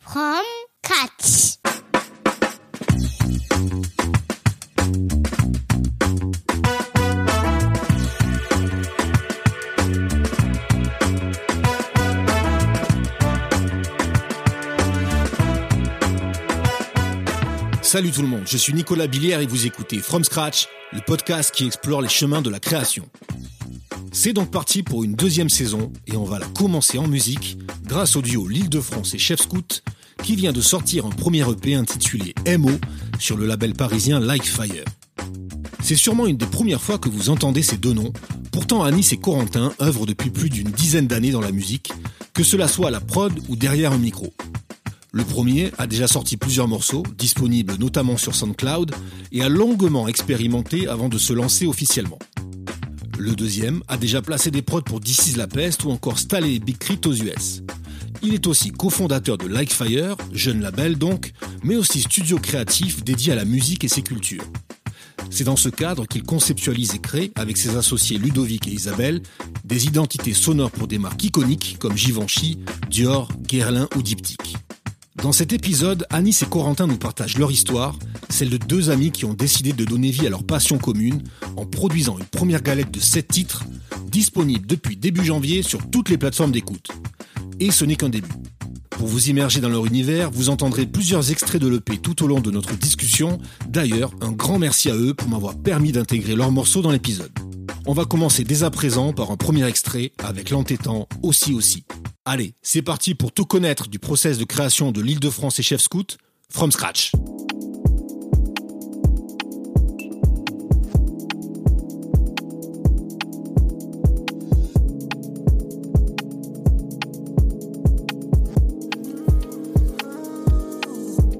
from catch. Salut tout le monde, je suis Nicolas Billière et vous écoutez From Scratch, le podcast qui explore les chemins de la création. C'est donc parti pour une deuxième saison et on va la commencer en musique grâce au duo L'Île de France et Chef Scout qui vient de sortir un premier EP intitulé MO sur le label parisien Like Fire. C'est sûrement une des premières fois que vous entendez ces deux noms, pourtant Anis et Corentin œuvrent depuis plus d'une dizaine d'années dans la musique, que cela soit à la prod ou derrière un micro. Le premier a déjà sorti plusieurs morceaux, disponibles notamment sur SoundCloud, et a longuement expérimenté avant de se lancer officiellement. Le deuxième a déjà placé des prods pour This is la peste ou encore Staley et Big Crit aux US. Il est aussi cofondateur de Like Fire, jeune label donc, mais aussi studio créatif dédié à la musique et ses cultures. C'est dans ce cadre qu'il conceptualise et crée, avec ses associés Ludovic et Isabelle, des identités sonores pour des marques iconiques comme Givenchy, Dior, Guerlain ou Diptyque. Dans cet épisode, Anis et Corentin nous partagent leur histoire, celle de deux amis qui ont décidé de donner vie à leur passion commune en produisant une première galette de 7 titres, disponible depuis début janvier sur toutes les plateformes d'écoute. Et ce n'est qu'un début. Pour vous immerger dans leur univers, vous entendrez plusieurs extraits de l'EP tout au long de notre discussion. D'ailleurs, un grand merci à eux pour m'avoir permis d'intégrer leurs morceaux dans l'épisode. On va commencer dès à présent par un premier extrait avec l'entêtant Aussi Aussi. Allez, c'est parti pour tout connaître du process de création de l'île de France et Chef Scout, from scratch.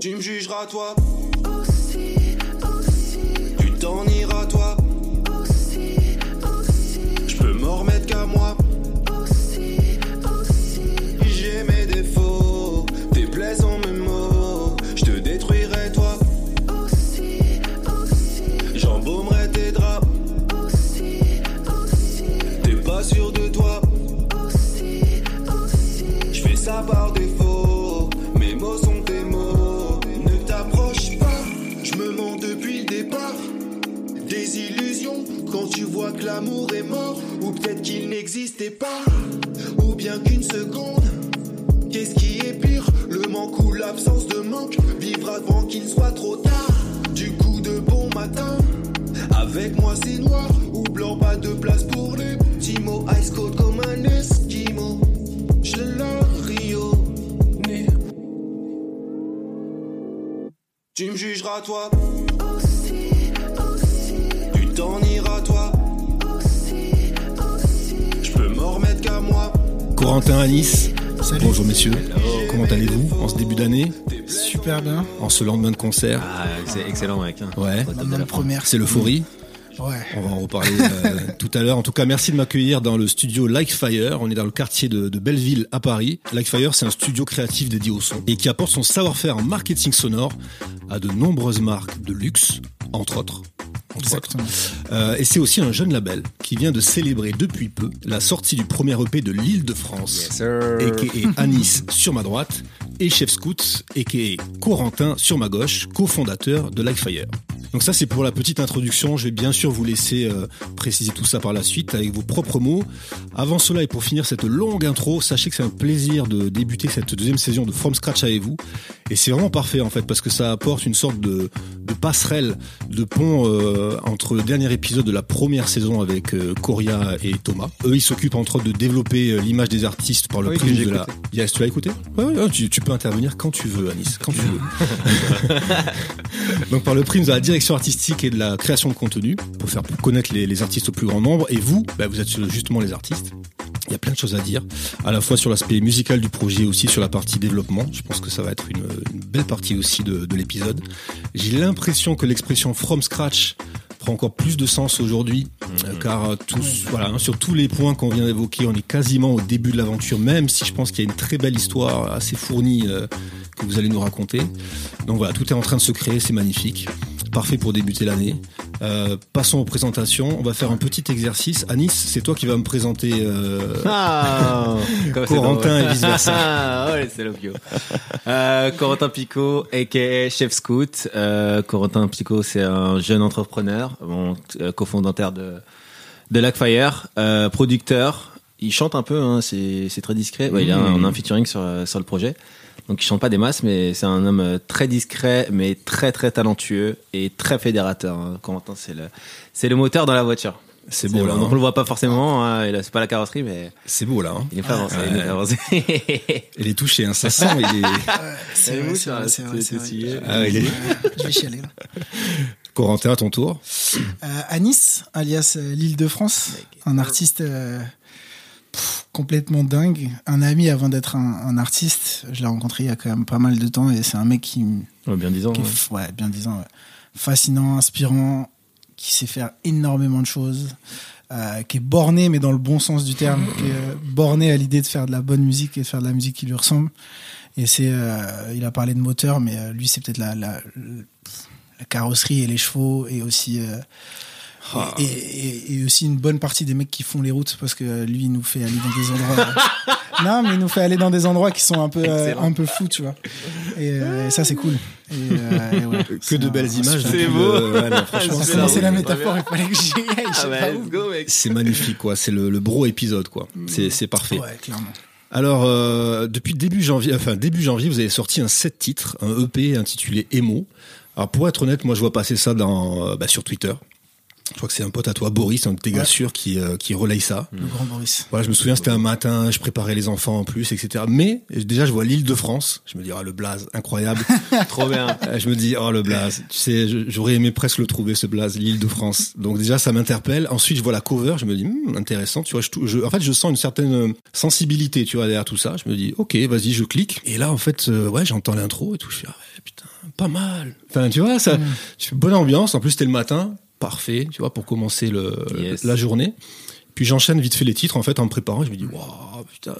Tu me jugeras toi aussi, aussi. Tu t'en iras toi aussi, aussi. Je peux m'en remettre qu'à moi que l'amour est mort, ou peut-être qu'il n'existait pas, ou bien qu'une seconde. Qu'est-ce qui est pire, le manque ou l'absence de manque Vivre avant qu'il soit trop tard. Du coup de bon matin, avec moi c'est noir ou blanc, pas de place pour les petits mots. Ice cold comme un esquimau. Je leur Rio. Tu me jugeras toi Corentin Anis, bonjour messieurs, comment allez-vous en ce début d'année, Super bien. en ce lendemain de concert Ah, c'est excellent, mec. hein. Ouais, La première. c'est l'euphorie, Ouais. on va en reparler euh, tout à l'heure. En tout cas, merci de m'accueillir dans le studio Like Fire. On est dans le quartier de, de Belleville à Paris. Like Fire, c'est un studio créatif dédié au son et qui apporte son savoir-faire en marketing sonore à de nombreuses marques de luxe, entre autres. Exactement. Euh, et c'est aussi un jeune label qui vient de célébrer depuis peu la sortie du premier EP de l'île de France, Yes, sir. a.k.a. Anis sur ma droite, et Chef Scout, a.k.a. Corentin sur ma gauche, cofondateur de Like Fire. Donc ça c'est pour la petite introduction, je vais bien sûr vous laisser euh, préciser tout ça par la suite avec vos propres mots. Avant cela et pour finir cette longue intro, sachez que c'est un plaisir de débuter cette deuxième saison de From Scratch avec vous. Et c'est vraiment parfait en fait parce que ça apporte une sorte de, de passerelle, de pont euh, entre le dernier épisode de la première saison avec euh, Coria et Thomas. Eux ils s'occupent entre autres de développer l'image des artistes par le Oui, prisme de la... Yes, tu l'as écouté? Ouais, ouais, ouais, tu, tu peux intervenir quand tu veux Anis, quand tu veux. Donc par le prisme de la direction artistique et de la création de contenu, pour faire connaître les, les artistes au plus grand nombre. Et vous, bah, vous êtes justement les artistes. Il y a plein de choses à dire, à la fois sur l'aspect musical du projet, aussi sur la partie développement. Je pense que ça va être une, une belle partie aussi de, de l'épisode. J'ai l'impression que l'expression from scratch prend encore plus de sens aujourd'hui, euh, car tous, voilà, hein, sur tous les points qu'on vient d'évoquer, on est quasiment au début de l'aventure, même si je pense qu'il y a une très belle histoire assez fournie euh, que vous allez nous raconter. Donc voilà, tout est en train de se créer, c'est magnifique, parfait pour débuter l'année. Euh, passons aux présentations. On va faire un petit exercice. Anis, c'est toi qui vas me présenter euh, Ah, Corentin et vice-versa. Ah, ouais, c'est le Euh, Corentin Picot, a.k.a. Chef Scout. Corentin Picot, c'est un jeune entrepreneur, bon, cofondateur de, de Lackfire, euh, producteur. Il chante un peu, hein, c'est très discret. Ouais, il a un, un featuring sur, sur le projet. Donc il chante pas des masses, mais c'est un homme euh, très discret, mais très très talentueux et très fédérateur. hein. Corentin, c'est le, c'est le moteur dans la voiture. C'est beau là. Hein. on le voit pas forcément, hein, c'est pas la carrosserie, mais C'est beau là. hein. il est pas avancé. ouais. il est pas avancé. Il est touché, hein. ça sent. Il est... C'est vrai, est c'est vrai, c'est vrai, Ah, il est- Je vais chialer là. Corentin, à ton tour. Euh, Anis, alias euh, l'île de France, un artiste euh, pff, complètement dingue. Un ami avant d'être un, un artiste. Je l'ai rencontré il y a quand même pas mal de temps et c'est un mec qui, Ouais, bien disant. qui est f- ouais, bien disant, ouais, fascinant, inspirant, qui sait faire énormément de choses. euh, qui est borné, mais dans le bon sens du terme, qui est euh, borné à l'idée de faire de la bonne musique et de faire de la musique qui lui ressemble. Et c'est, euh, il a parlé de moteur, mais euh, lui, c'est peut-être la, la, la carrosserie et les chevaux et aussi Ah. et, et- et aussi une bonne partie des mecs qui font les routes parce que euh, lui il nous fait aller dans des endroits euh, non mais il nous fait aller dans des endroits qui sont un peu euh, un peu fous tu vois et, euh, et ça c'est cool et, euh, et ouais, Que de un- belles images. C'est beau. ouais, C'est la- métaphore il fallait que j'y aille Ah bah. C'est magnifique, quoi. C'est le, le bro épisode, quoi. C'est, c'est parfait. ouais clairement Alors, euh, depuis début janvier, enfin début janvier, vous avez sorti un set titres, un EP intitulé Emo. Alors, pour être honnête, moi, je vois passer ça dans, euh, bah, sur Twitter. Je crois que c'est un pote à toi, Boris, un de tes gars Ouais. sûrs, qui, euh, qui relaye ça. le grand Boris Voilà, je me souviens, c'était un matin, je préparais les enfants en plus, etc. Mais déjà, je vois l'île de France. Je me dis, ah, le blaze, incroyable. Trop bien. Euh, je me dis, oh, le blaze. Tu sais, j'aurais aimé presque le trouver, ce blaze, l'île de France. Donc déjà, ça m'interpelle. Ensuite, je vois la cover, je me dis, Hmm, intéressant. Tu vois, je, tou- je- en fait, je sens une certaine euh, sensibilité, tu vois, derrière tout ça. Je me dis, ok, vas-y, je clique. Et là, en fait, euh, ouais, j'entends l'intro et tout. Je fais, ah ouais, putain, pas mal. Enfin, tu vois, ça, fais bonne ambiance. En plus, c'était le matin. Parfait, tu vois, pour commencer le, Yes. la journée. Puis j'enchaîne vite fait les titres, en fait, en me préparant. Je me dis, waouh, putain,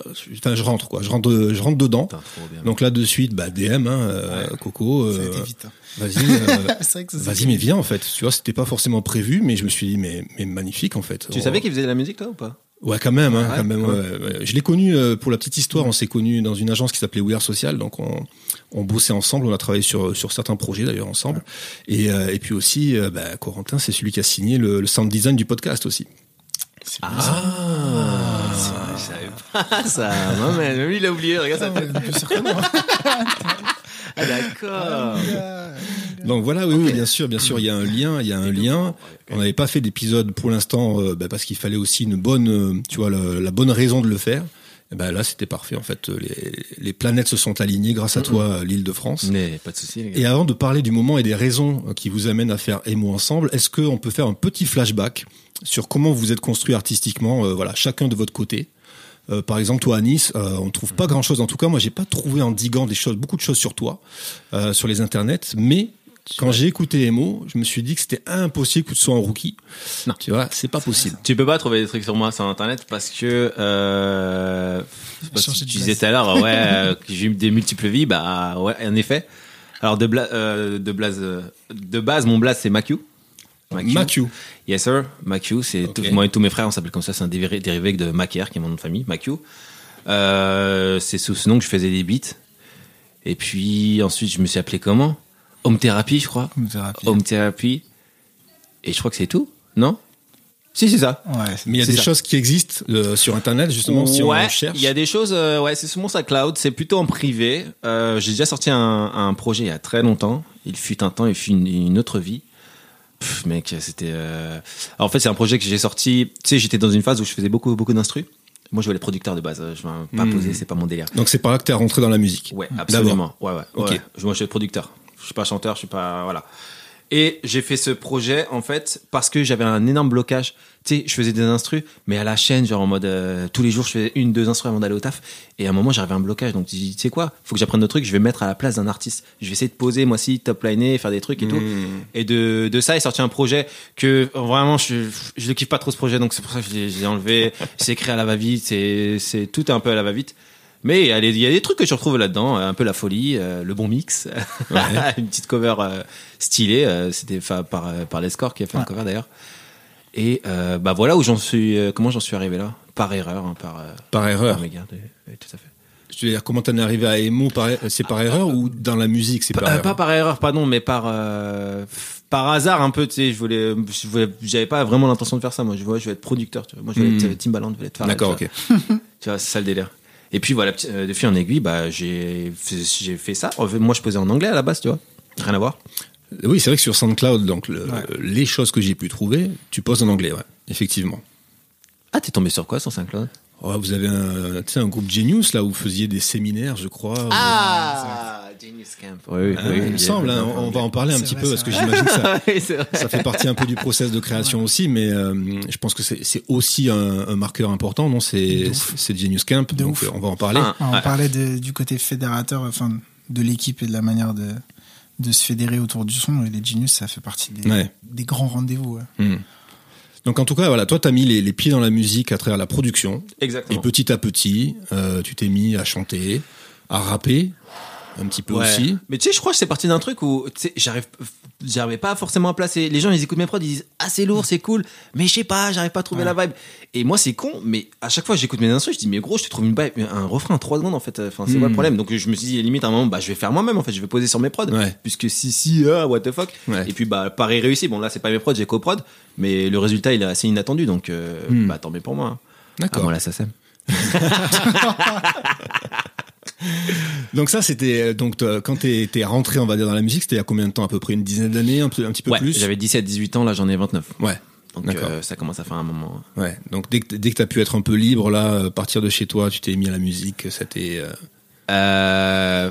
je- rentre, quoi. Je rentre, de- je rentre dedans. Putain, trop bien. Donc là, de suite, bah, DM, hein, euh, Coco. euh, hein. Vas-y, euh, vas-y, mais viens en fait. Tu vois, c'était pas forcément prévu, mais je me suis dit, mais, mais magnifique en fait. Tu Oh. savais qu'il faisait de la musique, toi, ou pas? Ouais, quand même, hein, Ouais, quand même. ouais. ouais, ouais. Je l'ai connu euh, pour la petite histoire. On s'est connu dans une agence qui s'appelait We Are Social, donc on, on bossait ensemble. On a travaillé sur sur certains projets d'ailleurs ensemble. Et euh, et puis aussi, euh, bah, Corentin, c'est celui qui a signé le, le sound design du podcast aussi. Ah, je savais pas ça. Non, mais lui, il a oublié. Regarde Ah ça. ouais, plus sûr que moi. Ah, d'accord. Donc voilà, oui, oui, bien sûr, bien sûr, il y a un lien, il y a un lien. On n'avait pas fait d'épisode pour l'instant euh, bah, parce qu'il fallait aussi une bonne, euh, tu vois, la bonne raison de le faire. Et ben là, c'était parfait. En fait, les, les planètes se sont alignées grâce à toi, l'île de France. Mais pas de souci, les gars. Et avant de parler du moment et des raisons euh, qui vous amènent à faire Emo ensemble, est-ce qu'on peut faire un petit flashback sur comment vous êtes construit artistiquement, euh, voilà, chacun de votre côté? Euh, par exemple, toi, à Nice, euh, on ne trouve pas grand-chose. En tout cas, moi, j'ai pas trouvé en diguant des choses, beaucoup de choses sur toi, euh, sur les internets. Mais quand j'ai écouté Emo, je me suis dit que c'était impossible que tu sois un rookie. Non. tu vois, c'est pas possible. Tu peux pas trouver des trucs sur moi sur internet parce que euh, parce que tu disais tout à l'heure ouais euh, j'ai eu des multiples vies bah ouais en effet. Alors de bla, euh, de euh, de base mon blase c'est Macu Macu. yes sir. Macu c'est moi et tous mes frères on s'appelle comme ça c'est un dérivé, dérivé de Macaire qui est mon nom de famille Macu euh, c'est sous ce nom que je faisais des beats. Et puis ensuite je me suis appelé comment? Home Therapy je crois Home Therapy. Home Therapy et je crois que c'est tout non? Si c'est ça Ouais, Mais il y a des ça. choses qui existent euh, sur Internet, justement, si ouais, on cherche. il y a des choses, euh, ouais, c'est sur mon SoundCloud, c'est plutôt en privé. Euh, j'ai déjà sorti un, un projet il y a très longtemps. Il fut un temps, il fut une, une autre vie. Pff, mec, c'était. euh, en fait, c'est un projet que j'ai sorti. Tu sais, j'étais dans une phase où je faisais beaucoup, beaucoup d'instru. Moi, je voulais être producteur de base. Je vais pas Hmm. poser, c'est pas mon délire. Donc c'est par là que tu es rentré dans la musique. Ouais, absolument. Ouais, ouais. Ok. ouais. Je- Moi, je suis producteur. Je suis pas chanteur, je suis pas. Voilà. Et j'ai fait ce projet, en fait, parce que j'avais un énorme blocage. Tu sais, je faisais des instrus, mais à la chaîne, genre en mode. euh, tous les jours, je faisais une, deux instrus avant d'aller au taf. Et à un moment, j'avais un blocage. Donc, tu dis, tu sais quoi Faut que j'apprenne d'autres trucs. Je vais me mettre à la place d'un artiste. Je vais essayer de poser, moi aussi, top liner, faire des trucs et tout. Et de, de ça est sorti un projet que vraiment, je, je ne kiffe pas trop ce projet. Donc, c'est pour ça que je l'ai enlevé. c'est écrit à la va-vite. C'est tout un peu à la va-vite. Mais il y, a des- il y a des trucs que je retrouve là-dedans, un peu la folie, euh, le bon mix, une petite cover euh, stylée. euh, C'était par euh, par Lescore qui a fait un Ouais. cover d'ailleurs. Et euh, bah voilà où j'en suis. euh, comment j'en suis arrivé là Par erreur, hein, par. euh, Par erreur. par mégarde, oui, tout à fait. Je veux dire, comment t'en es arrivé à Emo C'est par erreur ou dans la musique c'est par Euh, erreur? pas par erreur, pardon, mais par euh, par hasard un peu. Tu sais, je voulais, j'avais pas vraiment l'intention de faire ça. Moi, je vois, je vais être producteur. Tu vois. Moi, je vais Hmm. être euh, Timbaland, je vais être D'accord, tu ok. Tu vois, c'est ça le délire. Et puis voilà, euh, de fil en aiguille, bah j'ai fait- j'ai fait ça. Fait, Moi, je posais en anglais à la base, tu vois. Rien à voir. Oui, c'est vrai que sur SoundCloud, donc le- les choses que j'ai pu trouver, tu poses en anglais, ouais, effectivement. Ah, t'es tombé sur quoi sur Saint-Claude Oh, vous avez un, un groupe Genius là où vous faisiez des séminaires, je crois. Ah, Genius Camp. Oui, Ah, il me semble, hein, on va en parler un petit vrai, peu parce que j'imagine que ça, Oui, ça fait partie un peu du process de création aussi, mais euh, je pense que c'est aussi un, un marqueur important, non? C'est Genius Camp, De donc ouf. on va en parler. Ah, on ouais. parlait de- du côté fédérateur, enfin, de l'équipe et de la manière de, de se fédérer autour du son. Et les Genius, ça fait partie des, Ouais. des grands rendez-vous. ouais. Hmm. Donc en tout cas, voilà, toi, t'as mis les, les pieds dans la musique à travers la production, et Exactement. petit à petit, euh, tu t'es mis à chanter, à rapper, un petit peu Ouais. aussi. Mais tu sais, je crois que c'est parti d'un truc où j'arrive, j'arrivais pas forcément à placer. Les gens, ils écoutent mes prods, ils disent ah c'est lourd, c'est cool, mais je sais pas, j'arrive pas à trouver la vibe. Et moi, c'est con, mais à chaque fois, j'écoute mes instruments, je dis mais gros, je te trouve une vibe, un refrain en 3 secondes en fait. Enfin, c'est Hmm. quoi le problème Donc je me suis dit limite à un moment, bah je vais faire moi-même en fait, je vais poser sur mes prods, Ouais. puisque si si ah what the fuck. Et puis bah pari réussi. Bon là, c'est pas mes prods, j'ai coprod, mais le résultat il est assez inattendu, donc euh, Hmm. bah tant mieux pour moi. hein. Ah D'accord. voilà, ça s'aime. Donc ça, c'était euh, donc quand t'es t'es rentré, on va dire dans la musique, c'était il y a combien de temps? À peu près une dizaine d'années, un, peu- un petit peu Ouais, plus? j'avais 17-18 ans, là j'en ai 29. Ouais. Donc euh, ça commence à faire un moment. Ouais. Donc dès que dès que t'as pu être un peu libre là, euh, partir de chez toi, tu t'es mis à la musique, ça t'est. euh, Euh,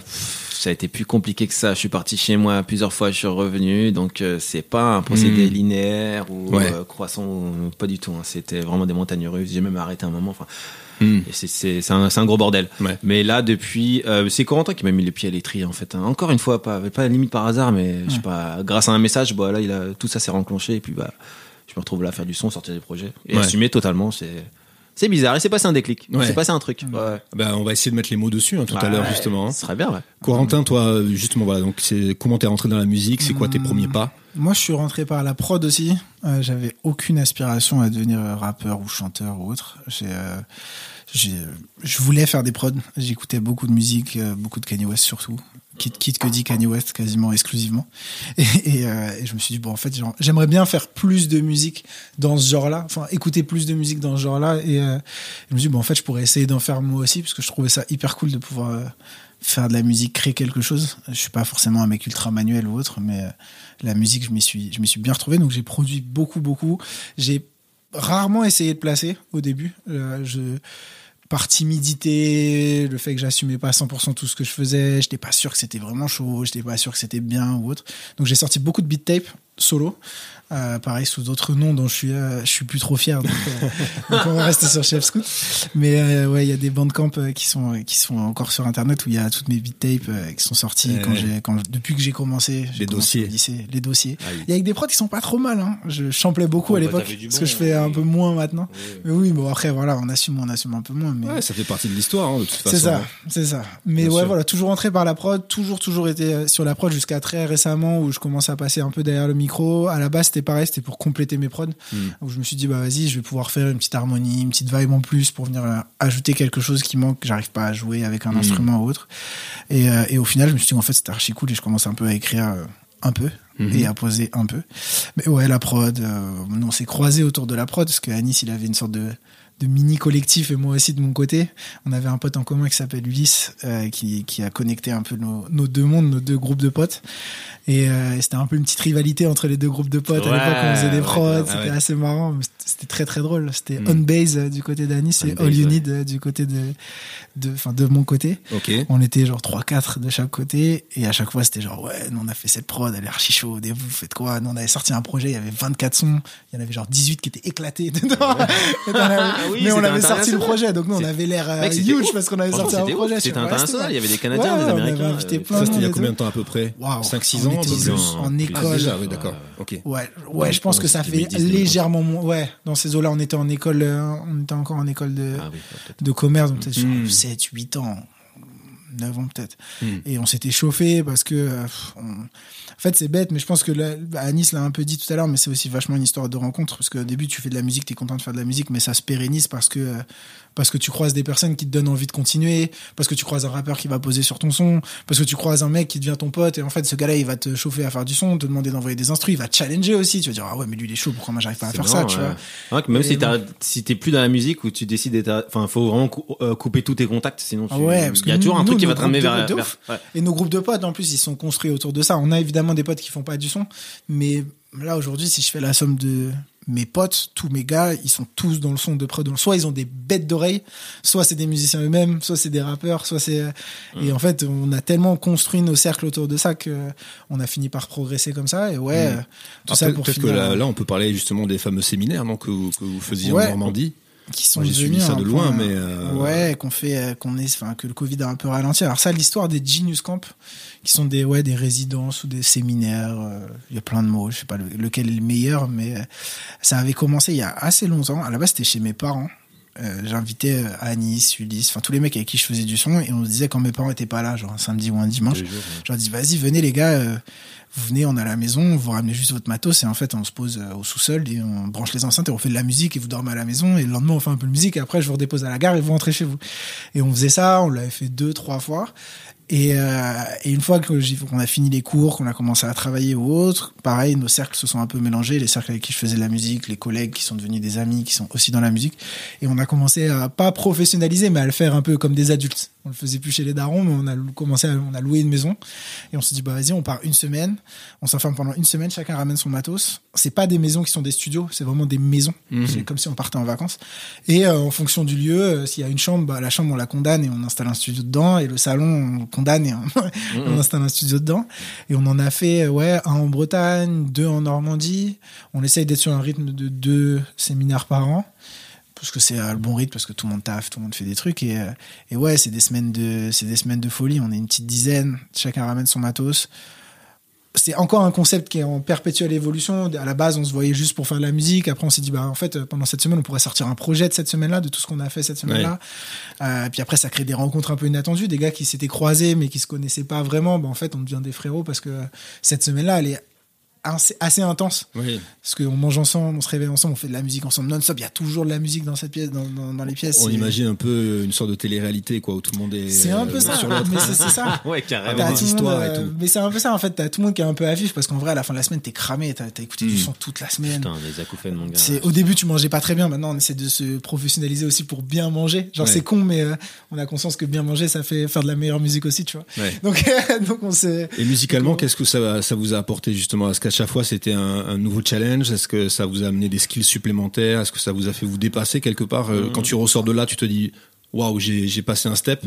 ça a été plus compliqué que ça. Je suis parti chez moi plusieurs fois, je suis revenu, donc euh, c'est pas un procédé Hmm. linéaire ou Ouais. euh, croissant, ou- pas du tout. hein. C'était vraiment des montagnes russes. J'ai même arrêté un moment. Enfin, hmm. c'est c'est c'est un, c'est un gros bordel. Ouais. Mais là, depuis, euh, c'est Corentin qui m'a mis les pieds à l'étrier en fait. hein. Encore une fois, pas pas limite par hasard, mais je sais pas. Grâce à un message, bah là, il a tout ça s'est renclenché et puis bah, je me retrouve là à faire du son, sortir des projets et Ouais. assumer totalement. C'est c'est bizarre. Et c'est passé un déclic. Ouais. C'est passé un truc. Ouais. Ben, on va essayer de mettre les mots dessus hein, tout à l'heure justement. Ce serait bien, ouais. Corentin, toi, justement, voilà. Donc c'est comment t'es rentré dans la musique? C'est quoi tes Hmm. premiers pas? Moi, je suis rentré par la prod aussi. Euh, J'avais aucune aspiration à devenir euh, rappeur ou chanteur ou autre. J'ai, euh, j'ai- je voulais faire des prods. J'écoutais beaucoup de musique, beaucoup de Kanye West surtout. Quitte, quitte que dit Kanye West quasiment exclusivement. Et, et, euh, et je me suis dit, bon, en fait, j'aimerais bien faire plus de musique dans ce genre-là. Enfin, écouter plus de musique dans ce genre-là. Et euh, je me suis dit, bon, en fait, je pourrais essayer d'en faire moi aussi parce que je trouvais ça hyper cool de pouvoir euh, faire de la musique, créer quelque chose. Je suis pas forcément un mec ultra manuel ou autre, mais la musique, je m'y suis, je m'y suis bien retrouvé. Donc j'ai produit beaucoup, beaucoup. J'ai rarement essayé de placer au début. Je par timidité, le fait que j'assumais pas à 100% tout ce que je faisais, j'étais pas sûr que c'était vraiment chaud, j'étais pas sûr que c'était bien ou autre. Donc j'ai sorti beaucoup de beat tape solo, euh, pareil sous d'autres noms dont je suis, euh, je suis plus trop fier. Donc, euh, donc on va rester sur Chef Scout. Mais euh, ouais, il y a des bandcamp euh, qui sont qui sont encore sur internet où il y a toutes mes beat tapes euh, qui sont sorties Ouais. quand j'ai quand depuis que j'ai commencé. Les commencé dossiers. lycée, les dossiers. Ah oui. Il y a avec des prods qui sont pas trop mal. Hein. Je champlais beaucoup Oh, à bah, l'époque parce que je fais un peu moins maintenant. Oui. Mais oui, bon après voilà, on assume, on assume un peu moins. Mais Ouais, ça fait partie de l'histoire, hein, de toute façon. c'est ça, c'est ça. Mais Bien ouais, sûr. voilà, toujours entré par la prod, toujours, toujours été sur la prod jusqu'à très récemment où je commence à passer un peu derrière le micro. À la base, c'était pareil, c'était pour compléter mes prods. Mm. Où je me suis dit, bah vas-y, je vais pouvoir faire une petite harmonie, une petite vibe en plus pour venir euh, ajouter quelque chose qui manque, que j'arrive pas à jouer avec un Mm. instrument ou autre. Et, euh, et au final, je me suis dit, en fait, c'était archi cool et je commence un peu à écrire euh, un peu Mhm. et à poser un peu. Mais ouais, la prod, euh, on s'est croisés autour de la prod parce que Anis, il avait une sorte de de mini collectif et moi aussi de mon côté. On avait un pote en commun qui s'appelle Ulysse euh, qui, qui a connecté un peu nos, nos deux mondes, nos deux groupes de potes. Et, euh, c'était un peu une petite rivalité entre les deux groupes de potes. à l'époque, on faisait des ouais, prods, c'était assez marrant. c'était- très très drôle. C'était Mm. On Base euh, du côté d'Anis et All You. Need du côté de, de, enfin, de mon côté. Ok. On était genre 3-4 de chaque côté et à chaque fois c'était genre ouais nous on a fait cette prod elle est archi chaude et vous faites quoi? Nous on avait sorti un projet il y avait 24 sons il y en avait genre 18 qui étaient éclatés dedans oui, mais on avait sorti le projet, donc nous on avait l'air euh, huge ouf. parce qu'on avait sorti un projet. C'était international. Il y avait des Canadiens, Ouais, des Américains. euh, plein Ça, c'était il y a combien de temps à peu près? Waouh. 5-6 On ans était 10 ans en école. Déjà, oui, d'accord. Ok. Ouais, ouais, je pense que ça fait 2010, 2011. légèrement moins. Ouais, dans ces eaux-là, on était en école, euh, on était encore en école de, Ah de commerce, donc peut-être sur Mm. 7, 8 ans, 9 ans peut-être. Mm. Et on s'était chauffé parce que, euh, on- en fait, c'est bête, mais je pense que là, Anis l'a un peu dit tout à l'heure, mais c'est aussi vachement une histoire de rencontre parce qu'au début, tu fais de la musique, t'es content de faire de la musique, mais ça se pérennise parce que, euh, parce que tu croises des personnes qui te donnent envie de continuer, parce que tu croises un rappeur qui va poser sur ton son, parce que tu croises un mec qui devient ton pote, et en fait, ce gars-là, il va te chauffer à faire du son, te demander d'envoyer des instrus, il va te challenger aussi. Tu vas dire, ah ouais, mais lui, il est chaud, pourquoi moi, j'arrive pas à faire ça, tu vois. Ouais, même Et si t'as, si t'es plus dans la musique ou tu décides d'être, enfin, faut vraiment euh, couper tous tes contacts, sinon tu, Ah ouais, parce il y a toujours un nous, truc qui va te ramener vers, de- vers- ouais. Et nos groupes de potes, en plus, ils sont construits autour de ça. On a évidemment des potes qui font pas du son, mais là, aujourd'hui, si je fais la somme de mes potes, tous mes gars, ils sont tous dans le son de près. Soit ils ont des bêtes d'oreilles, soit c'est des musiciens eux-mêmes, soit c'est des rappeurs, soit c'est. Et en fait, on a tellement construit nos cercles autour de ça que on a fini par progresser comme ça. Et ouais, euh, tout Ah, ça peut- pour Peut-être que finir, là, là, on peut parler justement des fameux séminaires non, que, vous- que vous faisiez Ouais. en Normandie. Qui sont j'ai suivi ça de loin, point- mais, euh, ouais qu'on fait euh, qu'on est enfin que le Covid a un peu ralenti. Alors ça l'histoire des Genius Camp qui sont des ouais des résidences ou des séminaires euh, il y a plein de mots je sais pas le- lequel est le meilleur mais ça avait commencé il y a assez longtemps. À la base c'était chez mes parents euh, j'invitais euh, Anis, Ulysse, enfin tous les mecs avec qui je faisais du son et on se disait quand mes parents étaient pas là, genre un samedi ou un dimanche, jours, ouais. je leur dis vas-y venez les gars, euh, vous venez, on a la maison, vous ramenez juste votre matos et en fait on se pose euh, au sous-sol et on branche les enceintes et on fait de la musique et vous dormez à la maison et le lendemain on fait un peu de musique et après je vous redépose à la gare et vous rentrez chez vous. Et on faisait ça, on l'avait fait deux, trois fois. Et, euh, et une fois qu'on a fini les cours, qu'on a commencé à travailler ou autre, pareil, nos cercles se sont un peu mélangés, les cercles avec qui je faisais de la musique, les collègues qui sont devenus des amis, qui sont aussi dans la musique. Et on a commencé à pas professionnaliser, mais à le faire un peu comme des adultes. On le faisait plus chez les darons, mais on a commencé à, on a loué une maison. Et on s'est dit, bah vas-y, on part une semaine. On s'enferme pendant une semaine, chacun ramène son matos. C'est pas des maisons qui sont des studios, c'est vraiment des maisons. C'est comme si on partait en vacances. Et euh, en fonction du lieu, euh, s'il y a une chambre, bah, la chambre on la condamne et on installe un studio dedans. Et le salon on le condamne et on, on installe un studio dedans. Et on en a fait euh, ouais un en Bretagne, deux en Normandie. On essaye d'être sur un rythme de deux séminaires par an parce que c'est le bon rythme parce que tout le monde taffe, tout le monde fait des trucs et, euh, et ouais c'est des semaines de c'est des semaines de folie. On est une petite dizaine, chacun ramène son matos. C'est encore un concept qui est en perpétuelle évolution. À la base, on se voyait juste pour faire de la musique. Après, on s'est dit, bah, en fait, pendant cette semaine, on pourrait sortir un projet de cette semaine-là, de tout ce qu'on a fait cette semaine-là. Euh, puis après, ça crée des rencontres un peu inattendues, des gars qui s'étaient croisés, mais qui se connaissaient pas vraiment. Bah, en fait, on devient des frérots parce que cette semaine-là, elle est assez, assez intense. Oui. Parce qu'on mange ensemble, on se réveille ensemble, on fait de la musique ensemble non-stop. Il y a toujours de la musique dans cette pièce, dans, dans, dans les pièces. On imagine un peu une sorte de télé-réalité, quoi, où tout le monde est. C'est un peu euh, ça, sur mais c'est c'est ça. Ouais, carrément. Tout monde, et euh, tout. Mais c'est un peu ça en fait. T'as tout le monde qui est un peu à vif parce qu'en vrai, à la fin de la semaine, t'es cramé. T'as as écouté du Mm. son toute la semaine. Putain, les acouphènes, mon gars. C'est au début tu mangeais pas très bien. Maintenant on essaie de se professionnaliser aussi pour bien manger. Genre Ouais. c'est con mais euh, on a conscience que bien manger ça fait faire de la meilleure musique aussi tu vois. Ouais. Donc donc on se Et musicalement, qu'est-ce que ça, ça vous a apporté justement Est-ce qu'à chaque fois c'était un, un nouveau challenge. Est-ce que ça vous a amené des skills supplémentaires? Est-ce que ça vous a fait vous dépasser quelque part? Euh, Mm. Quand tu ressors de là, tu te dis waouh, j'ai passé un step.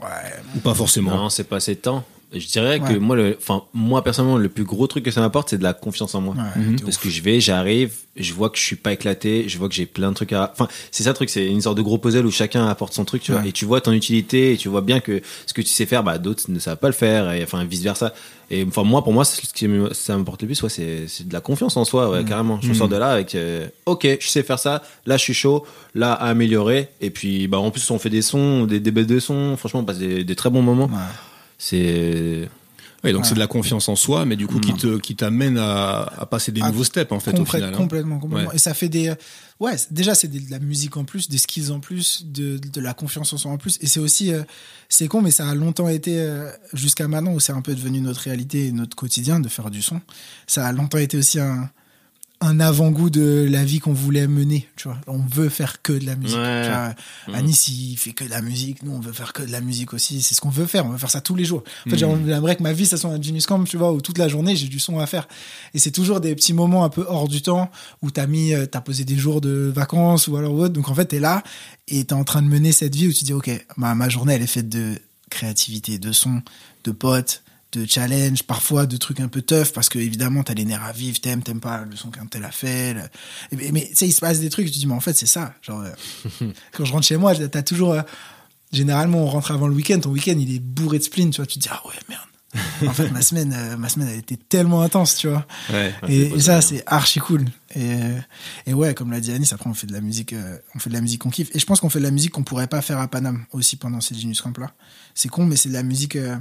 Ouais. Ou pas forcément. Non, c'est pas assez de temps. Je dirais Ouais. que moi, le, enfin, moi personnellement, le plus gros truc que ça m'apporte, c'est de la confiance en moi. Ouais, Mhm. Parce ouf. que je vais, j'arrive, je vois que je suis pas éclaté, je vois que j'ai plein de trucs à. Enfin, c'est ça le truc, c'est une sorte de gros puzzle où chacun apporte son truc, tu vois, et tu vois ton utilité, et tu vois bien que ce que tu sais faire, bah d'autres ne savent pas le faire, et enfin vice versa. Et enfin moi, pour moi, ce qui me- ça m'apporte le plus, ouais, c'est c'est de la confiance en soi, ouais, carrément. Je Mhm. sors de là avec, euh, ok, je sais faire ça, là je suis chaud, là à améliorer, et puis bah en plus on fait des sons, des, des bêtes de sons, franchement, on passe des, des très bons moments. Ouais. C'est Oui, donc Ouais. c'est de la confiance en soi, mais du coup qui te qui t'amène à, à passer des nouveaux steps en fait au final. hein. complètement, complètement. Ouais. Et ça fait des, ouais, déjà c'est de la musique en plus, des skills en plus, de, de la confiance en soi en plus. Et c'est aussi, euh, c'est con, mais ça a longtemps été euh, jusqu'à maintenant où c'est un peu devenu notre réalité et notre quotidien de faire du son. Ça a longtemps été aussi un un avant-goût de la vie qu'on voulait mener, tu vois. On veut faire que de la musique. Ouais. Vois. Anis, il fait que de la musique. Nous, on veut faire que de la musique aussi. C'est ce qu'on veut faire. On veut faire ça tous les jours. En fait, Mhm. j'aimerais que ma vie, ça soit un Genius Camp, tu vois, où toute la journée, j'ai du son à faire. Et c'est toujours des petits moments un peu hors du temps où t'as mis, euh, t'as posé des jours de vacances ou alors autre. Donc, en fait, t'es là et t'es en train de mener cette vie où tu dis, OK, ma, ma journée, elle est faite de créativité, de son, de potes, de challenge, parfois de trucs un peu tough, parce que évidemment, t'as les nerfs à vivre, t'aimes, t'aimes pas le son qu'un tel a fait. le- Mais, mais, tu sais, il se passe des trucs, tu te dis, mais en fait, c'est ça. Genre, euh, quand je rentre chez moi, t'as toujours. euh, généralement, on rentre avant le week-end, ton week-end, il est bourré de spleen, tu vois, tu te dis, ah ouais, merde. en fait, ma semaine, euh, ma semaine, elle était tellement intense, tu vois. Ouais. Et, et ça, c'est archi cool. Et, et ouais, comme l'a dit Anis, après, on fait de la musique, euh, on fait de la musique qu'on kiffe. Et je pense qu'on fait de la musique qu'on pourrait pas faire à Paname aussi pendant ces Genius Camp là. C'est con, mais c'est de la musique, euh,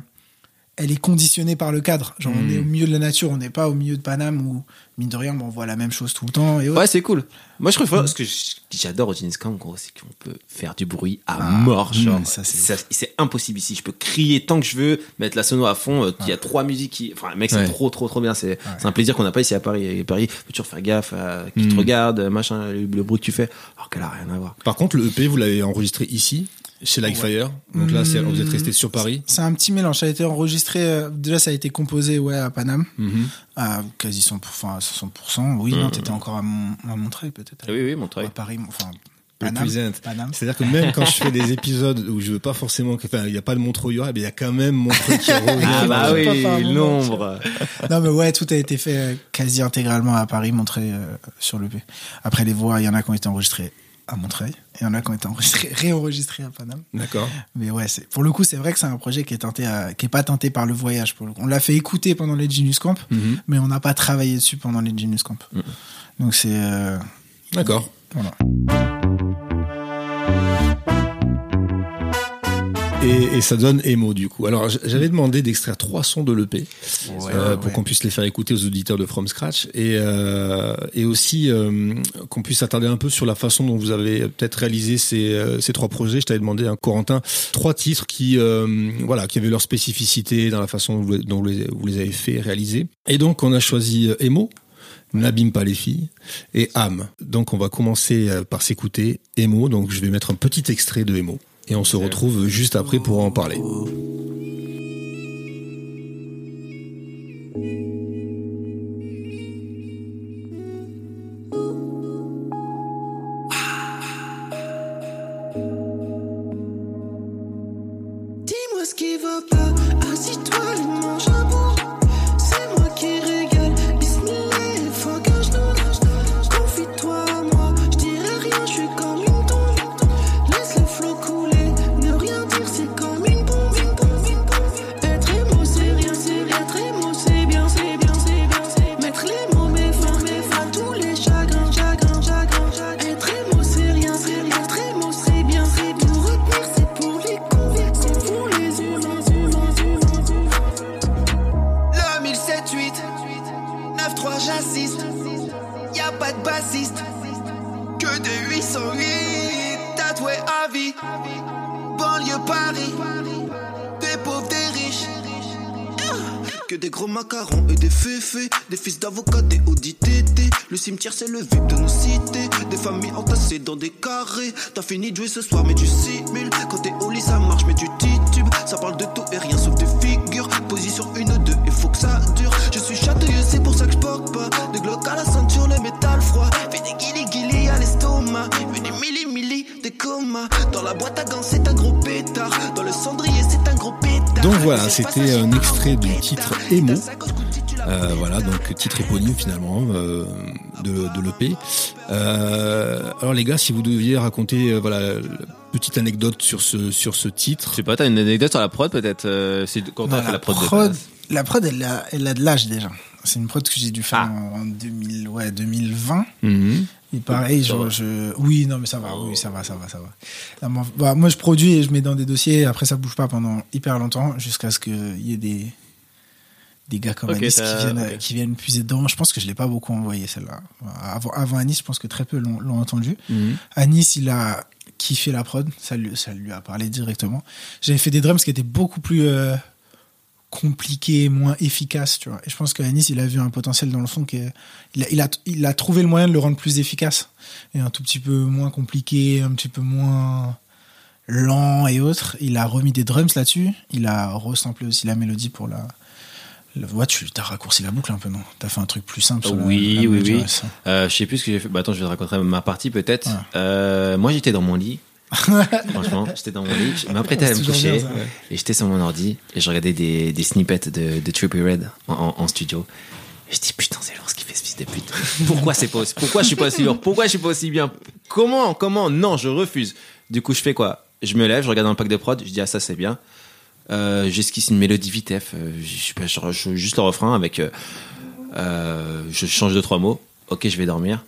elle est conditionnée par le cadre. Genre, on est au milieu de la nature, on n'est pas au milieu de Paname où, mine de rien, bon, on voit la même chose tout le temps. Et ouais. Ouais, c'est cool. Moi, je trouve ce que j'adore au Genius Camp, gros, c'est qu'on peut faire du bruit à mort. Genre, mm, ça, c'est impossible ici. Je peux crier tant que je veux, mettre la sono à fond. euh, Il y a trois musiques qui, enfin, mec, c'est Ouais. trop, trop, trop bien. C'est, c'est un plaisir qu'on n'a pas ici à Paris. Et Paris, faut toujours faire gaffe à qui te Mm. regarde, machin, le, le bruit que tu fais. Alors qu'elle a rien à voir. Par contre, le EP, vous l'avez enregistré ici, chez Like Fire. Donc là, c'est- vous êtes resté sur Paris. C'est un petit mélange. Ça a été enregistré, euh, déjà, ça a été composé, ouais, à Paname. Mhm. À quasi 100%, enfin, à 60%. Oui, non, t'étais encore à, Mon- à Montreuil, peut-être. Ah oui, oui, mon à. Paris, enfin, Paname. Represent. Paname. C'est-à-dire que même quand je fais des épisodes où je veux pas forcément, enfin, il y a pas de Montreuil, il y a quand même Montreuil qui revient. Ah bah oui, l'ombre. Non, mais ouais, tout a été fait euh, quasi intégralement à Paris, montré euh, sur le P. Après, les voix, il y en a qui ont été enregistrées à Montreuil, et il y en a qui ont été enregistrées, réenregistrées à Paname. D'accord. Mais ouais, c'est, pour le coup, c'est vrai que c'est un projet qui est tenté à- qui est pas tenté par le voyage, pour le coup. On l'a fait écouter pendant les Genius Camp, Mhm. mais on n'a pas travaillé dessus pendant les Genius Camp. Donc c'est, euh, D'accord. voilà. Et, et ça donne Emo du coup. Alors j'avais demandé d'extraire trois sons de l'EP Ouais, euh, pour ouais. qu'on puisse les faire écouter aux auditeurs de From Scratch et, euh, et aussi euh, qu'on puisse s'attarder un peu sur la façon dont vous avez peut-être réalisé ces, euh, ces trois projets. Je t'avais demandé, hein, Corentin, trois titres qui euh, voilà qui avaient leur spécificité dans la façon dont vous, dont vous les, avez fait réaliser. Et donc on a choisi euh, Emo. N'abîme pas les filles et âme. Donc on va commencer par s'écouter Emo. Donc je vais mettre un petit extrait de Emo et on se retrouve juste après pour en parler. Dis-moi ce qui va pas, assis-toi des gros macarons et des féfés, des fils d'avocats, des audits TT. Le cimetière c'est le vide de nos cités, des familles entassées dans des carrés. T'as fini de jouer ce soir, mais tu simules. Quand t'es au lit, ça marche, mais tu titubes. Ça parle de tout et rien sauf de figures. Position 1, 2, il faut que ça dure. Je suis châteux, c'est pour ça que je pas. Des glocks à la ceinture, milli milli, des comas. Dans la boîte à gants, c'est un gros pétard. Dans le cendrier, c'est un gros pétard. Donc voilà, c'était un extrait du titre Emo. Euh, voilà, donc titre éponyme finalement euh, de, de l'EP. Euh, alors les gars, si vous deviez raconter euh, voilà petite anecdote sur ce sur ce Je titre. sais pas, t'as une anecdote sur la prod peut-être euh, C'est quand t'as fait la prod, de prod, la prod, elle a, elle a de l'âge déjà. C'est une prod que j'ai dû faire Ah. en, en 2000, ouais, 2020. Mhm. Et pareil, je, oui, non, mais ça va, oui, ça va, ça va, ça va. Bah, moi, je produis et je mets dans des dossiers. Après, ça bouge pas pendant hyper longtemps jusqu'à ce qu'il y ait des, des gars comme Ok, Anis qui viennent, qui viennent puiser dedans. Je pense que je l'ai pas beaucoup envoyé celle-là. Avant, avant Anis, je pense que très peu l'ont entendu. Mhm. Anis, il a kiffé la prod, ça lui, ça lui a parlé directement. J'avais fait des drums qui étaient beaucoup plus euh, compliqués, moins efficaces, tu vois. Et je pense que Anis, il a vu un potentiel dans le son qui est- il a, il a, il a trouvé le moyen de le rendre plus efficace et un tout petit peu moins compliqué, un petit peu moins lent et autres. Il a remis des drums là-dessus. Il a resamplé aussi la mélodie pour la. la ouais, tu as raccourci la boucle un peu, non? T'as fait un truc plus simple. sur Oui, la oui, oui. Euh, je sais plus ce que j'ai fait. Bah, attends, je vais te raconter ma partie peut-être. Ouais. Euh, moi, j'étais dans mon lit. Franchement, j'étais dans mon lit, je m'apprêtais à me coucher bien, ça. et j'étais sur mon ordi et je regardais des, des snippets de, de Trippie Red en, en- en studio. Et je dis putain, c'est lourd ce qu'il fait ce fils de pute. Pourquoi c'est pas aussi, pourquoi je suis pas aussi lourd? Pourquoi je suis pas aussi bien? Comment Comment? Non, je refuse. Du coup, je fais quoi? Je me lève, je regarde un pack de prod, je dis ah ça c'est bien. Euh, J'esquisse une mélodie vitef, euh, je je- je- juste le refrain avec. euh, euh, je change de trois mots. Ok, je vais dormir.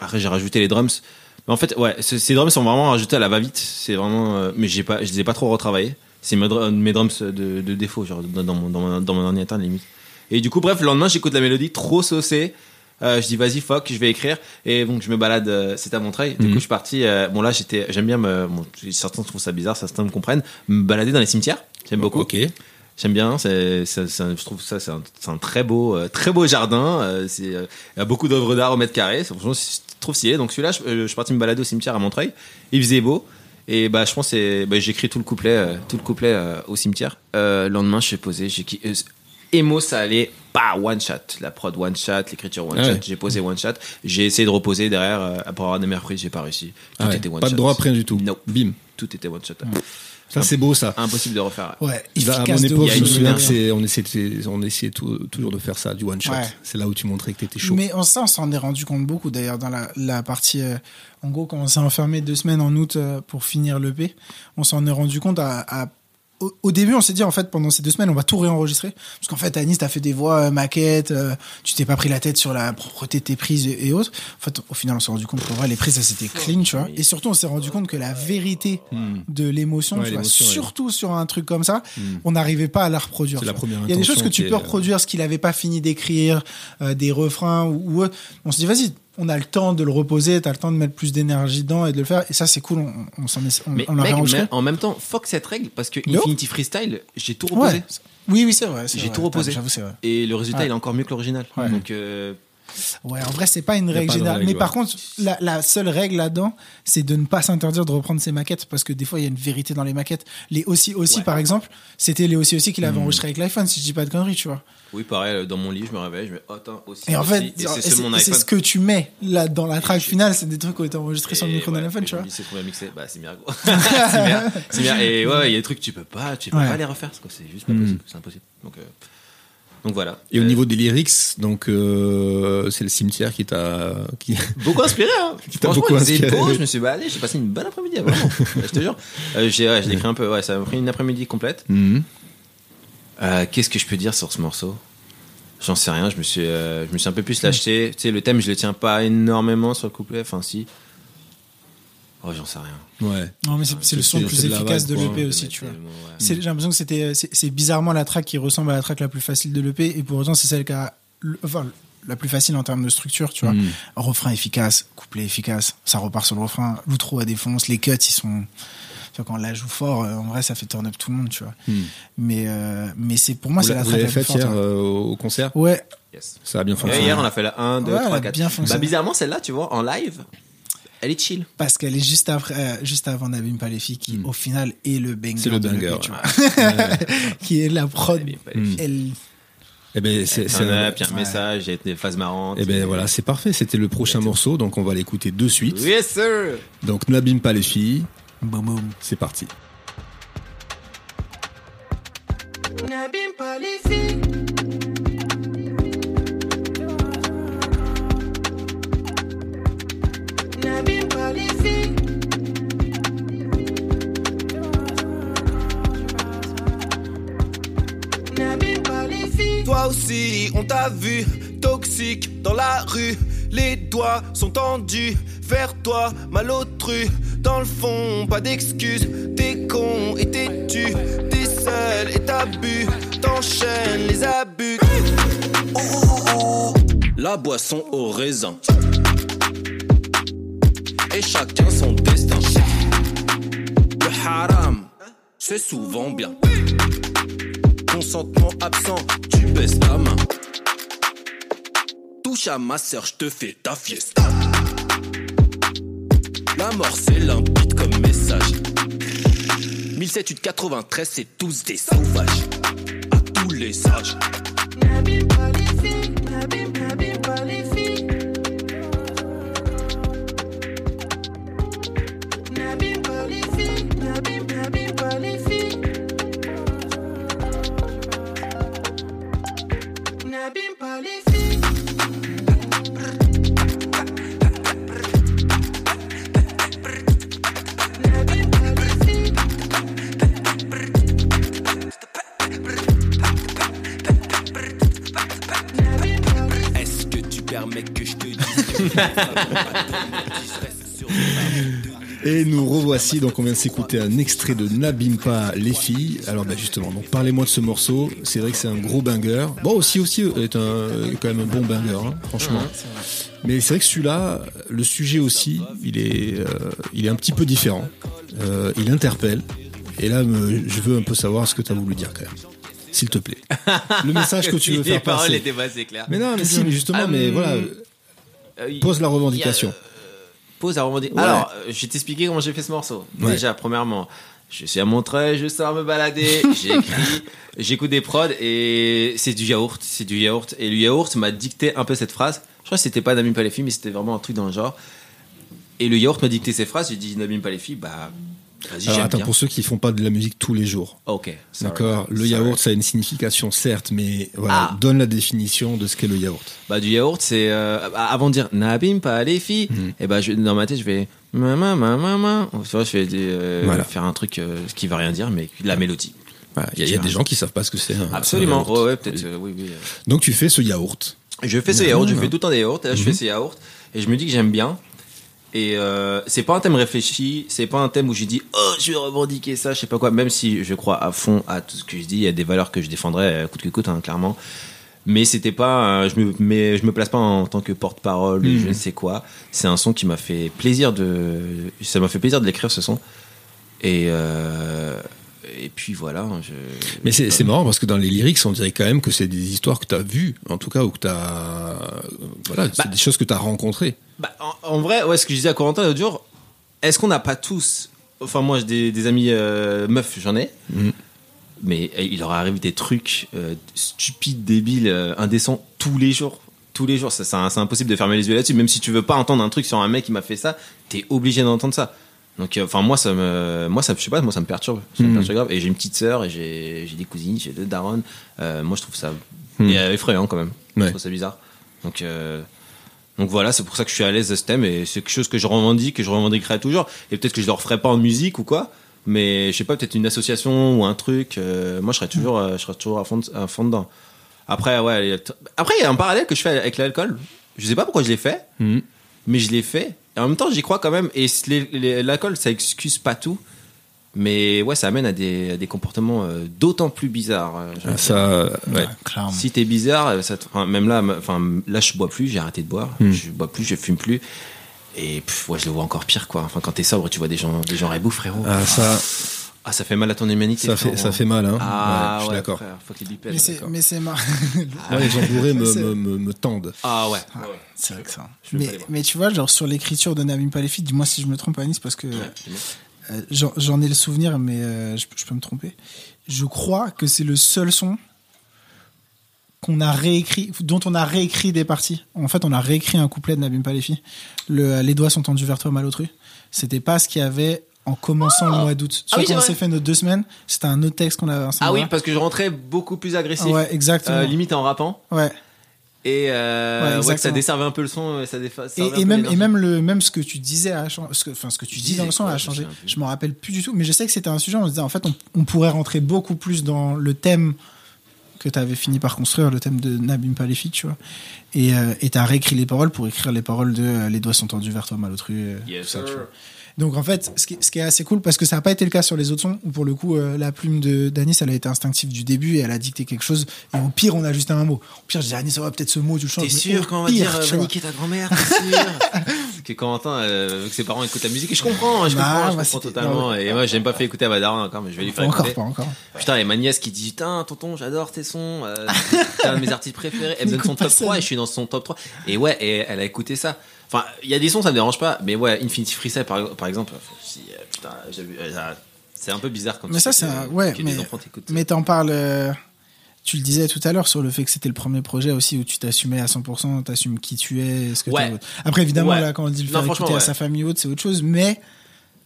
Après, j'ai rajouté les drums. En fait, ouais, ce- ces drums sont vraiment rajoutés à la va-vite. C'est vraiment, euh, mais j'ai pas, je les ai pas trop retravaillés. C'est mes, dr- mes drums de, de défaut, genre dans mon, dans mon, dans mon ordinateur limite. Et du coup, bref, le lendemain, j'écoute la mélodie trop saucée. Euh, je dis vas-y fuck, je vais écrire. Et donc je me balade. euh, C'était à Montreuil. Du Mhm. coup, je suis parti. euh, bon là, j'étais, j'aime bien me. Bon, certains trouvent ça bizarre, certains me comprennent. Me balader dans les cimetières. J'aime beaucoup. Ok. J'aime bien, c'est, c'est- c'est- je trouve ça c'est un, très beau, euh, très beau jardin. euh, c'est, euh, il y a beaucoup d'œuvres d'art au mètre carré. C'est franchement c'est trop stylé. Donc celui-là, je, je suis parti me balader au cimetière à Montreuil. Il faisait beau. Et bah je pense que c'est, bah, j'ai écrit tout le couplet, tout le couplet au cimetière. Le lendemain, je suis posé. J'ai Emo, ça allait pas one shot. La prod one shot, l'écriture one Ah shot. ouais. J'ai posé one shot. J'ai essayé de reposer derrière pour avoir des meilleures prises. J'ai pas réussi. Tout Ah ouais, était one pas shot. de droit après du tout. Non. Bim. Tout était one shot. Ça c'est beau ça. Impossible de refaire. Ouais, Il va- à mon époque, je me souviens que énergie. c'est, on essayait, on essayait tout- toujours de faire ça, du one shot. Ouais. C'est là où tu montrais que t'étais chaud. Mais on, ça, on s'en est rendu compte beaucoup d'ailleurs dans la, la partie. euh, en gros, quand on s'est enfermé deux semaines en août euh, pour finir l'EP, on s'en est rendu compte à. à- au, au début, on s'est dit en fait pendant ces deux semaines, on va tout réenregistrer parce qu'en fait, Anis, t'as fait des voix euh, maquettes, euh, tu t'es pas pris la tête sur la propreté de tes prises et, et autres. En fait, au final, on s'est rendu compte qu'en vrai, les prises, ça c'était clean, tu vois. Et surtout, on s'est rendu compte que la vérité de l'émotion, Ouais, tu vois, ouais. surtout sur un truc comme ça, on n'arrivait pas à la reproduire. La Il y a des choses que tu peux reproduire, ce qu'il avait pas fini d'écrire, euh, des refrains ou, ou autre. On se dit, vas-y, on a le temps de le reposer, t'as le temps de mettre plus d'énergie dedans et de le faire. Et ça, c'est cool, on, on s'en est, on, Mais on mec, mais en même temps, fuck cette règle parce que. Infinity Freestyle, j'ai tout reposé. Ouais. Oui, oui, c'est vrai. J'ai tout reposé. J'avoue, c'est vrai. Et le résultat, Ouais. il est encore mieux que l'original. Ouais. Donc, euh, Ouais, en vrai, c'est pas une règle pas générale. règle, mais ouais. par contre, la, la seule règle là-dedans, c'est de ne pas s'interdire de reprendre ses maquettes parce que des fois, il y a une vérité dans les maquettes. Les aussi aussi, Ouais. par exemple, c'était les aussi aussi qu'il Hmm. avait enregistré avec l'iPhone, si je dis pas de conneries, tu vois. oui, pareil, dans mon lit, je me réveille, je me dis, oh, attends, aussi. Et en fait, c'est iPhone. ce que tu mets là dans la track finale, c'est des trucs qui ont été enregistrés sur le micro de ouais, l'iPhone, et tu vois. c'est combien mixé Bah, c'est bien, gros. c'est bien. Et ouais, il y a des trucs que tu peux pas, tu peux pas les refaire. C'est juste pas Mm. possible. C'est impossible. Donc, euh, donc voilà. Et au Euh, niveau des lyrics, donc euh, c'est le cimetière qui t'a, qui, beaucoup inspiré hein. t'a Franchement, beaucoup inspiré. beau, je me suis baladé j'ai passé une bonne après-midi vraiment je te jure euh, j'ai ouais, écrit un peu ouais ça m'a pris une après-midi complète Mhm. Euh, qu'est-ce que je peux dire sur ce morceau? J'en sais rien je me suis je me suis un peu plus lâché tu sais le thème je le tiens pas énormément sur le couplet enfin si oh j'en sais rien Ouais. Non, mais c'est le son le plus efficace de l'EP aussi, tu vois. ouais. J'ai l'impression que c'était, c'est bizarrement la track qui ressemble à la track la plus facile de l'EP, et pour autant, c'est celle qui a, le- enfin, la plus facile en termes de structure, tu vois. Mm. Refrain efficace, couplet efficace, ça repart sur le refrain, l'outro à défonce, les cuts, ils sont, tu vois, quand on la joue fort, euh, en vrai, ça fait turn up tout le monde, tu vois. Mm. Mais, euh, mais c'est, pour moi, c'est l'a- track la plus fait forte. hier hein. euh, au concert? Ouais, Yes. Ça a bien Et fonctionné. hier on a fait la 1 2 Ouais, elle 3 a 4 bien bah bizarrement celle-là tu vois en live elle est chill parce qu'elle est juste après, euh, juste avant N'abîme pas les filles, qui, Mm. au final, est le banger. C'est le banger, tu ouais. vois. qui est la prod. Mm. filles. Elle, Eh ben c'est, un up, un ouais. message, il y a des phases marrantes. Eh ben voilà, c'est parfait. C'était le prochain morceau, donc on va l'écouter de suite. Yes, sir! Donc n'abîme pas les filles. boum boum. C'est parti. N'abîme pas les filles. Toi aussi, on t'a vu, toxique dans la rue. Les doigts sont tendus vers toi, malotru. Dans le fond, pas d'excuses. T'es con et t'es tu. T'es seul et t'abus. T'enchaînes les abus. La boisson au raisin. Et chacun son destin. Le haram, c'est souvent bien. Consentement absent, tu baisses la main. Touche à ma sœur, je te fais ta fiesta. La mort c'est limpide comme message. 1793, c'est tous des sauvages. À tous les âges. N'abîme pas les filles. N'abîme pas les filles. Est-ce que tu permets que je te dise Et nous revoici, donc on vient de s'écouter un extrait de N'abîme pas les filles. Alors bah justement, donc parlez-moi de ce morceau. C'est vrai que c'est un gros banger. Bon aussi aussi est un quand même un bon banger, hein, franchement. Mais c'est vrai que celui-là, le sujet aussi, il est euh, il est un petit peu différent. Euh, il interpelle. Et là, me- je veux un peu savoir ce que tu as voulu dire quand même. S'il te plaît. Le message que tu veux Les faire paroles passer. étaient pas assez claires. Mais non, mais si, mais justement, Ah, mais hum, voilà, Euh, il- pose la revendication. Pause à remonter. Ouais. Alors, euh, je vais t'expliquer comment j'ai fait ce morceau. Ouais. Déjà, premièrement, je suis à Montreuil, je sors me balader, j'écris, j'écoute des prods et c'est du yaourt, c'est du yaourt. Et le yaourt m'a dicté un peu cette phrase. Je crois que c'était pas N'abîme pas les filles, mais c'était vraiment un truc dans le genre. Et le yaourt m'a dicté ces phrases, j'ai dit N'abîme pas les filles, bah, Alors attends, bien. pour ceux qui font pas de la musique tous les jours. Ok. sorry. D'accord. Le Sorry. yaourt, ça a une signification, certes, mais voilà, Ah. donne la définition de ce qu'est le yaourt. Bah du yaourt, c'est euh, avant de dire n'abîme pas les filles. Mhm. Et bah je, dans ma tête, je vais maman maman je vais euh, Voilà. faire un truc euh, qui veut rien dire, mais la mélodie. Voilà, Il y a, il y a des gens qui savent pas ce que c'est. un- Absolument. un yaourt. Ouais, peut-être. euh, oui, oui. Donc tu fais ce yaourt. Je fais ce Mhm. yaourt, je fais tout des yaourts. Et là, je Mhm. fais ces yaourts et je me dis que j'aime bien. Et euh, c'est pas un thème réfléchi, c'est pas un thème où je dis oh je vais revendiquer ça, je sais pas quoi. Même si je crois à fond à tout ce que je dis, il y a des valeurs que je défendrais euh, coûte que coûte, hein, clairement. Mais c'était pas, euh, je me, mais je me place pas en tant que porte-parole, Mhm. je ne sais quoi. C'est un son qui m'a fait plaisir de, ça m'a fait plaisir de l'écrire ce son. Et euh, et puis voilà. Je, Mais c'est c'est marrant parce que dans les lyrics, on dirait quand même que c'est des histoires que tu as vues, en tout cas, ou que tu as. Voilà, c'est Bah. des choses que tu as rencontrées. Bah, en, en vrai, ouais, ce que je disais à Corentin l'autre jour, est-ce qu'on n'a pas tous, enfin moi j'ai des, des amis euh, meufs, j'en ai, Mhm. mais eh, il leur arrive des trucs euh, stupides, débiles, euh, indécents tous les jours. Tous les jours, ça, ça- c'est impossible de fermer les yeux là-dessus. Même si tu veux pas entendre un truc sur un mec qui m'a fait ça, t'es obligé d'entendre ça. Donc, euh, enfin, moi, ça me, moi, ça, je sais pas, moi, ça me perturbe, ça me Mhm. perturbe grave. Et j'ai une petite sœur et j'ai, j'ai des cousines, j'ai deux darons. Euh, moi, je trouve ça Mhm. et, euh, effrayant quand même. Je Ouais. trouve ça bizarre. Donc, euh, donc voilà, c'est pour ça que je suis à l'aise de ce thème et c'est quelque chose que je revendique, que je revendiquerai toujours. Et peut-être que je le referai pas en musique ou quoi, mais je sais pas, peut-être une association ou un truc. euh, moi, je serais toujours, euh, je serais toujours à fond, à fond dedans. Après, ouais, après il y a un parallèle que je fais avec l'alcool. Je sais pas pourquoi je l'ai fait, Mhm. mais je l'ai fait. En même temps, j'y crois quand même. Et l'alcool, ça excuse pas tout. Mais ouais, ça amène à des, à des comportements euh, d'autant plus bizarres. euh, Ah, Ça, ouais. clairement. si t'es bizarre, euh, ça te- enfin, même là, enfin là, je bois plus, j'ai arrêté de boire, Hmm. je bois plus, je fume plus. Et pff, ouais, je le vois encore pire, quoi. Enfin, quand t'es sobre, tu vois des gens, des gens frérot. Ah, ça, Ah, ça fait mal à ton humanité. ça fait, ça fait mal, hein. Ah, Ouais, je suis ouais, d'accord. frère, faut qu'il y pèse, Mais c'est, d'accord. mais c'est marrant. Moi, les gens bourrés me, me, me, me tendent. Ah ouais. Ah, ouais. c'est vrai que ça. Mais, mais tu vois, genre sur l'écriture de les filles, dis-moi si je me trompe, Anis, parce que euh, j'en, j'en ai le souvenir, mais euh, je, je peux me tromper. Je crois que c'est le seul son qu'on a réécrit, dont on a réécrit des parties. En fait, on a réécrit un couplet de les filles. Le, les doigts sont tendus vers toi, malotru. C'était pas ce qu'il y avait en commençant le mois d'août. Ah oui, Soit c'est quand on s'est fait nos deux semaines, c'était un autre texte qu'on avait ce Ah oui, parce que je rentrais beaucoup plus agressif. Ouais, exactement. Euh, limite en rappant. ouais. Et euh, Ouais, ouais, que ça desservait un peu le son. Ça défa- ça Et, et même, et même, le, même ce que tu disais a changé, ce que, enfin, ce que tu Tu dis dans le son quoi, a changé. Je me rappelle plus du tout, mais je sais que c'était un sujet, on se disait, en fait, on, on pourrait rentrer beaucoup plus dans le thème que tu avais fini par construire, le thème de N'abîme pas les filles, tu vois. Et euh, et t'as réécrit les paroles pour écrire les paroles de euh, Les doigts sont tendus vers toi, malotru. euh, Yes, tout ça, tu vois. Donc en fait, ce qui, ce qui est assez cool, parce que ça n'a pas été le cas sur les autres sons, où pour le coup, euh, la plume de d'Anis, elle a été instinctive du début et elle a dicté quelque chose. Et au pire, on a ajusté un mot. Au pire, je dis Anis, ouais, peut-être ce mot, tu le changes. T'es sûr qu'on va pire, dire tu va niquer ta grand-mère T'es sûr Que Corentin, euh, que ses parents écoutent la musique, et je comprends, je Bah, comprends, je comprends c'était- totalement. non, Et moi, j'ai même pas fait écouter à ma daronne encore, mais je vais lui faire encore, écouter. pas encore. Putain, et ma nièce qui dit Putain, tonton, j'adore tes sons, euh, t'es un de mes artistes préférés. Elle me donne son pas top ça. 3 et je suis dans son top 3. Et ouais, et elle a écouté ça. Enfin, il y a des sons, ça me dérange pas, mais ouais, Infinity Freestyle par, par exemple, si, euh, putain, j'ai vu, euh, ça- c'est un peu bizarre quand Mais tu ça, sais c'est que- un- ouais, que mais- les enfants t'écoutent. Mais t'en parles, euh, tu le disais tout à l'heure sur le fait que c'était le premier projet aussi où tu t'assumais à 100%, t'assumes qui tu es, ce que Ouais. Après, évidemment, Ouais. là, quand on dit le Non, faire franchement, écouter à sa famille ou autre, c'est autre chose, mais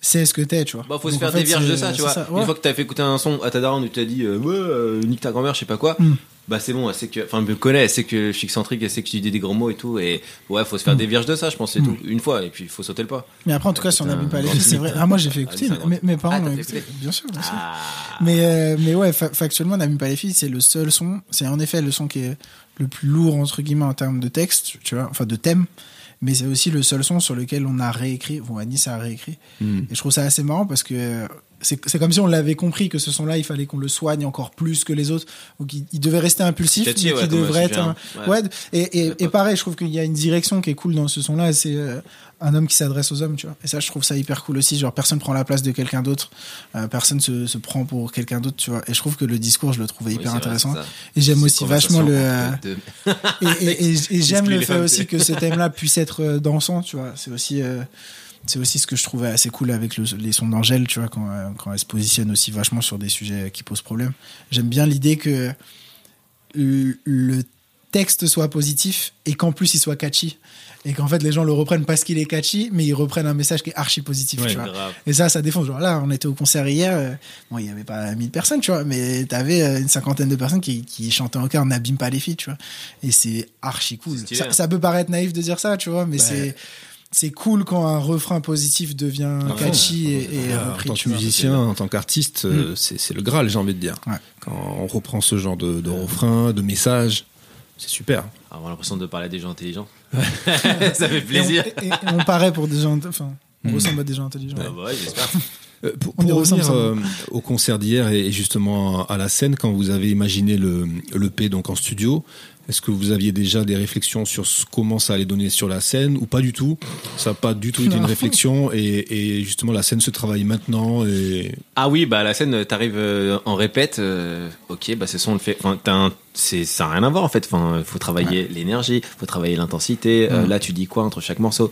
c'est ce que t'es, tu vois. Bah, faut se faire en fait, des vierges de ça, tu vois. ça, Une fois que t'as fait écouter un son à ta daronne où tu t'as dit, euh, ouais, euh, nique ta grand-mère, je sais pas quoi, Mm. Bah c'est bon, sait que, enfin, me connaît, sait que je suis excentrique, elle sait que je dis des gros mots et tout, et ouais, faut se faire des vierges de ça, je pense, c'est Mm. tout. Une fois, et puis il faut sauter le pas. Mais après, en tout cas, si on n'abîme pas les filles, c'est vrai. Ah, moi, j'ai fait Ah, écouter. c'est un mes, mes parents Ah, m'ont écouté. Bien sûr, bien sûr. Ah. Mais, euh, mais ouais, fa- factuellement, N'abîme pas les filles, c'est le seul son. C'est en effet le son qui est le plus lourd, entre guillemets, en termes de texte, tu vois, enfin de thème. Mais c'est aussi le seul son sur lequel on a réécrit, bon, Anis a réécrit. Hmm. Et je trouve ça assez marrant parce que c'est c'est comme si on l'avait compris que ce son-là, il fallait qu'on le soigne encore plus que les autres. Ou qu'il il devait rester impulsif, mais qu'il devrait être. hein. un- Ouais. Ouais, et, et, et pareil, je trouve qu'il y a une direction qui est cool dans ce son-là. C'est euh, un homme qui s'adresse aux hommes, tu vois. Et ça, je trouve ça hyper cool aussi. Genre, personne prend la place de quelqu'un d'autre. Euh, personne se, se prend pour quelqu'un d'autre, tu vois. Et je trouve que le discours, je le trouvais Oui, hyper vrai, intéressant. Et j'aime aussi vachement le. euh, et, et- et- et j'aime le fait aussi que ce thème-là puisse être euh, dansant, tu vois. C'est aussi, euh, c'est aussi ce que je trouvais assez cool avec le- les sons d'Angèle, tu vois, quand, quand elle se positionne aussi vachement sur des sujets qui posent problème. J'aime bien l'idée que le, le texte soit positif et qu'en plus il soit catchy. Et qu'en fait les gens le reprennent parce qu'il est catchy, mais ils reprennent un message qui est archi positif, Ouais, tu vois. Grave. Et ça, ça défonce. Genre là, on était au concert hier. euh, bon, il y avait pas 1000 personnes, tu vois, mais t'avais euh, une cinquantaine de personnes qui, qui chantaient en chœur N'abîme pas les filles, tu vois. Et c'est archi cool. C'est stylé, Ça, hein. ça peut paraître naïf de dire ça, tu vois, mais c'est c'est cool quand un refrain positif devient Ah, catchy et, et en repris, tant tu que musicien, en tant qu'artiste, euh, c'est c'est le Graal, j'ai envie de dire. Ouais. Quand on reprend ce genre de, de refrain, de message, c'est super. Avoir l'impression de parler à des gens intelligents. ça fait plaisir. Et on, et- et on paraît pour des gens, enfin, on Mm. ressemble à des gens intelligents. Ah bah ouais, j'espère. Euh, pour On y pour revenir ressemble, euh, au concert d'hier et, et justement à la scène, quand vous avez imaginé le, le P donc en studio, est-ce que vous aviez déjà des réflexions sur ce- comment ça allait donner sur la scène ou pas du tout? Ça n'a pas du tout été une réflexion et, et justement la scène se travaille maintenant et Ah oui, bah la scène, t'arrives euh, en répète, euh, ok, bah c'est son on le fait. Enfin, t'as un- c'est ça n'a rien à voir en fait. Enfin, faut travailler l'énergie, faut travailler l'intensité. euh, Ouais. là, tu dis quoi entre chaque morceau?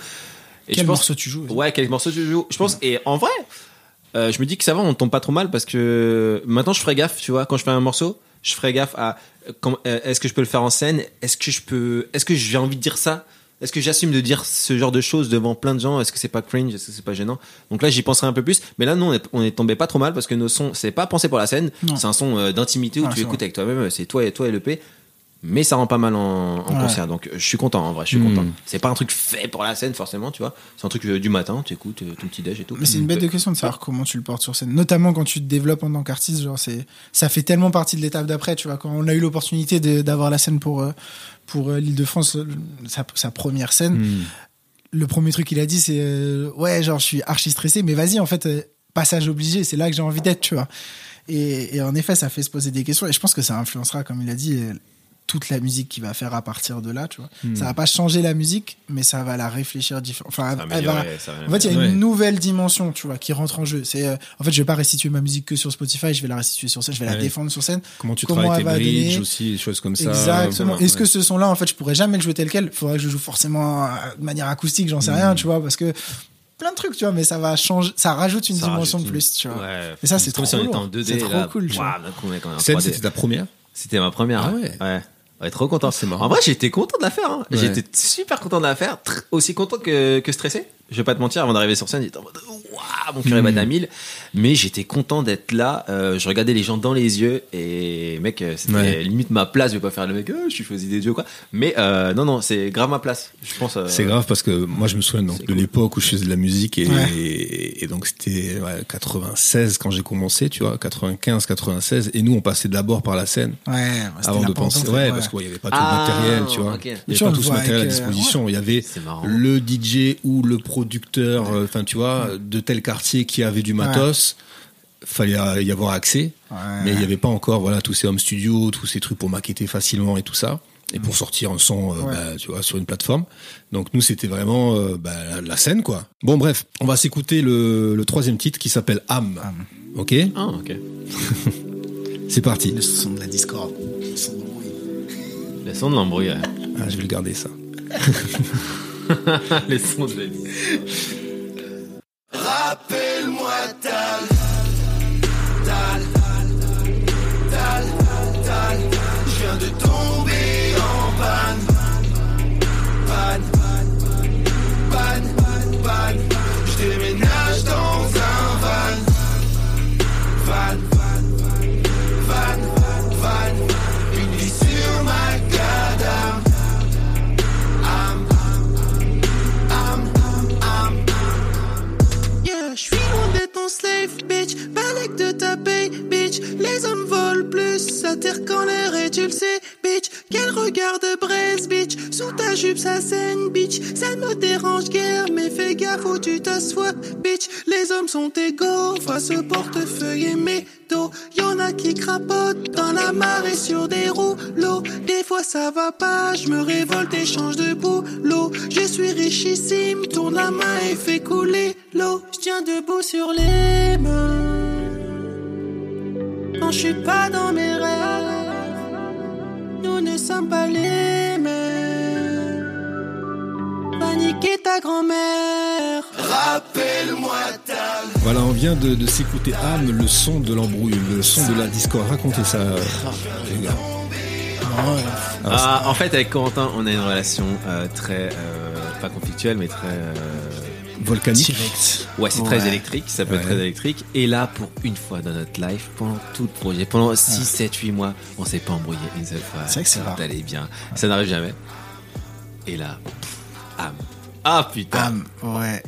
Et Quel je pense, morceau tu joues. Ouais, quel morceau tu joues? Je pense. Et en vrai, euh, je me dis que ça va, on tombe pas trop mal parce que maintenant je ferai gaffe, tu vois, quand je fais un morceau, je ferai gaffe à euh, est-ce que je peux le faire en scène? Est-ce que je peux Est-ce que j'ai envie de dire ça? Est-ce que j'assume de dire ce genre de choses devant plein de gens? Est-ce que c'est pas cringe? Est-ce que c'est pas gênant? Donc là, j'y penserai un peu plus. Mais là, non, on est, tombé pas trop mal parce que nos sons, c'est pas pensé pour la scène. C'est un son euh, d'intimité où Ah, tu écoutes vrai. avec toi-même. C'est toi et toi et le P. Mais ça rend pas mal en, en Ouais. concert. Donc je suis content en vrai. Je suis Mm. content. C'est pas un truc fait pour la scène forcément, tu vois. C'est un truc euh, du matin. Tu écoutes ton petit déj et tout. Mais c'est une bête de question de savoir comment tu le portes sur scène, notamment quand tu te développes en tant qu'artiste. Genre, c'est, ça fait tellement partie de l'étape d'après, tu vois. Quand on a eu l'opportunité d'avoir la scène pour euh, pour euh, l'Île-de-France, euh, sa, sa première scène, Hmm. le premier truc qu'il a dit, c'est euh, ouais, genre je suis archi stressé, mais vas-y, en fait, euh, passage obligé, c'est là que j'ai envie d'être, tu vois. Et, et en effet, ça fait se poser des questions, et je pense que ça influencera, comme il a dit. Toute la musique qu'il va faire à partir de là, tu vois. Hmm. Ça va pas changer la musique, mais ça va la réfléchir différemment. Enfin, elle va, Améliorer, ça va en fait, il y a Ouais. une nouvelle dimension, tu vois, qui rentre en jeu. C'est, euh, en fait, je vais pas restituer ma musique que sur Spotify, je vais la restituer sur scène, je vais la défendre sur scène. comment tu Comment travailles elle tes va bridges donner- aussi, des choses comme ça. Exactement. Voilà, Est-ce que ce son-là, en fait, je pourrais jamais le jouer tel quel? Faudrait que je joue forcément euh, de manière acoustique, j'en sais Mm. rien, tu vois, parce que plein de trucs, tu vois, mais ça va changer, ça rajoute une Ça dimension rajoute de plus, tu vois. Ouais. Et ça, c'est trop 2D. C'est trop cool, 3D. c'était ta première? C'était ma première. Ah ouais. ouais. ouais. Trop content. C'est marrant. En vrai, j'étais content de la faire. hein. J'étais super content de la faire. Tr- Aussi content que, que stressé. Je vais pas te mentir, avant d'arriver sur scène, j'étais en mode waouh, mon cœur est Mm. battu à 1000. Mais j'étais content d'être là. Euh, je regardais les gens dans les yeux et mec, euh, c'était Ouais. limite ma place. Je vais pas faire le mec, oh, je suis choisi des yeux quoi. Mais euh, non, non, c'est grave ma place. Je pense. euh, C'est grave parce que moi je me souviens donc de cool. l'époque où je faisais de la musique et, Ouais. et, et donc c'était ouais, 96 quand j'ai commencé, tu vois, 95, 96 et nous on passait d'abord par la scène avant de penser ouais, ouais. parce qu'il y avait pas tout Ah, le matériel, tu vois. Il y Tu avait pas tout ce matériel à euh, disposition, il y avait le DJ ou le producteur euh, enfin tu vois de tel quartier qui avait du matos. Fallait y avoir accès, Ouais. mais il n'y avait pas encore voilà tous ces home studios, tous ces trucs pour maqueter facilement et tout ça, et pour sortir un son, euh, Ouais. bah, tu vois, sur une plateforme. Donc nous c'était vraiment euh, bah, la- la scène quoi. Bon bref, on va s'écouter le, le troisième titre qui s'appelle. Âme. Ok, Ah, ok. c'est parti. Le son de la Discord. Le son de l'embrouille. ouais. Ah, je vais le garder ça. Les sons de la Rappelle-moi Tal quand l'air est tu le sais, bitch. Quel regard de braise, bitch. Sous ta jupe, ça saigne, bitch. Ça me dérange guère, mais fais gaffe où tu t'assois, bitch. Les hommes sont égaux face au portefeuille et métaux. Y'en a qui crapotent dans la marée sur des rouleaux. Des fois ça va pas, je me révolte et change de boulot. Je suis richissime, tourne la main et fais couler l'eau. Je tiens debout sur les mains. Non, je suis pas dans mes rêves. Nous ne sommes pas les mêmes. Paniquer ta grand-mère. Rappelle-moi ta Voilà, on vient de, de s'écouter Âme, le son de l'embrouille, le son de la discorde. Racontez ça, les gars. Ah, en fait, avec Corentin, on a une relation euh, très, euh, pas conflictuelle, mais très. euh, Volcanique. Direct. Ouais, c'est très électrique, ça peut être très électrique. Et là, pour une fois dans notre life, pendant tout le projet, pendant 6, 7, 8 mois, on s'est pas embrouillé une seule fois. C'est vrai que c'est rare. allait bien. Ça n'arrive jamais. Et là, âme. Ah putain. Ah, ouais.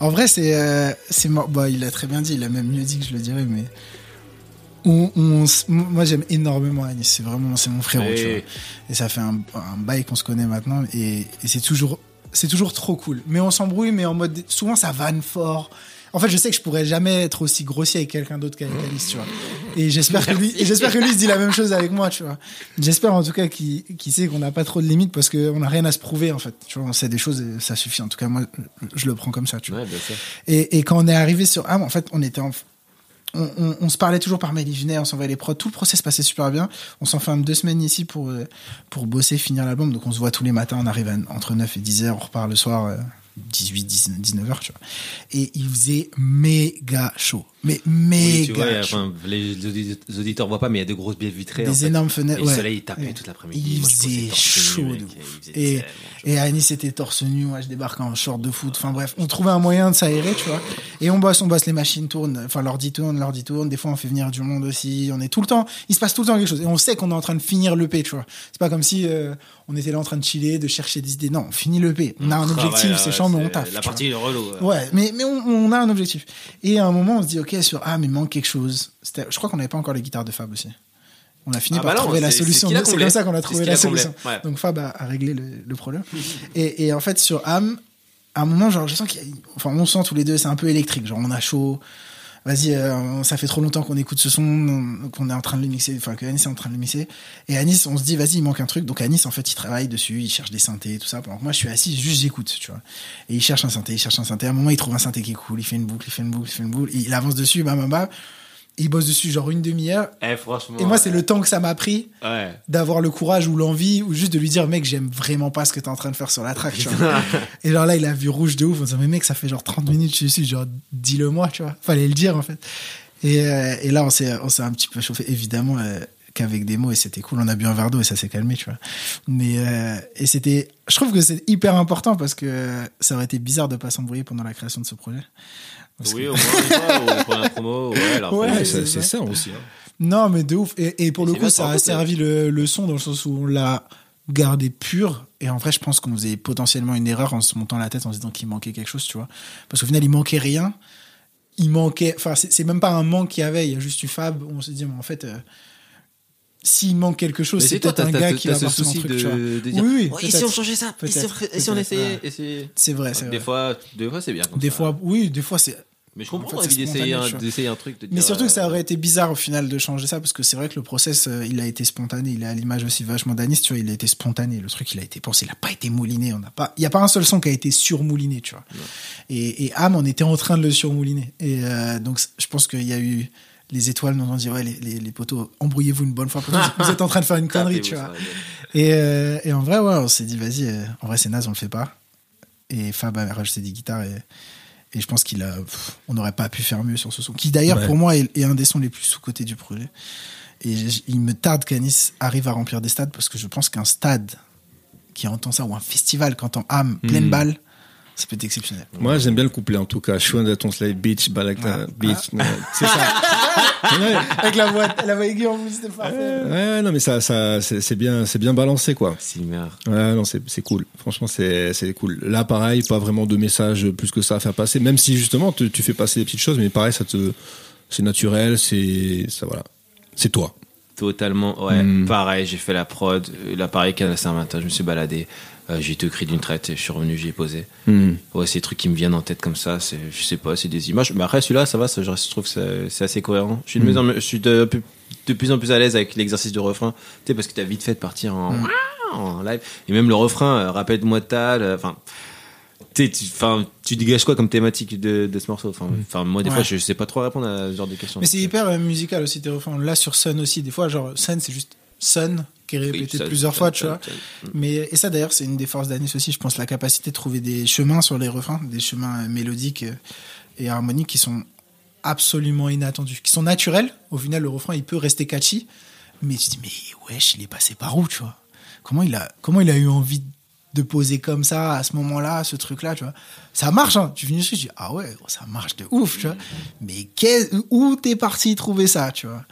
En vrai, c'est. euh, c'est. Bah, il a très bien dit, il a même mieux dit que je le dirais, mais. On, moi, j'aime énormément Anis. C'est vraiment. C'est mon frérot, Oui. tu vois. Et ça fait un, un bail qu'on se connaît maintenant. Et, et c'est toujours. C'est toujours trop cool. Mais on s'embrouille, mais en mode. Souvent, ça vanne fort. En fait, je sais que je pourrais jamais être aussi grossier avec quelqu'un d'autre qu'avec Alice, tu vois. Et j'espère que lui, et j'espère que lui se dit la même chose avec moi, tu vois. J'espère en tout cas qu'il qu'il sait qu'on n'a pas trop de limites parce qu'on n'a rien à se prouver, en fait. Tu vois, on sait des choses et ça suffit. En tout cas, moi, je le prends comme ça, tu vois. Ouais, bien sûr. Et, et quand on est arrivé sur Am, en fait, on était en, on, se parlait toujours par mail, il venait, on s'envoyait les prods, tout le process passait super bien. On s'enferme deux semaines ici pour, euh, pour bosser, finir l'album. Donc on se voit tous les matins, on arrive entre 9 et 10 heures, on repart le soir, euh, 18, 19, 19 heures, tu vois. Et il faisait méga chaud. Mais Oui, méga tu vois, il chaud. enfin, les, les auditeurs voient pas, mais il y a de grosses baies vitrées. en Des fait. énormes fenêtres. Et le soleil tapait Ouais. toute l'après-midi. Il faisait chaud de ouf. il Et, chaud. et Anis était torse nu, moi je débarque en short de foot. Enfin bref, on trouvait un moyen de s'aérer, tu vois. Et on bosse, on bosse, les machines tournent, enfin l'ordi tourne, l'ordi tourne. Des fois on fait venir du monde aussi. On est tout le temps, il se passe tout le temps quelque chose. Et on sait qu'on est en train de finir l'EP, tu vois. C'est pas comme si euh, on était là en train de chiller, de chercher des idées. Non, on finit l'EP. On a un objectif, c'est ouais, chiant, mais on c'est taffe. La partie de relou. ouais. Ouais, mais, mais on, on a un objectif. Et à un moment, on se dit, ok, sur Ah, mais il manque quelque chose. Je crois qu'on n'avait pas encore les guitarres de Fab aussi. On a fini Ah par bah non, trouver la solution. C'est comme ça qu'on a trouvé la a solution. Ouais. Donc Fab a, a réglé le, le problème. et, et en fait, sur Am, à un moment, genre, je sens qu'il y a, enfin, on sent tous les deux, c'est un peu électrique. Genre, on a chaud. Vas-y, euh, ça fait trop longtemps qu'on écoute ce son, on- qu'on est en train de le mixer, enfin que Anis est en train de le mixer. Et Anis, on se dit, vas-y, il manque un truc. Donc Anis, en fait, il travaille dessus, il cherche des synthés, tout ça. Pendant que moi, je suis assis, juste j'écoute, tu vois. Et il cherche un synthé, il cherche un synthé. À un moment, il trouve un synthé qui est cool, il fait une boucle, il fait une boucle, il fait une boucle. Il avance dessus, bam, bam. Il bosse dessus genre une demi-heure. Eh, franchement. Et moi, c'est le temps que ça m'a pris Ouais. d'avoir le courage ou l'envie ou juste de lui dire mec j'aime vraiment pas ce que t'es en train de faire sur la track tu vois. et genre là il a vu rouge de ouf en disant mais mec ça fait genre 30 minutes que je suis dessus genre dis-le moi tu vois fallait le dire en fait et, euh, et là on s'est on s'est un petit peu chauffé évidemment euh, qu'avec des mots et c'était cool on a bu un verre d'eau et ça s'est calmé tu vois mais euh, et c'était je trouve que c'est hyper important parce que ça aurait été bizarre de pas s'embrouiller pendant la création de ce projet Oui, que- au moins une fois, ou pour la promo. Ouais, c'est ça aussi. hein. Non, mais de ouf. Et, et pour le coup, bien, ça a servi le, le son dans le sens où on l'a gardé pur. Et en vrai, je pense qu'on faisait potentiellement une erreur en se montant la tête en se disant qu'il manquait quelque chose, tu vois. Parce qu'au final, il manquait rien. Il manquait. Enfin, c'est même pas un manque qu'il y avait. Il y a juste eu Fab. On se dit, mais en fait, euh, s'il manque quelque chose, c'est peut-être un gars qui va ce apporter son souci truc, de, de dire. Oui, oui, oh, et si on changeait ça? Et si on et si essayait? ouais. C'est vrai, c'est Des fois, des fois c'est bien. comme Des ça. fois, oui, des fois, c'est. Mais je comprends En fait, l'envie c'est d'essayer un, d'essayer un truc. de Mais dire, surtout que ça euh, aurait été bizarre au final de changer ça parce que c'est vrai que le process euh, il a été spontané, il est à l'image aussi vachement d'Anis, tu vois, il a été spontané, le truc il a été pensé, il a pas été mouliné, on n'a pas il y a pas un seul son qui a été surmouliné, tu vois. Et et Am on était en train de le surmouliner et euh, donc je pense qu'il y a eu les étoiles nous ont dit ouais les, les, les poteaux embrouillez-vous une bonne fois pour vous êtes en train de faire une connerie, tu vois. Et, euh, et en vrai, ouais, on s'est dit, vas-y, euh, en vrai, c'est naze, on le fait pas. Et Fab a rajouté des guitares et, et je pense qu'il a, pff, on n'aurait pas pu faire mieux sur ce son, qui d'ailleurs, Ouais. pour moi, est, est un des sons les plus sous-cotés du projet. Et il me tarde qu'Anis arrive à remplir des stades parce que je pense qu'un stade qui entend ça ou un festival qui entend âme, pleine Hmm. balle, ça peut être exceptionnel. Moi, j'aime bien le couplet en tout cas. Chouin ton slave, bitch, balakta, bitch. Ouais, C'est ça. Ouais. Avec la voix, la voix aiguë en plus, c'était parfait. Ouais, non, mais ça, ça, c'est c'est bien, c'est bien balancé, quoi. Silmer. Ouais, non, c'est c'est cool. Franchement, c'est c'est cool. Là, pareil, pas vraiment de message plus que ça à faire passer. Même si justement, tu, tu fais passer des petites choses, mais pareil, ça te, c'est naturel, c'est, ça voilà, c'est toi. Totalement, ouais. Hmm. Pareil, j'ai fait la prod. euh, Là, pareil, qu'à Saint-Martin, je me suis baladé. Euh, j'ai tout cri d'une traite et je suis revenu, j'y ai posé. Hmm. Ouais, c'est des trucs qui me viennent en tête comme ça. C'est, je sais pas, c'est des images. Mais après, celui-là, ça va, ça, je trouve que c'est, assez cohérent. Je suis de, en- je suis de, de plus en plus à l'aise avec l'exercice du refrain. Tu sais, parce que t'as vite fait de partir en, en live. Et même le refrain, euh, rappelle-moi de tal. euh, Enfin, tu tu, enfin, tu dégages quoi comme thématique de, de ce morceau? Enfin, enfin, moi, des Ouais. fois, je sais pas trop répondre à ce genre de questions. Mais c'est hyper musical aussi, tes refrains. Là, sur Sun aussi, des fois, genre, Sun, c'est juste Sun, qui est répété plusieurs fois, tu vois. ça. Mais, et ça, d'ailleurs, c'est une des forces d'Anis aussi, je pense, la capacité de trouver des chemins sur les refrains, des chemins euh, mélodiques euh, et harmoniques qui sont absolument inattendus, qui sont naturels. Au final, le refrain, il peut rester catchy, mais tu te dis, mais wesh, il est passé par où, tu vois? Comment il, a, comment il a eu envie de poser comme ça, à ce moment-là, ce truc-là, tu vois Ça marche, hein Tu finis dessus, tu dis, ah ouais, ça marche de ouf, tu vois Mais où t'es parti trouver ça, tu vois?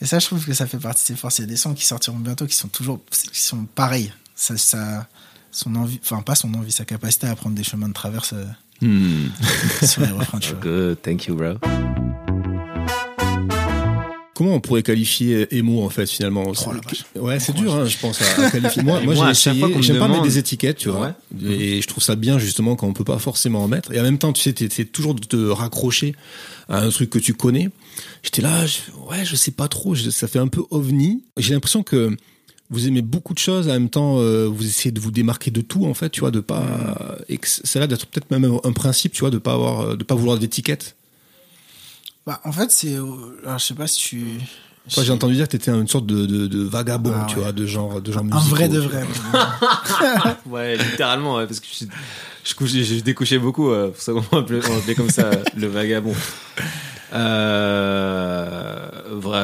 Et ça, je trouve que ça fait partie de ses forces. Il y a des sons qui sortiront bientôt qui sont toujours, qui sont pareils. Ça, ça, son envie, enfin pas son envie, sa capacité à prendre des chemins de traverse euh, Hmm. sur les refrains, tu vois. Good, thank you, bro. Comment on pourrait qualifier emo en fait finalement Oh, la vache. Ouais, c'est dur, hein, je pense à, à qualifier. Moi, Et j'ai essayé. J'aime pas mettre des étiquettes, tu vois. Et je trouve ça bien justement quand on peut pas forcément en mettre. Et en même temps, tu sais, c'est toujours de te raccrocher à un truc que tu connais. J'étais là, je- ouais, je sais pas trop. je- ça fait un peu ovni. J'ai l'impression que vous aimez beaucoup de choses. En même temps, euh, vous essayez de vous démarquer de tout, en fait, tu vois, de pas. Et que ça a l'air d'être peut-être même un principe, tu vois, de pas avoir, de pas vouloir d'étiquette. Bah, en fait, c'est. euh, Alors, je sais pas si tu. Toi, j'ai entendu dire que t'étais une sorte de, de, de vagabond, Ah, tu ouais. vois, de genre, de genre Un vrai de vrai. Ouais, littéralement, ouais, parce que je, je, couchais, je découchais beaucoup, euh, pour ça qu'on m'appelait comme ça, euh, le vagabond. Euh,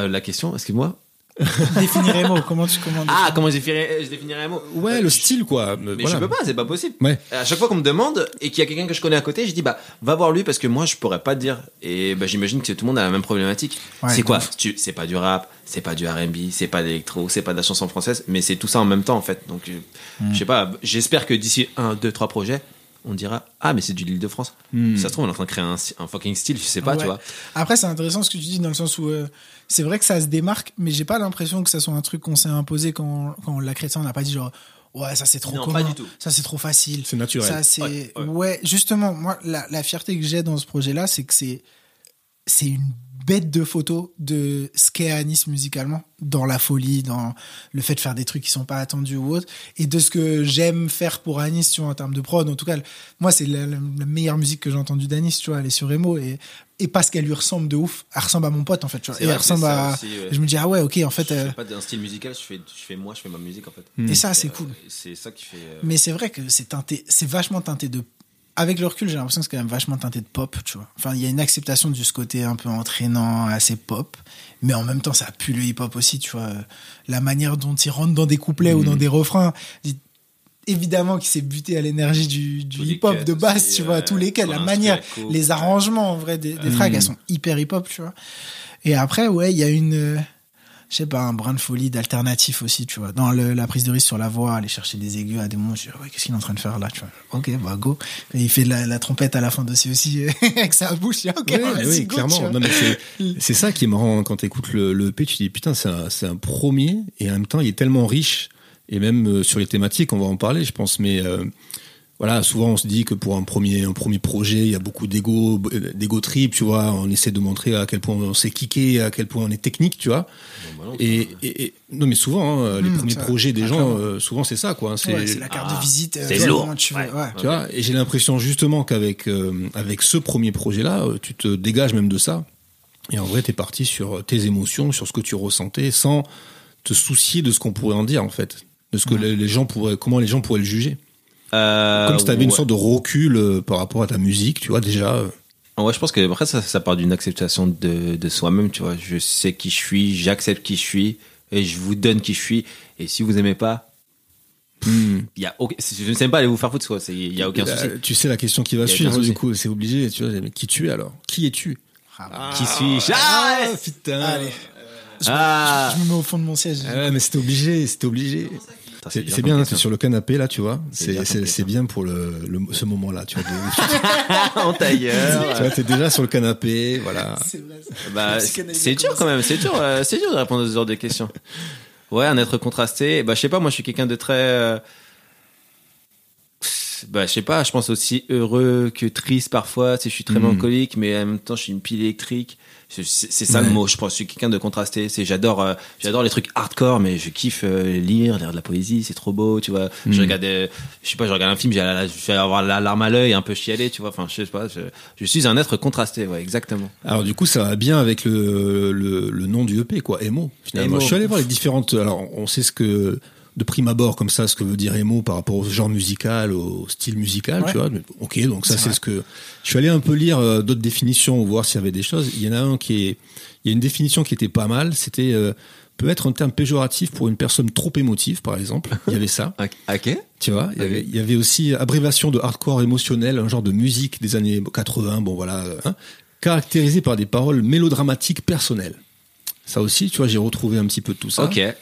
la question, excuse-moi. Définir les mots. Comment tu commandes Ah, comment je définirais, je définirais un mot Ouais, le style, quoi. Mais Voilà. je peux pas, c'est pas possible. Ouais. À chaque fois qu'on me demande et qu'il y a quelqu'un que je connais à côté, je dis bah va voir lui parce que moi je pourrais pas te dire. Et bah j'imagine que tout le monde a la même problématique. Ouais, c'est quoi C'est pas du rap, c'est pas du R&B, c'est pas d'électro, c'est pas de la chanson française, mais c'est tout ça en même temps en fait. Donc euh, Hmm. je sais pas. J'espère que d'ici un, deux, trois projets, on dira ah mais c'est du l'île de France. Hmm. Ça se trouve on est en train de créer un, un fucking style, je sais pas, Ouais. tu vois. Après, c'est intéressant ce que tu dis dans le sens où euh, c'est vrai que ça se démarque, mais j'ai pas l'impression que ça soit un truc qu'on s'est imposé quand, quand on l'a créé. Ça, On n'a pas dit genre, ouais, ça c'est trop Non, commun, pas du tout. ça c'est trop facile. C'est naturel. Ça c'est Ouais, ouais, ouais. justement moi la, la fierté que j'ai dans ce projet-là, c'est que c'est c'est une bête de photo de ce qu'est Anis musicalement, dans la folie, dans le fait de faire des trucs qui sont pas attendus ou autre, et de ce que j'aime faire pour Anis, tu vois, en termes de prod. En tout cas, moi, c'est la meilleure musique que j'ai entendue d'Anis, tu vois, elle est sur Emo, et, et parce qu'elle lui ressemble de ouf, elle ressemble à mon pote, en fait, tu vois, et vrai elle ressemble ça à... aussi, ouais. Je me dis, ah ouais, ok, en fait... je euh, fais pas d'un style musical, je fais, je fais moi, je fais ma musique en fait. et ça, c'est Euh, cool. C'est ça qui fait. euh, Mais c'est vrai que c'est teinté, c'est vachement teinté de. Avec le recul, j'ai l'impression que c'est quand même vachement teinté de pop, tu vois. Enfin, il y a une acceptation de ce côté un peu entraînant, assez pop, mais en même temps, ça pue le hip-hop aussi, tu vois. La manière dont il rentre dans des couplets ou Mm. dans des refrains, évidemment qu'il s'est buté à l'énergie du, hip-hop de base, tu vois, euh, tous les sur la manière, coupe, les arrangements, en vrai, des, des tracks, elles sont hyper hip-hop, tu vois. Et après, ouais, il y a une, euh, je sais pas, un brin de folie d'alternatif aussi, tu vois. Dans le- la prise de risque sur la voix, aller chercher des aigus à des moments, je dis, ouais, qu'est-ce qu'il est en train de faire là, tu vois. Ok, bah, go. Et il fait de la, la trompette à la fin aussi, aussi, avec sa bouche, ok, Ouais, vas-y, oui, go, clairement. vois. Non, mais c'est, c'est ça qui est marrant hein, quand tu écoutes le, le EP, tu dis putain, c'est un, c'est un premier et en même temps, il est tellement riche et même euh, sur les thématiques, on va en parler, je pense, mais euh, voilà, souvent on se dit que pour un premier, un premier projet, il y a beaucoup d'ego, d'ego trip, tu vois, on essaie de montrer à quel point on sait kicker, à quel point on est technique, tu vois. bon, bah non, Et, et, et- non, mais souvent, hein, les Hmm, premiers projets des ah, gens, euh, souvent c'est ça, quoi. hein, Ouais, c'est la carte Ah, de visite. euh, c'est lourd. tu veux, Ouais. ouais. Tu vois, et j'ai l'impression justement qu'avec euh, avec ce premier projet-là, euh, tu te dégages même de ça. Et en vrai, t'es parti sur tes émotions, sur ce que tu ressentais, sans te soucier de ce qu'on pourrait en dire en fait, de ce que les, les gens pourraient, comment les gens pourraient le juger. euh, Comme si t'avais une ouais. sorte de recul euh, par rapport à ta musique, tu vois déjà. euh. Ouais, je pense que après ça, ça part d'une acceptation de, de soi-même, tu vois. Je sais qui je suis, j'accepte qui je suis et je vous donne qui je suis. Et si vous aimez pas, il y a aucun- je ne sais même pas aller vous faire foutre, quoi. C'est- Il y a aucun Euh, souci. tu sais la question qui va suivre souci. du coup, c'est obligé. Tu vois, mais qui tu es alors? Qui es-tu? Ah, Qui suis-je? Ah, putain. Allez. Je, Ah. me, je me mets au fond de mon siège. Ah ouais, mais c'était obligé, c'était obligé. C'est comme bien, question. c'est sur le canapé là, tu vois. C'est bien pour le, le- ce moment-là, tu vois. de- en tailleur. tu vois, t'es déjà sur le canapé, voilà. C'est. Bah, bien dur quand même, c'est dur, euh, c'est dur de répondre à ce genre de questions. Ouais, un être contrasté. Bah, je sais pas, moi, je suis quelqu'un de très. euh, Bah, je sais pas, je pense aussi heureux que triste parfois. Tu sais, je suis très Mhm. mélancolique, mais en même temps, je suis une pile électrique. C'est ça le Ouais. mot, je pense. Je suis quelqu'un de contrasté. C'est j'adore, euh, j'adore les trucs hardcore, mais je kiffe euh, lire, lire de la poésie, c'est trop beau, tu vois. Je Mhm. regarde, des- je sais pas, je regarde un film, je vais avoir la larme à l'œil, un peu chialer, tu vois. Enfin, je sais pas, je, je suis un être contrasté, ouais, exactement. Alors du coup, ça va bien avec le, le, le nom du EP, quoi, Emo. Finalement, Emo. je suis allé voir les différentes. Alors, on sait ce que de prime abord comme ça, ce que veut dire Emo par rapport au genre musical, au style musical, Ouais. tu vois. Ok, donc ça C'est ce que. Je suis allé un peu lire euh, d'autres définitions, voir s'il y avait des choses. Il y en a un qui est. Il y a une définition qui était pas mal. C'était euh, peut être un terme péjoratif pour une personne trop émotive, par exemple. Il y avait ça. Ok. Tu vois, il y avait, il y avait aussi abréviation de hardcore émotionnel, un genre de musique des années 80, bon voilà, hein, caractérisé par des paroles mélodramatiques personnelles. Ça aussi, tu vois, j'ai retrouvé un petit peu de tout ça. Ok, ouais.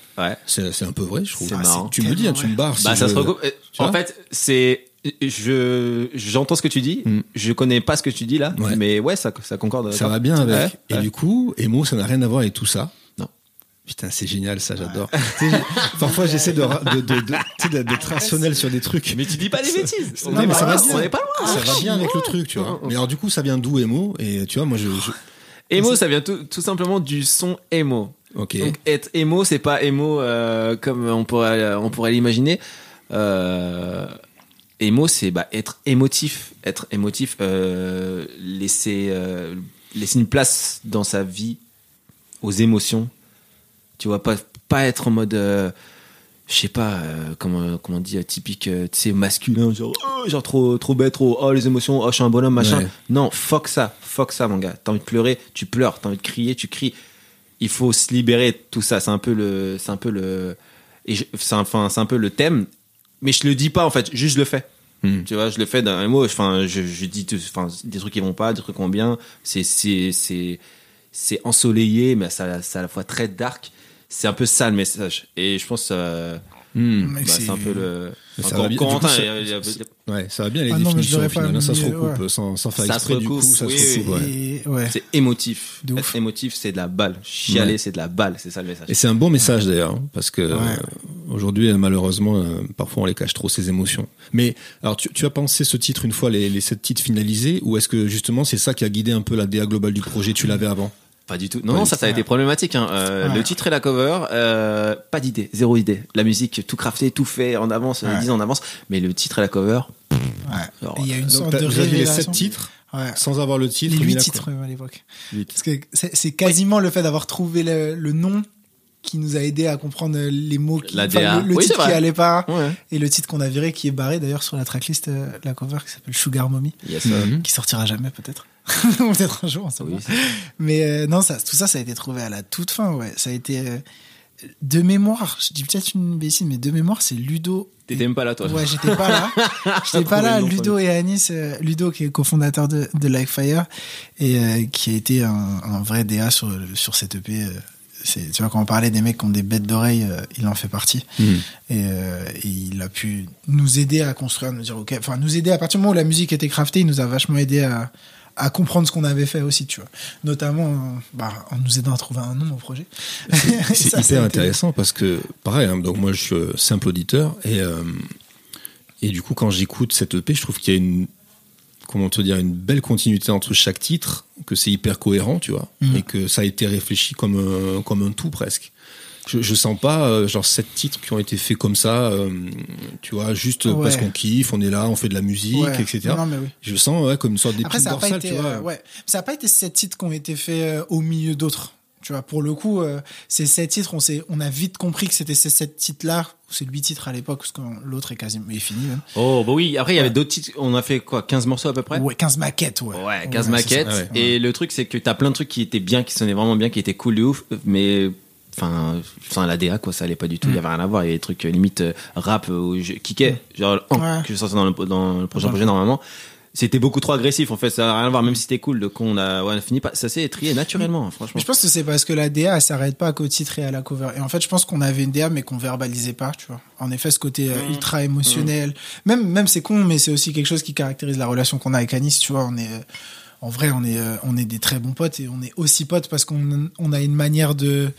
C'est c'est un peu vrai, je trouve. C'est marrant. Tu me dis, hein, tu me barres. si bah, ça je- se regroupe. Euh, En fait, c'est. Je j'entends ce que tu dis. Mm. Je connais pas ce que tu dis là, Ouais. mais ouais, ça ça concorde. Ça va bien avec. Ouais, Et ouais. du coup, Emo, ça n'a rien à voir avec tout ça. Non. Putain, c'est génial, ça, j'adore. Parfois, j'essaie de, d'être rationnel sur des trucs. Mais tu dis pas des bêtises. Non, mais ça va on bien. est pas loin. Ça va bien avec le truc, tu vois. Mais alors, du coup, ça vient d'où, Emo? Et tu vois, moi, je. je- Emo, ça vient tout, tout simplement du son emo. Ok. Donc être emo, c'est pas emo euh, comme on pourrait on pourrait l'imaginer. Euh, emo, c'est bah, être émotif, être émotif, euh, laisser euh, laisser une place dans sa vie aux émotions. Tu vois pas pas être en mode euh, je sais pas euh, comment comment on dit euh, typique euh, tu sais masculin genre oh, genre trop trop bête trop oh les émotions oh je suis un bonhomme machin. Ouais. non fuck ça fuck ça mon gars. T'as envie de pleurer tu pleures. T'as envie de crier tu cries. Il faut se libérer de tout ça. C'est un peu le c'est un peu le et c'est enfin c'est un peu le thème mais je le dis pas en fait. Juste je le fais. Hmm. tu vois je le fais d'un mot enfin je, je dis tout- enfin des trucs qui vont pas des trucs qui vont bien. C'est c'est c'est c'est ensoleillé mais ça c'est à la fois très dark c'est un peu ça le message et je pense euh, Hmm. Bah, c'est un peu le Mais ça Encore va bien. Corentin, Du coup, ça- a- Ouais, ça va bien les Ah non, mais je définitions hein, Ça se recoupe ouais. sans, sans faire Ça exprès du coup. recoupe, Ça oui, se recoupe, ouais. Et, ouais. c'est émotif De être émotif c'est de la balle chialer Ouais. c'est de la balle c'est ça le message Et c'est un bon message d'ailleurs, hein, parce que Ouais. euh, aujourd'hui, euh, malheureusement, euh, parfois on les cache trop ces émotions. Mais alors, tu, tu as pensé ce titre une fois les, les sept titres finalisés, ou est-ce que justement c'est ça qui a guidé un peu la DA globale du projet? Tu l'avais avant? Pas du tout. Non, non, ça, ça a été problématique. Hein. Euh, Ouais. Le titre et la cover, euh, pas d'idée, zéro idée. La musique, tout crafté, tout fait en avance, Ouais. 10 ans en avance. Mais le titre et la cover, Ouais. Alors, Il y a une sorte de les sept titres Ouais. sans avoir le titre. Les huit titres euh, à l'époque. Huit. Parce que c'est c'est quasiment le fait d'avoir trouvé le, le nom qui nous a aidé à comprendre euh, les mots qui, La DA. le, le Oui, titre qui allait pas ouais. et le titre qu'on a viré qui est barré d'ailleurs sur la tracklist euh, la cover qui s'appelle Sugar Mommy Yes, qui sortira jamais peut-être peut-être un jour on sait Oui. pas. mais euh, non ça tout ça ça a été trouvé à la toute fin ouais ça a été euh, de mémoire je dis peut-être une bêtise mais de mémoire c'est Ludo T'étais même pas là, toi. Ouais, j'étais pas là. J'étais pas là. Ludo et Anis, Ludo qui est cofondateur de, de Likefire et euh, qui a été un, un vrai DA sur, sur cette EP. euh, c'est, tu vois, quand on parlait des mecs qui ont des bêtes d'oreilles, euh, il en fait partie. Mhm. Et, euh, et il a pu nous aider à construire, nous dire, ok, enfin, nous aider à partir du moment où la musique était craftée, il nous a vachement aidé à, à comprendre ce qu'on avait fait aussi, tu vois. Notamment, euh, bah, en nous aidant à trouver un nom au projet. C'est hyper été- intéressant parce que, pareil, hein, donc moi je suis simple auditeur et, euh, et du coup, quand j'écoute cette EP, je trouve qu'il y a une, comment te dire, une belle continuité entre chaque titre, que c'est hyper cohérent, tu vois, Mhm. et que ça a été réfléchi comme un, comme un tout presque. Je, je sens pas euh, genre sept titres qui ont été faits comme ça, euh, tu vois, juste Ouais. parce qu'on kiffe, on est là, on fait de la musique, Ouais. etc. Non, mais oui. Je sens ouais, comme une sorte d'épine ça n'a pas dorsale, été, tu vois. euh, ouais, ça a pas été sept titres qui ont été faits euh, au milieu d'autres. Tu vois, pour le coup, euh, ces sept titres, on s'est, on a vite compris que c'était ces sept titres-là, ou ces huit titres à l'époque, parce que l'autre est quasiment, est fini même. Oh, bah oui. Après, il y avait Ouais. d'autres titres. On a fait quoi 15 morceaux à peu près? Ouais, 15 maquettes, ouais. Ouais, 15 c'est maquettes. ça, ouais. Et le truc, c'est que t'as plein de trucs qui étaient bien, qui sonnaient vraiment bien, qui étaient cool de ouf. Mais, enfin, enfin la DA, quoi, ça allait pas du tout. Il Mm. y avait rien à voir. Il y avait des trucs euh, limite euh, rap euh, où je kickais, genre, oh, Ouais. que je sortais dans le, dans le prochain Ouais. projet normalement. C'était beaucoup trop agressif en fait ça n'a rien à voir même si c'était cool donc on a, ouais, on a fini pas ça s'est trié naturellement franchement Mais je pense que c'est parce que la DA, elle s'arrête pas qu'au titre et à la cover. Et en fait, je pense qu'on avait une DA, mais qu'on verbalisait pas, tu vois. En effet, ce côté euh, ultra émotionnel. Même, même c'est con, mais c'est aussi quelque chose qui caractérise la relation qu'on a avec Anis, tu vois. On est, euh, en vrai, on est, euh, on est des très bons potes et on est aussi potes parce qu'on on a une manière de,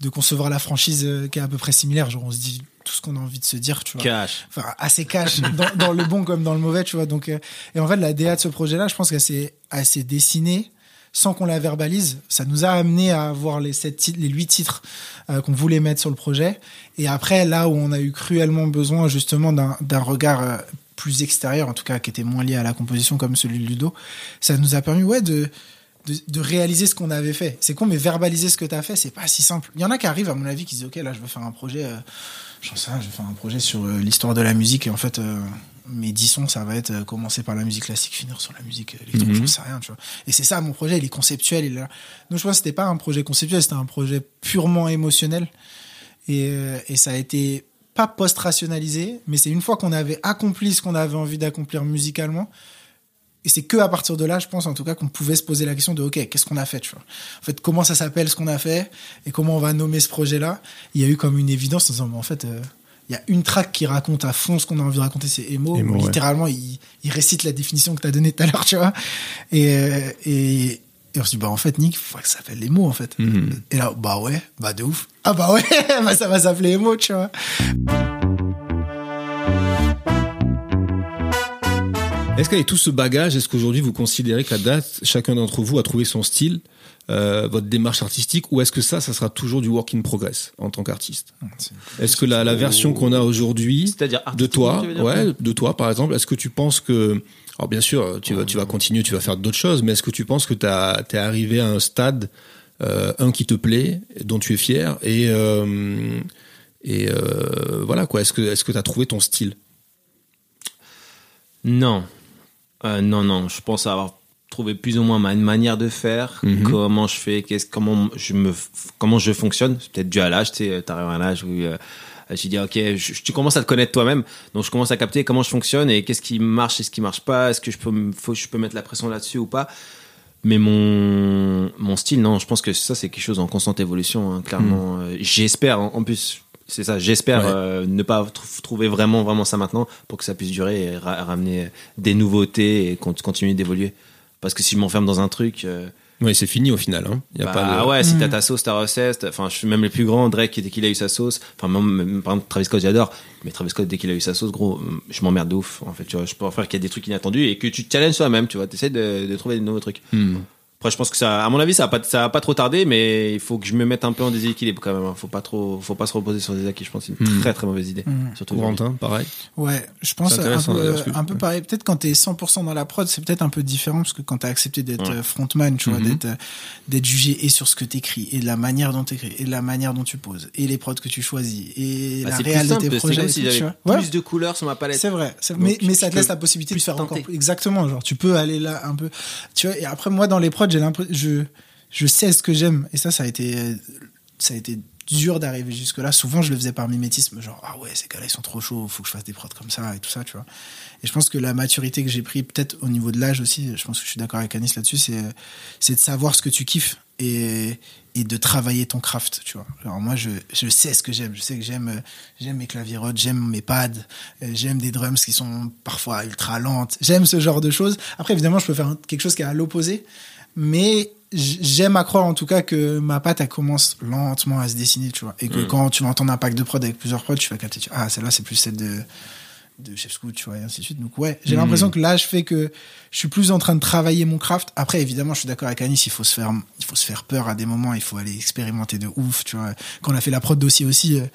de concevoir la franchise qui est à peu près similaire. Genre, on se dit tout ce qu'on a envie de se dire, tu vois. Cash. Enfin assez cash dans, dans le bon comme dans le mauvais tu vois. Donc euh, et en fait la DA de ce projet là je pense qu'elle s'est s'est dessinée sans qu'on la verbalise. Ça nous a amené à avoir les sept titres les huit titres euh, qu'on voulait mettre sur le projet. Et après là où on a eu cruellement besoin justement d'un d'un regard euh, plus extérieur en tout cas qui était moins lié à la composition comme celui de Ludo ça nous a permis ouais de de, de réaliser ce qu'on avait fait. C'est con, mais verbaliser ce que tu as fait, c'est pas si simple. Il y en a qui arrivent, à mon avis, qui disent, OK, là, je veux faire un projet, euh, j'en sais rien, je vais faire un projet sur euh, l'histoire de la musique, et en fait, euh, mes dix sons, ça va être euh, commencer par la musique classique, finir sur la musique électronique, Mhm. j'en sais rien, tu vois. Et c'est ça, mon projet, il est conceptuel, il. Donc, je vois, c'était pas un projet conceptuel, c'était un projet purement émotionnel. Et, et ça a été pas post-rationalisé, mais c'est une fois qu'on avait accompli ce qu'on avait envie d'accomplir musicalement, et c'est que à partir de là, je pense en tout cas qu'on pouvait se poser la question de OK, qu'est-ce qu'on a fait, tu vois? En fait, comment ça s'appelle ce qu'on a fait et comment on va nommer ce projet-là? Il y a eu comme une évidence en disant en fait euh, il y a une track qui raconte à fond ce qu'on a envie de raconter, c'est Emo. Emo, ouais. Littéralement, il, il récite la définition que tu as donnée tout à l'heure, tu vois? Et, euh, et, et on se dit, bah en fait, Nick, il faut que ça s'appelle Emo, en fait. Mhm. Et là, bah ouais, bah de ouf. Ah bah ouais, bah ça va s'appeler Emo, tu vois? Est-ce qu'avec tout ce bagage, est-ce qu'aujourd'hui vous considérez qu'à date, chacun d'entre vous a trouvé son style, euh, votre démarche artistique, ou est-ce que ça, ça sera toujours du work in progress en tant qu'artiste? Est-ce que la, la version qu'on a aujourd'hui de toi, ouais, de toi par exemple, est-ce que tu penses que, alors bien sûr, tu vas, tu vas continuer, tu vas faire d'autres choses, mais est-ce que tu penses que tu es arrivé à un stade, euh, un qui te plaît, dont tu es fier, et euh, et euh, voilà quoi, est-ce que est-ce que tu as trouvé ton style? Non. Euh, non, non. Je pense avoir trouvé plus ou moins ma manière de faire, Mhm. comment je fais, qu'est-ce, comment je me, comment je fonctionne. C'est peut-être dû à l'âge. Tu sais, t'arrives à un âge où euh, j'ai dit ok, je, tu commences à te connaître toi-même, donc je commence à capter comment je fonctionne et qu'est-ce qui marche et ce qui marche pas. Est-ce que je peux, faut, je peux mettre la pression là-dessus ou pas? Mais mon, mon style, non, je pense que ça, c'est quelque chose en constante évolution, hein, clairement. Euh, J'espère, en, en plus, c'est ça, j'espère Ouais. euh, ne pas tr- trouver vraiment, vraiment ça maintenant pour que ça puisse durer et ra- ramener des nouveautés et con- continuer d'évoluer. Parce que si je m'enferme dans un truc, euh, Oui, c'est fini au final. Hein. Y a bah, pas de... ouais, si Mm. t'as ta sauce, ta recette, enfin, je suis même les plus grands, Drake, dès qu'il a eu sa sauce, enfin, même, même, par exemple, Travis Scott, j'adore, mais Travis Scott, dès qu'il a eu sa sauce, gros, je m'emmerde de ouf, en fait, tu vois, je peux faire qu'il y a des trucs inattendus et que tu te challenges toi-même, tu vois, t'essaies de, de trouver des nouveaux trucs. Hmm. Après, je pense que ça, à mon avis, ça va pas, ça va pas trop tarder, mais il faut que je me mette un peu en déséquilibre quand même. hein. Faut pas trop, faut pas se reposer sur des acquis. Je pense que c'est une Hmm. très très mauvaise idée. Surtout aujourd'hui. Corentin, pareil. Ouais, je pense un peu, un peu pareil. Peut-être quand t'es 100% dans la prod, c'est peut-être un peu différent parce que quand t'as accepté d'être Ouais. frontman, tu vois, Mhm. d'être euh, d'être jugé et sur ce que t'écris et de la manière dont t'écris et de la manière dont tu poses et les prods que tu choisis et Bah, la réalité de tes projets. comme si tout. Ouais. plus de couleurs sur ma palette. C'est vrai, Donc, mais, mais ça te laisse la possibilité de faire encore tenter. plus. Exactement, genre tu peux aller là un peu. Tu vois, et après moi dans les prods, j'ai l'impression je je sais ce que j'aime et ça ça a été ça a été dur d'arriver jusque là. Souvent je le faisais par mimétisme, genre ah ouais ces gars-là ils sont trop chauds, faut que je fasse des prods comme ça et tout ça, tu vois. Et je pense que la maturité que j'ai pris peut-être au niveau de l'âge aussi, je pense que je suis d'accord avec Anis là-dessus, c'est c'est de savoir ce que tu kiffes et et de travailler ton craft, tu vois. Alors moi je je sais ce que j'aime, je sais que j'aime j'aime mes claviers Rhodes, j'aime mes pads, euh, j'aime des drums qui sont parfois ultra lentes, j'aime ce genre de choses. Après évidemment, je peux faire quelque chose qui est à l'opposé, mais j'aime à croire en tout cas que ma patte elle commence lentement à se dessiner, tu vois. Et que Mm. quand tu vas entendre un pack de prod avec plusieurs prods, tu vas capter, tu vois, ah celle-là c'est plus celle de de Chef Scout, tu vois, et ainsi de suite. Donc ouais, j'ai Mm. l'impression que l'âge fait que je suis plus en train de travailler mon craft. Après, évidemment, je suis d'accord avec Anis, il faut se faire, il faut se faire peur à des moments, il faut aller expérimenter de ouf, tu vois. Quand on a fait la prod dossier aussi, euh,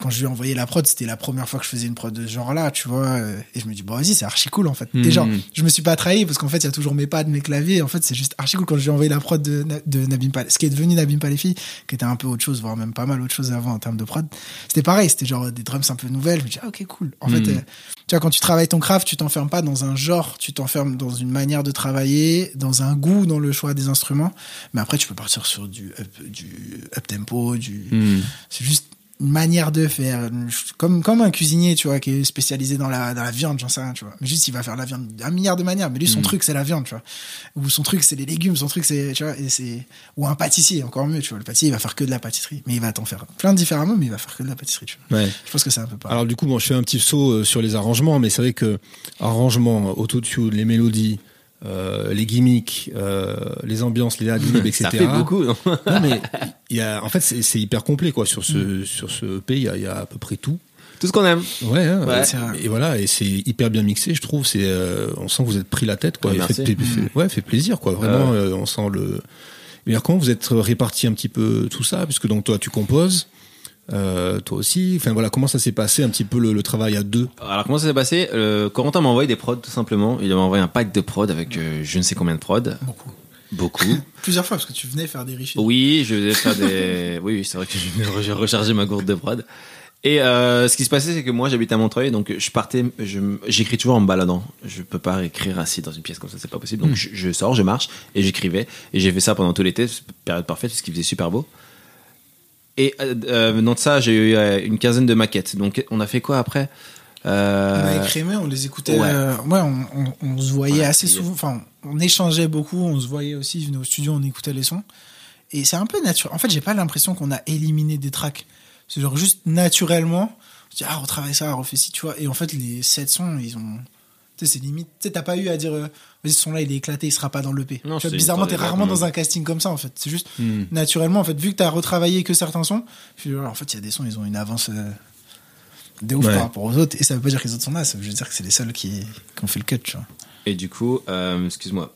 quand je lui ai envoyé la prod, c'était la première fois que je faisais une prod de ce genre-là, tu vois. euh, Et je me dis, bon, vas-y, c'est archi cool, en fait. Et genre, je me suis pas trahi parce qu'en fait, il y a toujours mes pads, mes claviers. En fait, c'est juste archi cool quand je lui ai envoyé la prod de, de Nabim Palais, ce qui est devenu Nabim Palefi, qui était un peu autre chose, voire même pas mal autre chose avant en termes de prod. C'était pareil, c'était genre des drums un peu nouvelles. Je me dis, ah, ok, cool. En fait, Mhm. euh, tu vois, quand tu travailles ton craft, tu t'enfermes pas dans un genre, tu t'enfermes dans une manière de travailler, dans un goût, dans le choix des instruments. Mais après, tu peux partir sur du up, du up tempo, du, Hmm. c'est juste une manière de faire, comme comme un cuisinier, tu vois, qui est spécialisé dans la dans la viande, j'en sais rien, tu vois. Mais juste il va faire la viande d'un milliard de manières, mais lui son Mm. truc c'est la viande, tu vois. Ou son truc c'est les légumes, son truc c'est tu vois et c'est ou un pâtissier encore mieux, tu vois. Le pâtissier il va faire que de la pâtisserie, mais il va t'en faire plein différemment, mais il va faire que de la pâtisserie, tu vois. Ouais. Je pense que c'est un peu pareil. Alors du coup, bon, je fais un petit saut euh, sur les arrangements, mais c'est vrai que arrangements, autotune, les mélodies, euh, les gimmicks, euh, les ambiances, les adlibs, etc. Ça fait beaucoup, non Non, mais il y a, en fait, c'est hyper complet quoi. Sur ce sur ce EP, il y y a à peu près tout. Tout ce qu'on aime. Ouais, hein, Ouais. et- et voilà, et c'est hyper bien mixé, je trouve. C'est, euh, on sent que vous êtes pris la tête, quoi. Merci. fait, fait- ouais, fait plaisir, quoi. Vraiment, euh, on sent le. Mais alors, comment vous êtes répartis un petit peu tout ça, puisque donc toi tu composes, euh, toi aussi. Enfin voilà, comment ça s'est passé un petit peu le, le travail à deux? Alors comment ça s'est passé? Euh, Corentin m'a envoyé des prods tout simplement. Il m'a envoyé un pack de prods avec euh, je ne sais combien de prods. Beaucoup. Beaucoup. Plusieurs fois parce que tu venais faire des riffs. Oui, je vais faire des. Oui, oui, c'est vrai que je venais re- recharger ma gourde de prod. Et euh, ce qui se passait, c'est que moi, j'habite à Montreuil, donc je partais, je- j'écris toujours en me baladant. Je peux pas écrire assis dans une pièce comme ça, c'est pas possible. Donc je, je sors, je marche et j'écrivais. Et j'ai fait ça pendant tout l'été, période parfaite parce qu'il faisait super beau. Et euh, euh, venant de ça, j'ai eu euh, une quinzaine de maquettes. Donc on a fait quoi après? On euh, a écrémé, on les écoutait. ouais. Ouais, on, on- on se voyait Ouais, assez souvent. Enfin, on échangeait beaucoup, on se voyait aussi. Il venait au studio, on écoutait les sons. Et c'est un peu naturel. En fait, j'ai pas l'impression qu'on a éliminé des tracks. C'est genre juste naturellement. On se dit, ah, on retravaille ça, on refait ci, tu vois. Et en fait, les sept sons, ils ont. Sais, c'est limite. Tu sais, t'as pas eu à dire, euh, vas-y, ce son-là, il est éclaté, il sera pas dans l'EP. Tu Non, vois, bizarrement, t'es rarement dans un casting comme ça, en fait. C'est juste Hmm. naturellement, en fait, vu que t'as retravaillé que certains sons, dis, en fait, il y a des sons, ils ont une avance euh, de ouf Ouais. par rapport aux autres. Et ça veut pas dire que les autres sont là, ça veut juste dire que c'est les seuls qui, qui ont fait le cut, tu vois. Et du coup, euh, excuse-moi,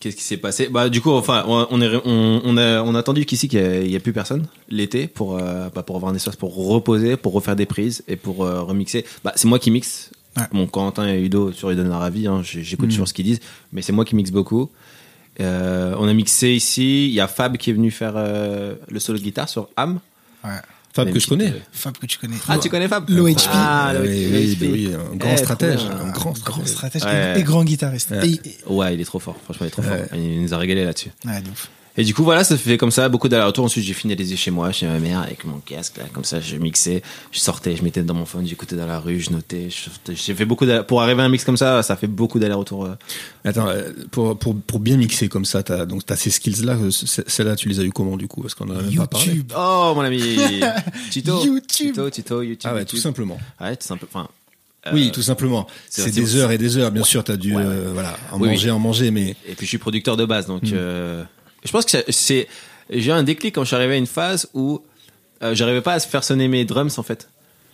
qu'est-ce qui s'est passé? Bah du coup, enfin, on, est, on, on a, on a attendu qu'ici qu'il n'y a, plus personne l'été pour, euh, bah, pour avoir un espace pour reposer, pour refaire des prises et pour euh, remixer. Bah c'est moi qui mixe. Ouais. Bon, Quentin et Udo sur Udo Ravi, hein, j'écoute Mhm. toujours ce qu'ils disent, mais c'est moi qui mixe beaucoup. Euh, on a mixé ici. Il y a Fab qui est venu faire euh, le solo de guitare sur Am. Ouais. Fab que je connais. Fab que tu connais. Ah, tu connais Fab L'OHP. Ah, oui, l'OHP. oui, oui, oui, un grand Eh, stratège, un grand stratège. Grand stratège Ouais. et, grand guitariste. Ouais. Et- Ouais, il est trop fort. Franchement, il est trop Ouais. fort. Il nous a régalé là-dessus. ouais, de ouf. Et du coup, voilà, ça se fait comme ça, beaucoup d'allers-retours. Ensuite, j'ai finalisé chez moi, chez ma mère, avec mon casque, là, comme ça, je mixais, je sortais, je mettais dans mon phone, j'écoutais dans la rue, je notais. J'ai fait beaucoup Pour arriver à un mix comme ça, ça fait beaucoup d'allers-retours. euh. Attends, euh, pour, pour, pour bien mixer comme ça, t'as, donc t'as ces skills-là, euh, celles-là, tu les as eu comment du coup? Parce qu'on en a même pas parlé. YouTube. Oh, mon ami Tito YouTube. Tito, Tito, YouTube. Ah ouais, tout simplement. Ouais, tout simple. Enfin, euh, oui, tout simplement. c'est- des heures et des heures, bien sûr, t'as dû Ouais, ouais. euh, voilà, en Oui, manger, oui. en manger, mais Et puis je suis producteur de base, Hmm. donc euh, je pense que c'est-. J'ai eu un déclic quand je suis arrivé à une phase où euh, j'arrivais pas à faire sonner mes drums en fait.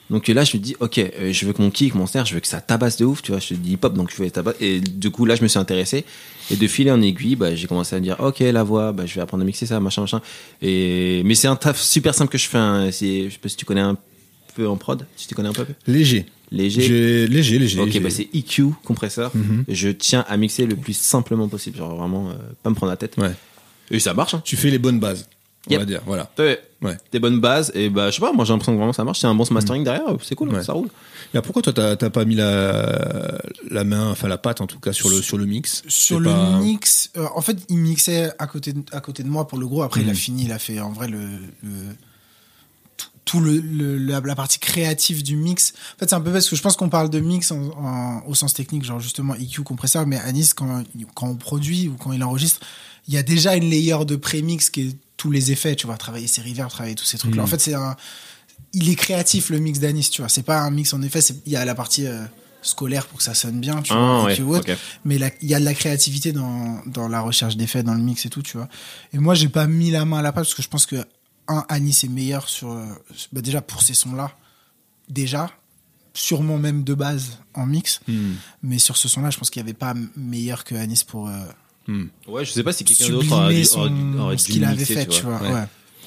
Donc là, je me dis, ok, euh, je veux que mon kick, mon snare, je veux que ça tabasse de ouf, tu vois. Je te dis hip hop, donc je veux tabasse. Et du coup, là, je me suis intéressé. Et de fil en aiguille, bah, j'ai commencé à me dire, ok, la voix, bah, je vais apprendre à mixer ça, machin, machin. Et mais c'est un taf super simple que je fais. hein. C'est- Je sais pas si tu connais un peu en prod, si tu connais un peu. léger. Léger. Léger, léger. Ok, léger. bah c'est EQ compresseur. Mhm. Je tiens à mixer le plus simplement possible, genre vraiment euh, pas me prendre la tête. Ouais. Et ça marche. Hein. Tu fais les bonnes bases, on Yep. va dire. Voilà. Ouais. Des bonnes bases et bah je sais pas, moi j'ai l'impression que vraiment ça marche. C'est un bon mastering derrière, c'est cool, Ouais. ça roule. Et pourquoi toi, t'as t'as pas mis la, la main, enfin la patte en tout cas, sur le, sur le mix? Sur le pas- mix, euh, en fait, il mixait à côté de, à côté de moi pour le gros. Après, il a Mhm. fini, il a fait en vrai le, le- tout- tout le, le- la, la partie créative du mix. En fait, c'est un peu parce que je pense qu'on parle de mix en- en- au sens technique, genre justement EQ compresseur, mais Anis, quand, quand on produit ou quand il enregistre, il y a déjà une layer de pré-mix qui est tous les effets, tu vois, travailler ses reverbs, travailler tous ces trucs-là. Mhm. En fait, c'est un, il est créatif le mix d'Anis, tu vois. C'est pas un mix en effet, il y a la partie euh, scolaire pour que ça sonne bien, tu vois, Ah ouais. Ok. mais il y a de la créativité dans, dans la recherche d'effets, dans le mix et tout, tu vois. Et moi, j'ai pas mis la main à la pâte parce que je pense que, un, Anis est meilleur sur. euh, bah déjà pour ces sons-là, déjà, sûrement même de base en mix, Hmm. mais sur ce son-là, je pense qu'il y avait pas meilleur que Anis pour euh, Hmm. Ouais, je sais pas si quelqu'un d'autre aurait son, aurait dû- aurait ce dû qu'il avait fait, tu vois. Ouais. ouais.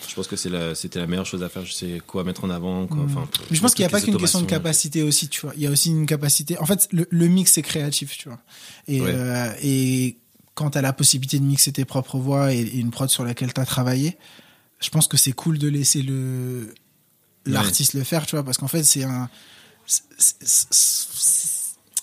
Je pense que la- c'était la meilleure chose à faire. Je sais quoi mettre en avant. Quoi. Enfin, pff, Mais je pense qu'il n'y a pas qu'une question de capacité aussi, tu vois. Il y a aussi une capacité. En fait, le, le mix, c'est créatif, tu vois. Et, Ouais. euh, et quand tu as la possibilité de mixer tes propres voix et, et une prod sur laquelle tu as travaillé, je pense que c'est cool de laisser le l'artiste le faire, tu vois, parce qu'en fait, c'est un.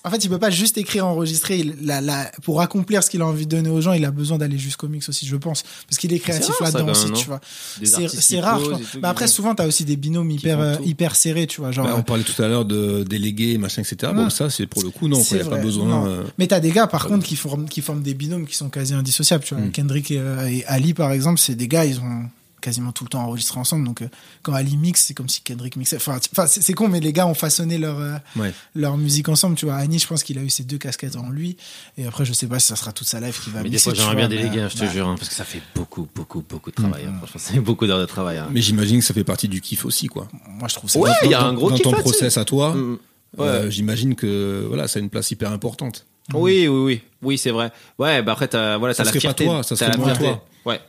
En fait, il peut pas juste écrire, enregistrer. Il, la, la, pour accomplir ce qu'il a envie de donner aux gens, il a besoin d'aller jusqu'au mix aussi, je pense, parce qu'il est créatif là-dedans aussi, tu vois. C'est rare. Bah après, souvent, t'as aussi des binômes hyper euh, hyper serrés, tu vois. Genre, Bah, on parlait tout à l'heure de délégués, machin, etc. Bon, Ouais. ça, c'est pour le coup, non, il a pas besoin. euh, Mais t'as des gars, par contre, qui forment, qui forment des binômes qui sont quasi indissociables. Tu vois, Mm. Kendrick et, euh, et Ali, par exemple, c'est des gars, ils ont quasiment tout le temps enregistré ensemble. Donc, euh, quand Ali mixe, c'est comme si Kendrick mixait. Enfin, c'est c'est con, mais les gars ont façonné leur, euh, Ouais. leur musique ensemble. Tu vois, Annie, je pense qu'il a eu ces deux casquettes en lui. Et après, je sais pas si ça sera toute sa life qui va Mais des mixer. fois, j'aimerais bien déléguer, hein, je te bah, jure, hein, parce que ça fait beaucoup, beaucoup, beaucoup de travail. hein. Franchement, c'est beaucoup d'heures de travail. hein. Mais j'imagine que ça fait partie du kiff aussi, quoi. Moi, je trouve ça. Ouais, il y a Dans- un gros Dans kiff ton process à toi, Mm. euh, j'imagine que voilà, ça a une place hyper importante. Oui, oui, oui, oui, c'est vrai. Ouais, bah après, t'as, voilà, Ça t'as la serait pas fierté. toi, ça serait la moins fierté. toi. Ouais.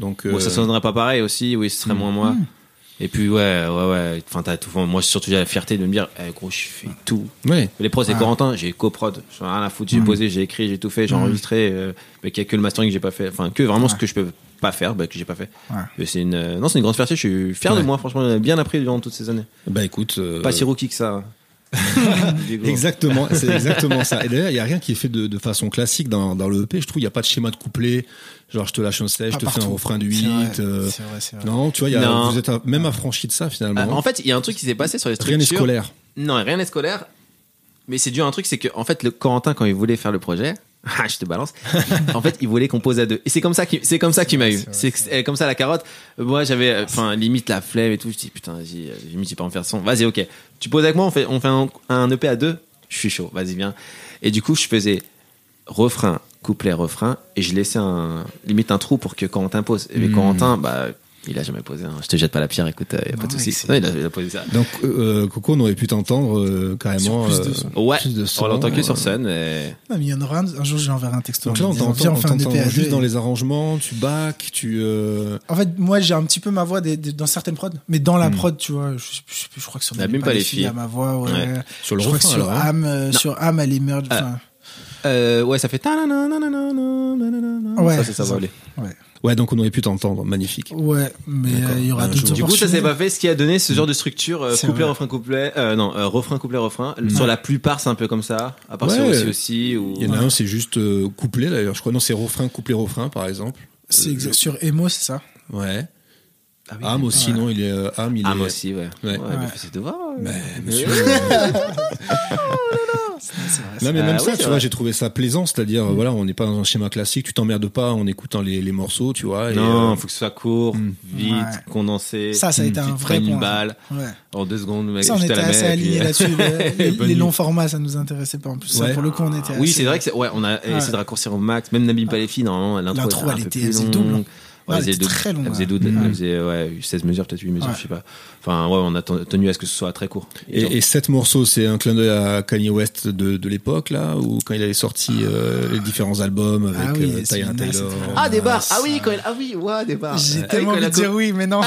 Donc, Bon, ça euh, sonnerait pas pareil aussi, oui, ce serait moins moi. Et puis, ouais, ouais, ouais. Enfin, t'as tout. Moi, surtout, j'ai la fierté de me dire, eh, gros, je fais tout. ouais. Les pros, c'est Ouais. Corentin, j'ai coprod. J'en ai rien à foutre, j'ai posé, j'ai écrit, j'ai tout fait, j'ai enregistré. Euh, mais qu'il y a que le mastering que j'ai pas fait. Enfin, que vraiment ce que je peux pas faire, bah, que j'ai pas fait. Ouais. C'est une, euh, non, c'est une grande fierté. Je suis fier de moi, franchement. J'ai bien appris durant toutes ces années. Bah écoute. euh, Pas si rookie que ça. Exactement, c'est exactement ça. Et d'ailleurs, il n'y a rien qui est fait de, de façon classique dans, dans le EP. Je trouve il n'y a pas de schéma de couplet. Genre, je te lâche un sèche, je te fais un refrain de C'est 8. vrai, euh, non, tu vois, il y a, Non. vous êtes même affranchi de ça finalement. Ah, en fait, il y a un truc qui s'est passé sur les structures. rien n'est scolaire. Non, rien n'est scolaire. Mais c'est dû à un truc, c'est que en fait, le Corentin, quand il voulait faire le projet, ah, je te balance. en fait, il voulait qu'on pose à deux. Et c'est comme ça qu'il, c'est comme ça qu'il m'a eu. C'est comme ça la carotte. Moi, j'avais, euh, enfin, limite la flemme et tout. Je dis putain, vas-y, euh, limite, j'ai pas en faire son. Vas-y, ok. Tu poses avec moi, on fait, on fait un, un EP à deux. Je suis chaud. Vas-y, viens. Et du coup, je faisais refrain, couplet, refrain, et je laissais un, limite un trou pour que Corentin pose. Et mais Hmm. Corentin, bah, il a jamais posé. Hein. Je te jette pas la pierre, écoute, il euh, a non, pas de souci. Non, il a, il a, posé ça. Donc, euh, euh, Coco, on aurait pu t'entendre euh, carrément. Sur plus de euh, son. Ouais, plus de son, on l'entend que sur euh, scène. Mais... Ah, non, mais il y en aura un, un jour, j'enverrai un texto. Donc là, on t'entend enfin, juste dans les arrangements, tu back, tu. En fait, moi, j'ai un petit peu ma voix des, des, dans certaines prods, mais dans la hmm. prod, tu vois, je, je, je crois que sur ah, même pas les filles. à ma voix, ouais. ouais. Sur le refrain, sur hein. Am, sur Am, elle émerge. Ah. Ouais, ça fait. Ouais, c'est ça, ça va aller. Ouais. Ouais, donc on aurait pu t'entendre, magnifique. Ouais, mais euh, il y aura Un d'autres. Du coup, ça s'est pas fait. Ce qui a donné ce genre de structure, euh, couplet, vrai. refrain, couplet. Euh, non, euh, refrain, couplet, refrain. Sur la plupart, c'est un peu comme ça. À part Ouais. sur aussi aussi. Ou... Il y en a un, c'est juste euh, couplet d'ailleurs, je crois. Non, c'est refrain, couplet, refrain, par exemple. C'est Euh, sur Emo, c'est ça? Ouais. Ah oui. Am aussi, Ouais. non, il est. euh, Am, il Ah, est. moi aussi, ouais. Ouais. Ouais, mais c'est devoir. Mais, Ouais. monsieur, C'est vrai, Non mais Ah même oui, ça, c'est tu vrai. vois, j'ai trouvé ça plaisant, c'est-à-dire euh, voilà, on n'est pas dans un schéma classique, tu t'emmerdes pas en écoutant les, les morceaux, tu vois. et, Non, euh, faut que ce soit court, Mm. vite, Ouais. condensé. Ça, ça a Hmm, été un vrai point. une balle Ouais. en deux secondes. Mec, Ça, on était la assez alignés puis- là-dessus. Les, les- longs formats, ça nous intéressait pas en plus. Ça, Ouais. pour le coup, on était Oui, assez- c'est vrai que c'est- ouais, on a essayé de raccourcir au max. Même Nabil Palefi, normalement, l'intro, L'intro, elle peu était- double. Ouais, Ouais, elle elle était très longue, Elle faisait ouais. double. Mm. Elle faisait ouais, 16 mesures, peut-être 8 mesures, Ouais. je sais pas. Enfin, ouais, on a ten- tenu à ce que ce soit très court. Et, et sept morceaux, c'est un clin d'œil à Kanye West de, de l'époque là, ou quand il avait sorti euh, les différents albums avec Ah oui, euh, Taylor. Ah, des bars. Ah oui, quand elle- ah oui, ouais, des bars. J'ai Ah, tellement envie de dire oui, mais non.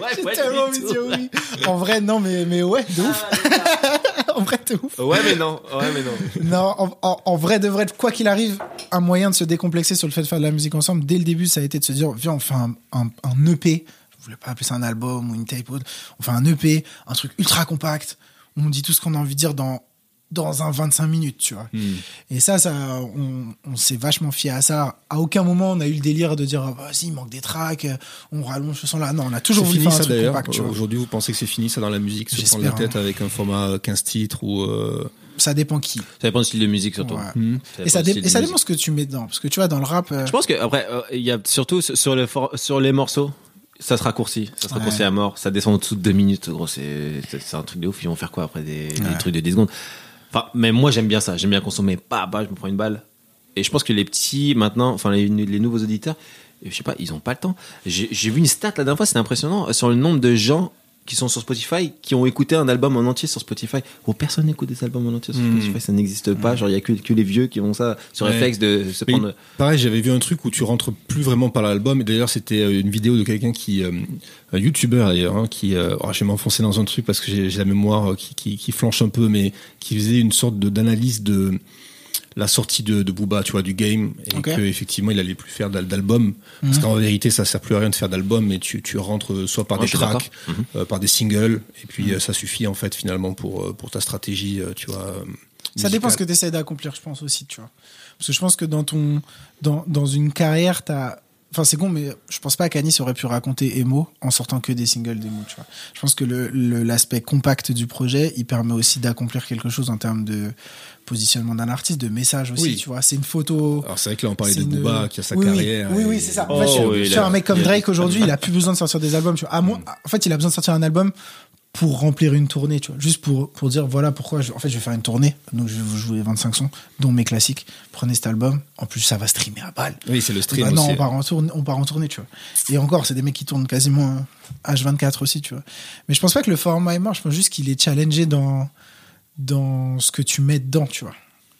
Ouais, J'ai tellement envie de dire oui. En vrai, non, mais, mais ouais, de ouf. en vrai, de ouf. Ouais, mais non. Ouais, mais non. Non, en, en- en vrai, de vrai, quoi qu'il arrive, un moyen de se décomplexer sur le fait de faire de la musique ensemble, dès le début, ça a été de se dire, viens, on fait un, un, un EP. Je voulais pas appeler ça un album ou une tape. ou autre. On fait un EP, un truc ultra compact. On dit tout ce qu'on a envie de dire dans, dans un 25 minutes, tu vois. Hmm. Et ça, ça, on, on s'est vachement fié à ça. À aucun moment, on a eu le délire de dire, ah, si, il manque des tracks, on rallonge ce son-là. Non, on a toujours voulu fini faire un ça truc d'ailleurs. compact, tu vois. Aujourd'hui, vous pensez que c'est fini ça dans la musique, se prendre la tête avec un format 15 titres ou. euh, Ça dépend qui. Ça dépend du style de musique, surtout. Ouais. hmm. Et ça, dé- et ça dépend ce que tu mets dedans. Parce que tu vois, dans le rap, euh, Je pense que après, euh, il y a surtout sur les for- sur les morceaux, ça se raccourcit, ça se Ouais. raccourcit à mort, ça descend en dessous de deux minutes. Gros, c'est un truc de ouf. Ils vont faire quoi après des, des trucs de 10 secondes? Enfin, mais moi j'aime bien ça. J'aime bien consommer. Bah, bah, je me prends une balle. Et je pense que les petits maintenant, enfin les, les nouveaux auditeurs, je sais pas, ils ont pas le temps. J'ai j'ai vu une stat la dernière fois, c'est impressionnant sur le nombre de gens qui sont sur Spotify, qui ont écouté un album en entier sur Spotify. Oh, personne n'écoute des albums en entier sur Hmm. Spotify, ça n'existe pas. Genre, il y a que, que les vieux qui ont ça sur Ouais. réflexe de se Mais prendre. Pareil, j'avais vu un truc où tu rentres plus vraiment par l'album. Et d'ailleurs, c'était euh, une vidéo de quelqu'un qui, euh, un YouTuber d'ailleurs, hein, qui, euh, oh, je vais m'enfoncer dans un truc parce que j'ai la mémoire qui, qui, qui flanche un peu, mais qui faisait une sorte d'analyse de la sortie de, de Booba, tu vois, du game, et Ok. que effectivement il allait plus faire d'al- d'album, parce Mhm. qu'en vérité ça sert plus à rien de faire d'album, mais tu, tu rentres euh, soit par Ouais, des tracks, d'accord. euh, par des singles, et puis Mhm. euh, ça suffit en fait finalement pour pour ta stratégie, tu vois. Ça dépend ce que tu essaies d'accomplir, je pense aussi, tu vois. Parce que je pense que dans ton dans, dans une carrière, t'as Enfin, c'est con, mais je pense pas qu'Anis aurait pu raconter Emo en sortant que des singles d'Emo, tu vois. Je pense que le- le- l'aspect compact du projet, il permet aussi d'accomplir quelque chose en termes de positionnement d'un artiste, de message aussi, Oui. tu vois. C'est une photo. Alors c'est vrai que là on parlait de une- Booba qui a sa oui, oui. carrière. Oui, oui, et- c'est ça. En Oh, fait, sur, a- un mec comme Drake aujourd'hui, il a plus besoin de sortir des albums, tu vois. À moins- en fait, il a besoin de sortir un album pour remplir une tournée, tu vois. Juste pour, pour dire, voilà pourquoi, je, en fait, je vais faire une tournée. Donc, je vais vous jouer 25 sons, dont mes classiques. Prenez cet album. En plus, ça va streamer à balle. Oui, c'est le stream Bah non, aussi. on part, en tournée, on part en tournée, tu vois. Et encore, c'est des mecs qui tournent quasiment euh, H24 aussi, tu vois. Mais je pense pas que le format est mort, je pense juste qu'il est challengé dans, dans ce que tu mets dedans, tu vois.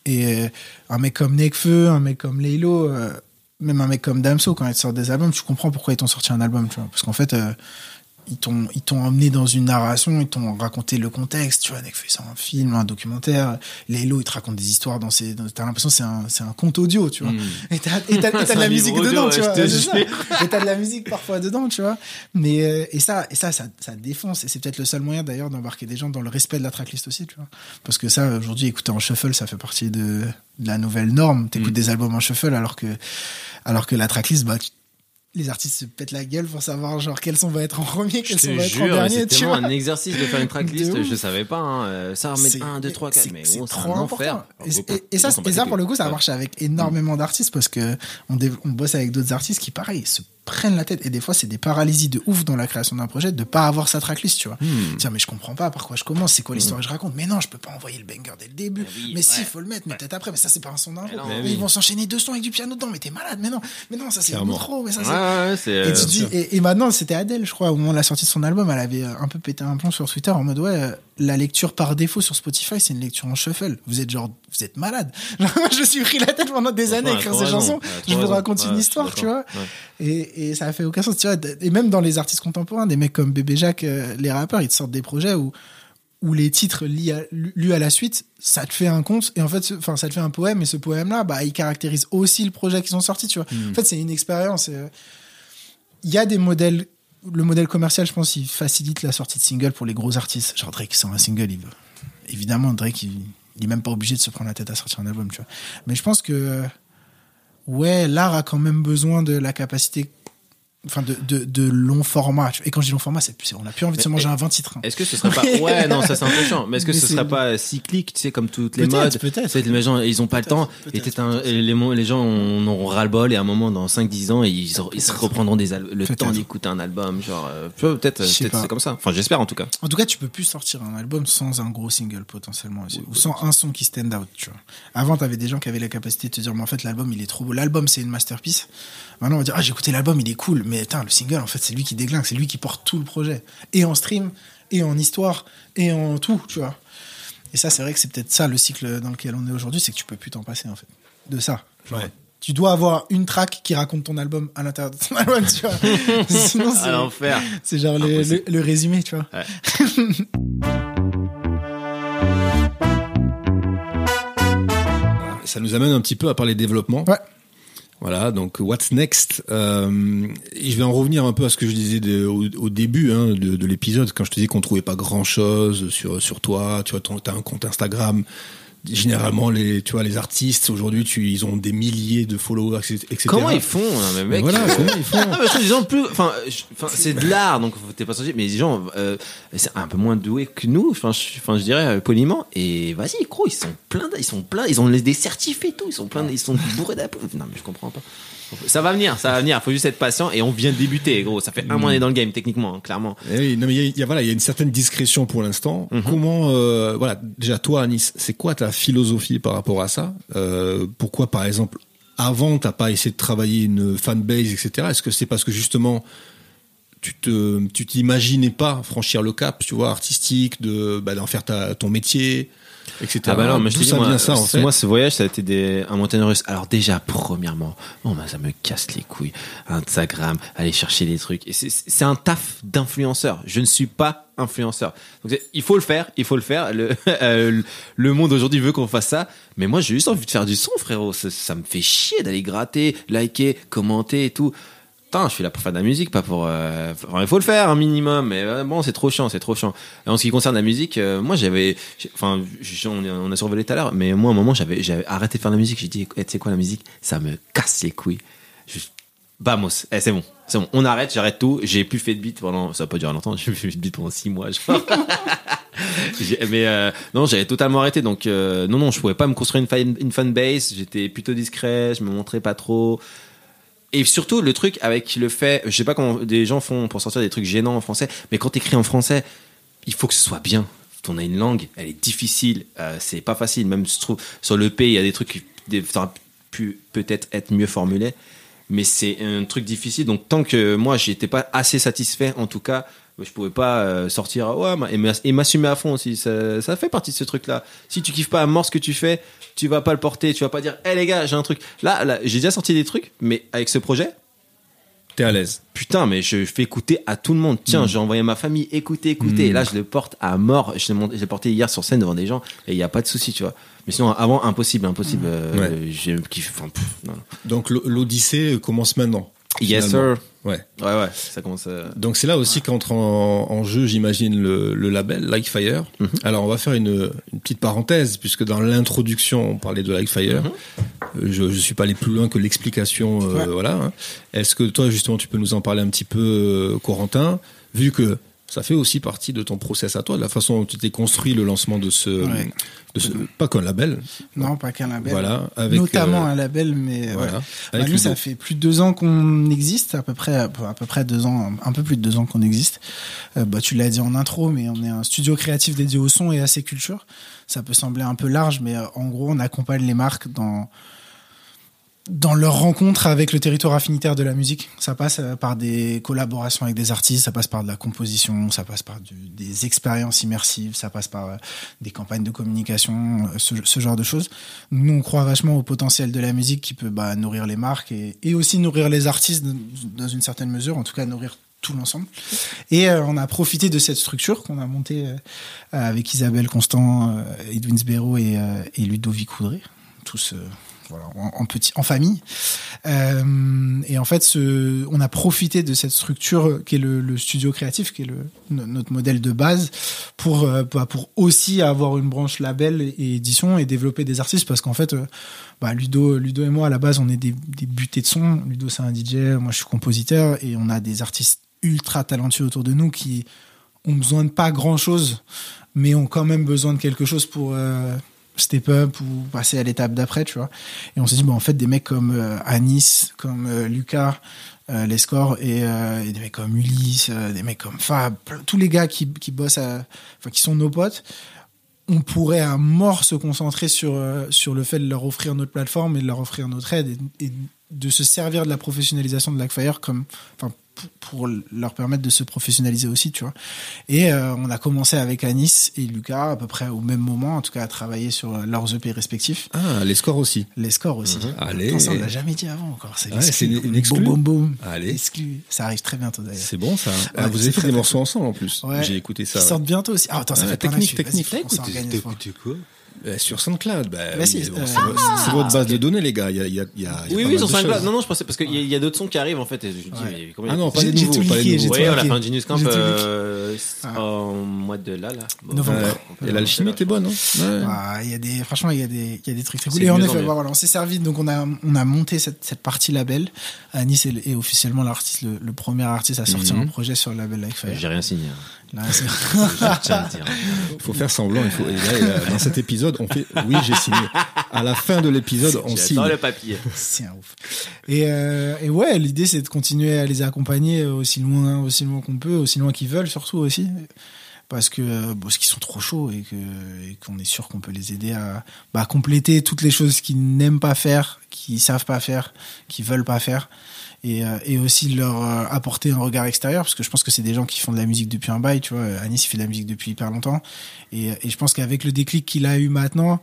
Et euh, un mec comme Nekfeu, un mec comme Laylo, euh, même un mec comme Damso, quand ils sortent des albums, tu comprends pourquoi ils t'ont sorti un album, tu vois. Parce qu'en fait, euh, ils t'ont ils t'ont emmené dans une narration, ils t'ont raconté le contexte, tu vois. Nekfeu, c'est un film, un documentaire. Laylo, il te raconte des histoires dans ses. T'as l'impression que c'est un, c'est un conte audio, tu vois. Mm. Et t'as et t'as- et t'as C'est de la musique audio, dedans, ouais, tu vois. ça. Et t'as de la musique parfois dedans, tu vois. Mais euh, et ça, et ça, ça, ça défonce. Et c'est peut-être le seul moyen d'ailleurs d'embarquer des gens dans le respect de la tracklist aussi, tu vois. Parce que ça, aujourd'hui, écouter en shuffle, ça fait partie de, de la nouvelle norme. T'écoutes Mm. des albums en shuffle alors que, alors que la tracklist, bah, tu- les artistes se pètent la gueule pour savoir genre quel son va être en premier, Je quel te son va être en dernier, c'est tellement un exercice de faire une tracklist, je savais pas. Hein. euh, Ça remet C'est- 1, 2, 3, 4, c'est- mais c'est trop important. Et, et- et ça, et pour le coup, ça marche avec énormément d'artistes parce que on, dé- on bosse avec d'autres artistes qui, pareil, se prennent la tête. Et des fois, c'est des paralysies de ouf dans la création d'un projet de pas avoir sa tracklist, tu vois. Hmm. Tiens, mais je comprends pas par quoi je commence, c'est quoi l'histoire que je raconte. Mais non, je peux pas envoyer le banger dès le début. Mais oui, mais si, faut le mettre, mais peut-être après. Mais ça, c'est pas un son. Mais Mais mais ils oui. vont s'enchaîner deux sons avec du piano dedans. Mais t'es malade. Mais non, mais non, ça c'est trop. Mais ça, Ouais, c'est. ouais, ouais, c'est. Et, tu euh, dis, et, et maintenant, c'était Adèle, je crois, au moment de la sortie de son album, elle avait un peu pété un plomb sur Twitter en mode, ouais, euh, la lecture par défaut sur Spotify, c'est une lecture en shuffle. Vous êtes genre, vous êtes malade. Je suis pris la tête pendant des années à écrire ces raison. chansons. Je vous raison. raconte Ouais, une histoire, tu vois. Ouais. Et, et ça a fait aucun sens, tu vois. Et même dans les artistes contemporains, des mecs comme Bébé Jacques, euh, les rappeurs, ils te sortent des projets où, où les titres lus à, lus à la suite, ça te fait un conte, et en fait, enfin, ça te fait un poème, et ce poème-là, bah, il caractérise aussi le projet qu'ils ont sorti, tu vois. Hmm. En fait, c'est une expérience. euh, Il y a des modèles, le modèle commercial, je pense, il facilite la sortie de single pour les gros artistes. Genre Drake sort un single, il veut. Évidemment, Drake, il, il est même pas obligé de se prendre la tête à sortir un album, tu vois. Mais je pense que, ouais, l'art a quand même besoin de la capacité, enfin, de, de, de long format. tu. Et quand je dis long format, c'est, on a plus envie de se manger un 20 titres. hein. Est-ce que ce serait pas ouais non ça c'est un mais est-ce que Mais ce serait pas cyclique tu sais comme toutes les modes? peut-être. Tu les gens ils ont pas le temps Peut-être, et un- et les, les gens en auront ras le bol et à un moment dans 5 10 ans ils, ils se reprendront des le temps d'écouter un album genre euh, tu peut-être pas. c'est comme ça enfin j'espère en tout cas En tout cas, tu peux plus sortir un album sans un gros single potentiellement aussi, ou sans un son qui stand out, tu vois. Avant, t'avais des gens qui avaient la capacité de te dire, mais en fait, l'album, il est trop beau. L'album, c'est une masterpiece. Maintenant, on va dire, ah, j'ai écouté l'album, il est cool, mais putain, le single, en fait, c'est lui qui déglingue, c'est lui qui porte tout le projet. Et en stream, et en histoire, et en tout, tu vois. Et ça, c'est vrai que c'est peut-être ça le cycle dans lequel on est aujourd'hui, c'est que tu peux plus t'en passer, en fait. De ça. Ouais. Tu dois avoir une track qui raconte ton album à l'intérieur de ton album, tu vois. Sinon, c'est, l'enfer c'est genre le, Impossible. le- le résumé, tu vois. Ça nous amène un petit peu à parler développement. Ouais. Voilà, donc what's next Euh, je vais en revenir un peu à ce que je disais au, début hein, de, de l'épisode, quand je te disais qu'on trouvait pas grand chose sur toi. Tu vois, t'as un compte Instagram. Généralement, les tu vois les artistes aujourd'hui, tu ils ont des milliers de followers, etc. comment ils font non, mais Mais mec voilà, euh, comment ils font Ah, mais je trouve les gens plus enfin c'est de l'art donc t'es pas censé mais les gens euh, c'est un peu moins doués que nous enfin je, enfin je dirais euh, poliment et vas-y gros ils sont pleins ils sont pleins ils ont des certifs et tout ils sont pleins ils sont bourrés d'approuves non mais je comprends pas ça va venir ça va venir faut juste être patient et on vient de débuter gros ça fait un mois on est dans le game techniquement hein, clairement Eh oui, non mais il y a, il y a- voilà, il y a une certaine discrétion pour l'instant. Mhm. Comment, euh, voilà, déjà toi, Anis, c'est quoi ta philosophie par rapport à ça? Euh, Pourquoi, par exemple, avant, t'as pas essayé de travailler une fanbase, etc. Est-ce que c'est parce que justement tu te, tu t'imaginais pas franchir le cap, tu vois, artistique, de, bah, d'en faire ta, ton métier, etc. Ah bah non, mais je te dis, ça moi, ça, en fait. moi, ce voyage, ça a été des, un montagne russe. Alors déjà, premièrement, oh, bah, ça me casse les couilles. Instagram, aller chercher des trucs. Et c'est, un taf d'influenceur. Je ne suis pas influenceur. Donc, il faut le faire, il faut le faire. Le, euh, le monde aujourd'hui veut qu'on fasse ça. Mais moi, j'ai juste envie de faire du son, frérot. Ça, ça me fait chier d'aller gratter, liker, commenter et tout. Putain, je suis là pour faire de la musique, pas pour. euh, enfin, il faut le faire un minimum, mais euh, bon, c'est trop chiant, c'est trop chiant. En ce qui concerne la musique, euh, moi j'avais, enfin, on, a survolé tout à l'heure, mais moi à un moment j'avais, arrêté de faire de la musique. J'ai dit, tu sais quoi, la musique, ça me casse les couilles. Je, Vamos, eh, c'est bon, c'est bon, on arrête, j'arrête tout. J'ai plus fait de beat pendant, ça va pas durer longtemps. J'ai plus fait de beat pendant six mois, genre. J'ai- mais non, j'avais totalement arrêté. Donc non, non, je pouvais pas me construire une, fan, une fanbase. J'étais plutôt discret, je me montrais pas trop. Et surtout, le truc avec le fait, je sais pas comment des gens font pour sortir des trucs gênants en français, mais quand t'écris en français, il faut que ce soit bien. On a une langue, elle est difficile, euh, c'est pas facile. Même trouve sur le P, il y a des trucs qui aurait pu peut-être être mieux formulés, mais c'est un truc difficile. Donc tant que moi, j'étais pas assez satisfait, en tout cas, je pouvais pas euh, sortir ouais, et m'ass- et m'assumer à fond aussi. Ça, ça fait partie de ce truc-là. Si tu kiffes pas à mort ce que tu fais, tu vas pas le porter. Tu vas pas dire, hé les gars, j'ai un truc. Là, là j'ai déjà sorti des trucs, mais avec ce projet, T'es à l'aise. putain, mais je fais écouter à tout le monde. Tiens, j'ai envoyé à ma famille, écoutez, écoutez. Mm. Et là, je le porte à mort. Je l'ai porté hier sur scène devant des gens et il n'y a pas de souci, tu vois. Mais sinon, avant, impossible, impossible. euh, Ouais. J'ai kiffé. Enfin, pff, non, non. Donc l'o- l'Odyssée commence maintenant. Yes, sir. Ouais. Ouais, ouais, ça commence à. Donc c'est là aussi qu'entre en, en jeu, j'imagine, le, le label Like Fire. Mhm. Alors on va faire une, une petite parenthèse, puisque dans l'introduction, on parlait de Like Fire. Mhm. Euh, Je ne suis pas allé plus loin que l'explication. euh, Ouais. Voilà. hein. Est-ce que toi, justement, tu peux nous en parler un petit peu, euh, Corentin, vu que ça fait aussi partie de ton process à toi, de la façon dont tu t'es construit le lancement de ce, Ouais. de ce pas qu'un label, Non, pas qu'un label. voilà, avec Notamment euh, un label, mais voilà, avec Bah, nous, ça fait plus de deux ans qu'on existe, à peu près, à peu près deux ans, un peu plus de deux ans qu'on existe. Euh, bah, tu l'as dit en intro, mais on est un studio créatif dédié au son et à ses cultures. Ça peut sembler un peu large, mais euh, en gros, on accompagne les marques dans dans leur rencontre avec le territoire affinitaire de la musique. Ça passe euh, par des collaborations avec des artistes, ça passe par de la composition, ça passe par des expériences immersives, ça passe par euh, des campagnes de communication, euh, ce, genre de choses. Nous, on croit vachement au potentiel de la musique qui peut bah, nourrir les marques et, aussi nourrir les artistes dans- une certaine mesure, en tout cas nourrir tout l'ensemble. Et on a profité de cette structure qu'on a montée avec Isabelle Constant, euh, Edwin Sbero et, et Ludovic Coudray, tous en, famille. Euh, et en fait, on a profité de cette structure qui est le, studio créatif, qui est notre modèle de base, pour, euh, bah, pour aussi avoir une branche label et édition et développer des artistes, parce qu'en fait, euh, bah, Ludo, Ludo et moi, à la base, on est des, des butés de son. Ludo, c'est un DJ, moi, je suis compositeur, et on a des artistes ultra talentueux autour de nous qui ont besoin de pas grand chose, mais ont quand même besoin de quelque chose pour step up ou passer à l'étape d'après, tu vois. Et on s'est dit, bah, en fait, des mecs comme euh, Anis, comme euh, Lucas, euh, les scores, et, euh, et des mecs comme Ulysse, des mecs comme Fab, tous les gars qui, qui bossent, enfin, qui sont nos potes, on pourrait à mort se concentrer sur, sur le fait de leur offrir notre plateforme et de leur offrir notre aide et, et de se servir de la professionnalisation de Blackfire comme, enfin, pour, leur permettre de se professionnaliser aussi, tu vois. Et euh, on a commencé avec Anis et Lucas à peu près au même moment, en tout cas à travailler sur leurs EP respectifs. Ah, les scores aussi. Les scores aussi. Allez. Putain, ça on l'a jamais dit avant encore. C'est Ouais, une- une exclu. Boum, boum. Allez. Exclu. Ça arrive très bientôt d'ailleurs. C'est bon ça. Ah, Ouais, vous avez fait des morceaux ensemble en plus. Ouais. J'ai écouté ça. Ils sortent bientôt aussi. Ah, attends, ça Ouais, fait technique, technique. T'as Euh, sur SoundCloud, bah, Bah, oui, si, c'est bon, euh, c'est votre- c'est votre base de données, les gars. Il y a, il y a, il y a- Oui, oui, sur SoundCloud. Non, non, je pensais parce qu'il y, a- il y a d'autres sons qui arrivent en fait. Et je dis, Ouais. mais combien Ah non, pas les nouveaux, tout pas les nouveaux. Oui, tout on a leaké. fait un Genius Camp J'ai tout leaké. euh, Ah. en mois de là, là. Bon, Novembre. Ouais. Et l'alchimie était bonne, hein. Ah, il y a des, franchement, il y a des, il y a des trucs très cool. Et en effet, voilà, on s'est servi, donc on a, on a monté cette, cette partie label. Anis est, est officiellement l'artiste, le, premier artiste à sortir Mhm. un projet sur le label Like Fire. J'ai rien signé. Il faut faire semblant. Il faut. Et là, dans cet épisode, on fait. Oui, j'ai signé. À la fin de l'épisode, on signe. Le papier. c'est un ouf. Et, euh, et ouais, l'idée c'est de continuer à les accompagner aussi loin, aussi loin qu'on peut, aussi loin qu'ils veulent surtout aussi. parce que euh, parce qu'ils sont trop chauds et que et qu'on est sûr qu'on peut les aider à bah, compléter toutes les choses qu'ils n'aiment pas faire, qu'ils savent pas faire, qu'ils veulent pas faire. Et, euh, et aussi leur euh, apporter un regard extérieur parce que je pense que c'est des gens qui font de la musique depuis un bail tu vois Anis il fait de la musique depuis hyper longtemps et, et je pense qu'avec le déclic qu'il a eu maintenant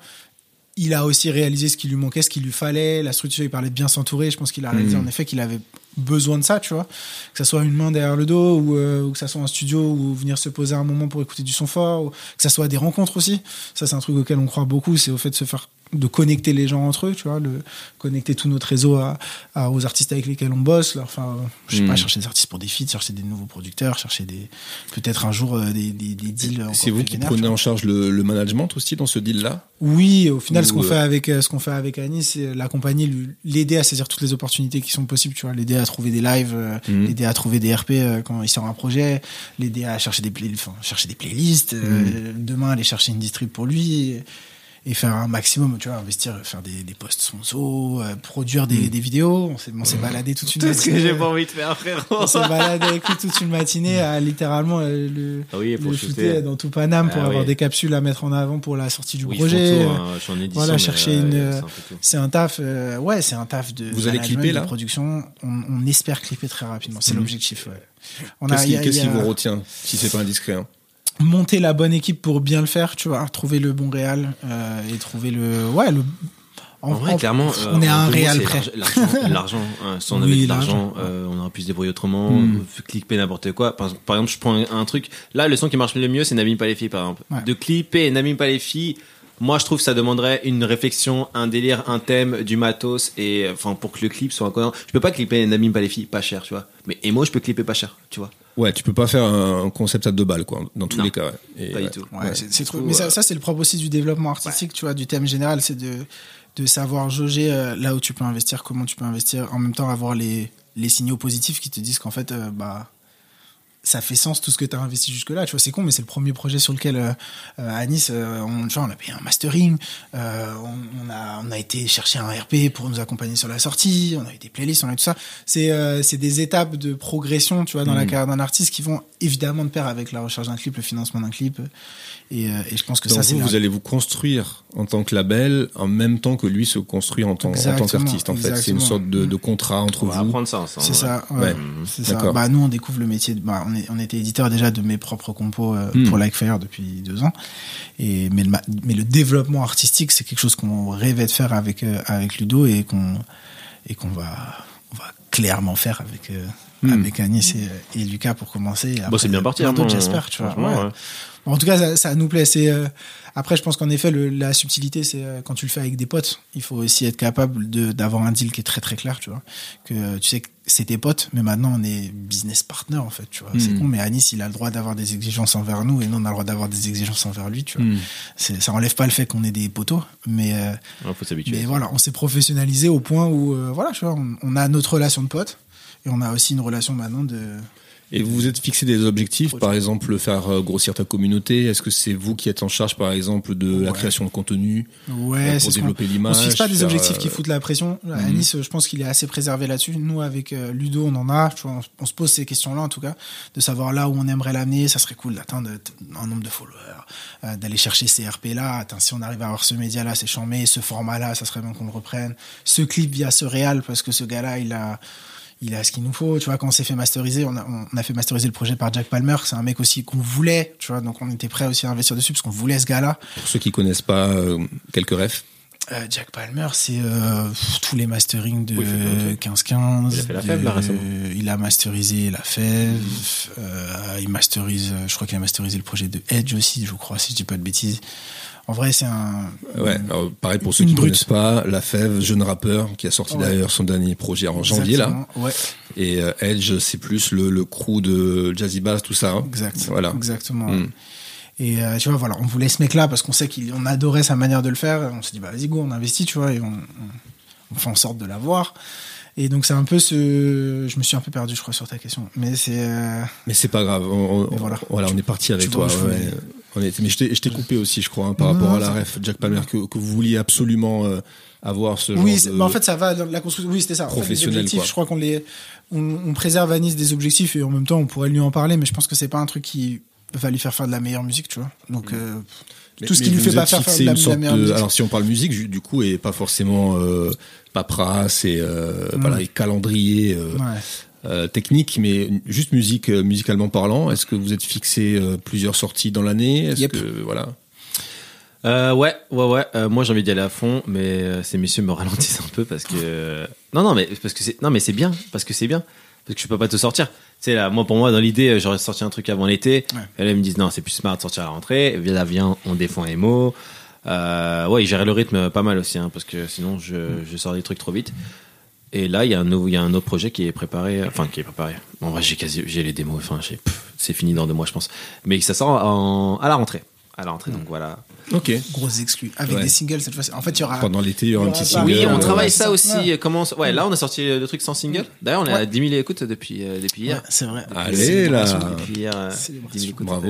il a aussi réalisé ce qui lui manquait, ce qu'il lui fallait. La structure, il parlait de bien s'entourer. Je pense qu'il a réalisé Mhm. en effet qu'il avait besoin de ça, tu vois. Que ça soit une main derrière le dos ou, euh, ou que ça soit un studio ou venir se poser un moment pour écouter du son fort. Ou que ça soit des rencontres aussi. Ça, c'est un truc auquel on croit beaucoup. C'est au fait de se faire de connecter les gens entre eux, tu vois, le, connecter tout notre réseau à, à- aux artistes avec lesquels on bosse, enfin, je sais pas, chercher des artistes pour des feats, chercher des nouveaux producteurs, chercher des, peut-être un jour euh, des, des, des deals. encore C'est vous qui prenez en charge le, le management aussi dans ce deal-là Oui, au final, ce qu'on euh, fait avec euh, ce qu'on fait avec Annie, c'est l'accompagner, l'aider à saisir toutes les opportunités qui sont possibles, tu vois, l'aider à trouver des lives, euh, Mhm. l'aider à trouver des RP euh, quand il sort un projet, l'aider à chercher des play, chercher des playlists, euh, demain aller chercher une distrib pour lui et, et faire un maximum, tu vois, investir, faire des, des posts sponsors, euh, produire des, des vidéos. On s'est, on s'est baladé toute une Tout ce que matinée. j'ai pas envie de faire, frérot. On s'est baladé toute une matinée à littéralement euh, le, Ah oui, pour le shooter. dans tout Paname pour Ah avoir oui. des capsules à mettre en avant pour la sortie du Oui, projet. tout, hein, je suis en édition, Voilà, chercher euh, une, c'est euh, un. C'est un taf, euh, ouais, c'est un taf de. Vous allez clipper, là de production. On, on espère clipper très rapidement. C'est Mhm. l'objectif. Ouais. On Qu'est-ce il qui, a- qu'est-ce qui a vous retient, si c'est pas indiscret hein monter la bonne équipe pour bien le faire, tu vois, trouver le bon réal euh, et trouver le, ouais, le. En vrai, clairement, euh, on est à un réal près. l'argent- hein, si on avait de l'argent, euh, on aurait pu se débrouiller autrement, Mm. euh, clipper n'importe quoi. Par, par exemple, je prends un, un truc. Là, le son qui marche le mieux, c'est N'abîme pas les filles, par exemple. Ouais. De clipper N'abîme pas les filles, moi, je trouve que ça demanderait une réflexion, un délire, un thème, du matos, et enfin, pour que le clip soit encore. Je peux pas clipper N'abîme pas les filles, pas cher, tu vois. Mais Emo, je peux clipper pas cher, tu vois. Ouais, tu peux pas faire un concept à deux balles, quoi, dans tous Non, les cas. ouais. Et, Pas ouais. du tout. Ouais, trop. Mais ça, euh, ça, c'est le propre aussi du développement artistique, tu vois, du thème général, c'est de, de savoir jauger euh, là où tu peux investir, comment tu peux investir, en même temps avoir les, les signaux positifs qui te disent qu'en fait, euh, bah, ça fait sens tout ce que tu as investi jusque-là. Tu vois, c'est con, mais c'est le premier projet sur lequel, euh, euh, à Nice, euh, on, tu vois, on a payé un mastering, euh, on, on a, on a été chercher un RP pour nous accompagner sur la sortie, on a eu des playlists, on a eu tout ça. C'est, euh, c'est des étapes de progression, tu vois, dans la Mhm. carrière d'un artiste qui vont évidemment de pair avec la recherche d'un clip, le financement d'un clip. Et, euh, et je pense que Donc ça, c'est vous, vous allez vous construire en tant que label en même temps que lui se construit en tant, en tant Exactement, qu'artiste, en fait. C'est une sorte de, de contrat entre On va vous. apprendre ça ensemble. C'est ça, ouais. Ouais. C'est ça. Bah, nous, on découvre le métier. de- bah, on, est, on était éditeur déjà de mes propres compos euh, Hmm. pour Likefire depuis deux ans. Et, mais, le, ma- mais le développement artistique, c'est quelque chose qu'on rêvait de faire avec, euh, avec Ludo et qu'on et qu'on va, on va clairement faire avec, euh, Hmm. avec et, et Lucas pour commencer. Bon, c'est bien parti, hein, j'espère. Tu vois. franchement, Ouais. ouais. Bon, en tout cas, ça, ça nous plaît. C'est euh, après, je pense qu'en effet, le, la subtilité, c'est euh, quand tu le fais avec des potes, il faut aussi être capable de d'avoir un deal qui est très très clair, tu vois. Que euh, tu sais que c'est tes potes, mais maintenant on est business partner en fait, tu vois. C'est Mhm. con, mais Anis, il a le droit d'avoir des exigences envers nous et nous on a le droit d'avoir des exigences envers lui, tu vois. Hmm. C'est- Ça enlève pas le fait qu'on est des poteaux, mais euh, Ouais, faut s'habituer. mais voilà, on s'est professionnalisé au point où voilà, tu vois, on, on a notre relation de potes et on a aussi une relation maintenant de Et vous vous êtes fixé des objectifs, Projet. par exemple faire euh, grossir ta communauté. Est-ce que c'est vous qui êtes en charge, par exemple, de la Ouais. création de contenu Ouais, euh, c'est pour développer On l'image se fixe pas des objectifs euh, qui foutent la pression. À mhm. Nice, je pense qu'il est assez préservé là-dessus. Nous, avec euh, Ludo, on en a. Tu vois, on, on se pose ces questions-là, en tout cas, de savoir là où on aimerait l'amener. Ça serait cool d'atteindre un nombre de followers, euh, d'aller chercher ces RP-là. Attends, si on arrive à avoir ce média-là, c'est chambé. Ce format-là, ça serait bien qu'on le reprenne. Ce clip via ce réal, parce que ce gars-là, il a il a ce qu'il nous faut, tu vois, quand on s'est fait masteriser, on a, on a fait masteriser le projet par Jack Palmer, c'est un mec aussi qu'on voulait, tu vois, donc on était prêt aussi à investir dessus parce qu'on voulait ce gars-là. Pour ceux qui connaissent pas, euh, quelques refs. Euh, Jack Palmer, c'est euh, tous les masterings de Oui, il fait plein de trucs. 15-15. Il a fait la de- Fève, là, récemment. Il a masterisé la fève. euh, il masterise, je crois qu'il a masterisé le projet de Edge aussi, je crois, si je dis pas de bêtises. En vrai, c'est un. Ouais, alors, pareil pour ceux qui ne connaissent pas, La Fève, jeune rappeur, qui a sorti Ouais. d'ailleurs son dernier projet en janvier là. Exactement, Ouais, Et euh, Edge, c'est plus le, le crew de Jazzy Bass, tout ça. hein. exact. Voilà. Exactement. Mm. Et euh, tu vois, voilà, on voulait ce mec-là parce qu'on sait qu'on adorait sa manière de le faire. On s'est dit, bah vas-y, go, on investit, tu vois, et on, on, on fait en sorte de l'avoir. Et donc, c'est un peu ce. Je me suis un peu perdu, je crois, sur ta question. Mais c'est. euh, Mais c'est pas grave. On, voilà. voilà. on est parti avec Tu toi. vois, ouais. voulais- Mais je t'ai coupé aussi, je crois, hein, par Non, rapport à la ref Jack Palmer que, que vous vouliez absolument euh, avoir ce Oui, genre c'est- de... mais en fait, ça va dans la construction. Oui, c'était ça. En fait, les Professionnel, objectifs, quoi. je crois qu'on les, on, on préserve à Nice des objectifs et en même temps, on pourrait lui en parler, mais je pense que c'est pas un truc qui va lui faire faire de la meilleure musique, tu vois. Donc, euh, Mais- tout ce qui lui fait pas faire, de la, de meilleure musique. Alors si on parle musique, du coup, et pas forcément euh, paperasse et euh, voilà, et calendrier euh, Ouais. Euh, technique, mais juste musique, euh, musicalement parlant. Est-ce que vous êtes fixé euh, plusieurs sorties dans l'année? Est-ce Yep. que voilà Euh, ouais, ouais, ouais. Euh, moi, j'ai envie d'y aller à fond, mais euh, ces messieurs me ralentissent un peu parce que non, non, mais parce que c'est non, mais c'est bien, parce que c'est bien, parce que je peux pas te sortir. Tu sais là, moi pour moi dans l'idée, j'aurais sorti un truc avant l'été. Ouais. Et là ils me disent non, c'est plus smart de sortir à la rentrée. Et là viens, on défend Emo. Euh, ouais, ils gèrent le rythme pas mal aussi, hein, parce que sinon je, je sors des trucs trop vite. Et là, il y a un nouveau, il y a un autre projet qui est préparé, enfin qui est préparé. En vrai, j'ai quasi, j'ai les démos. Enfin, j'ai- pff, c'est fini dans deux mois, je pense. Mais ça sort en- à la rentrée, à la rentrée. Donc voilà. Ok. Grosses exclus. Avec Ouais. des singles cette fois-ci. En fait, il y aura. Pendant l'été, il y aura un petit single. Oui, on euh, travaille ouais, ça aussi. ouais. Comment Ouais, là, on a sorti le truc sans single. D'ailleurs, on est à Ouais. 10 000 écoutes depuis, euh, depuis hier. Ouais, c'est vrai. Allez là. Depuis hier, euh, Célébration. 10 000 écoutes Bravo.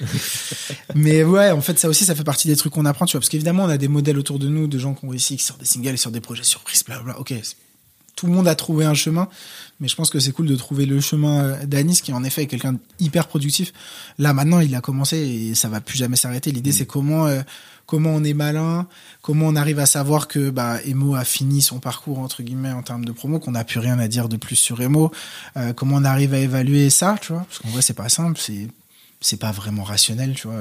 Mais ouais, en fait, ça aussi, ça fait partie des trucs qu'on apprend, tu vois. Parce qu'évidemment, on a des modèles autour de nous, de gens qui ont réussi, qui sortent des singles et sur des projets surprises, blablabla. Ok, c'est- tout le monde a trouvé un chemin, mais je pense que c'est cool de trouver le chemin euh, d'Anis, qui en effet est quelqu'un d'hyper productif. Là, maintenant, il a commencé et ça va plus jamais s'arrêter. L'idée, c'est comment, euh, comment on est malin, comment on arrive à savoir que bah, Emo a fini son parcours, entre guillemets, en termes de promo, qu'on n'a plus rien à dire de plus sur Emo, euh, comment on arrive à évaluer ça, tu vois? Parce qu'en vrai, c'est pas simple, c'est c'est pas vraiment rationnel, tu vois.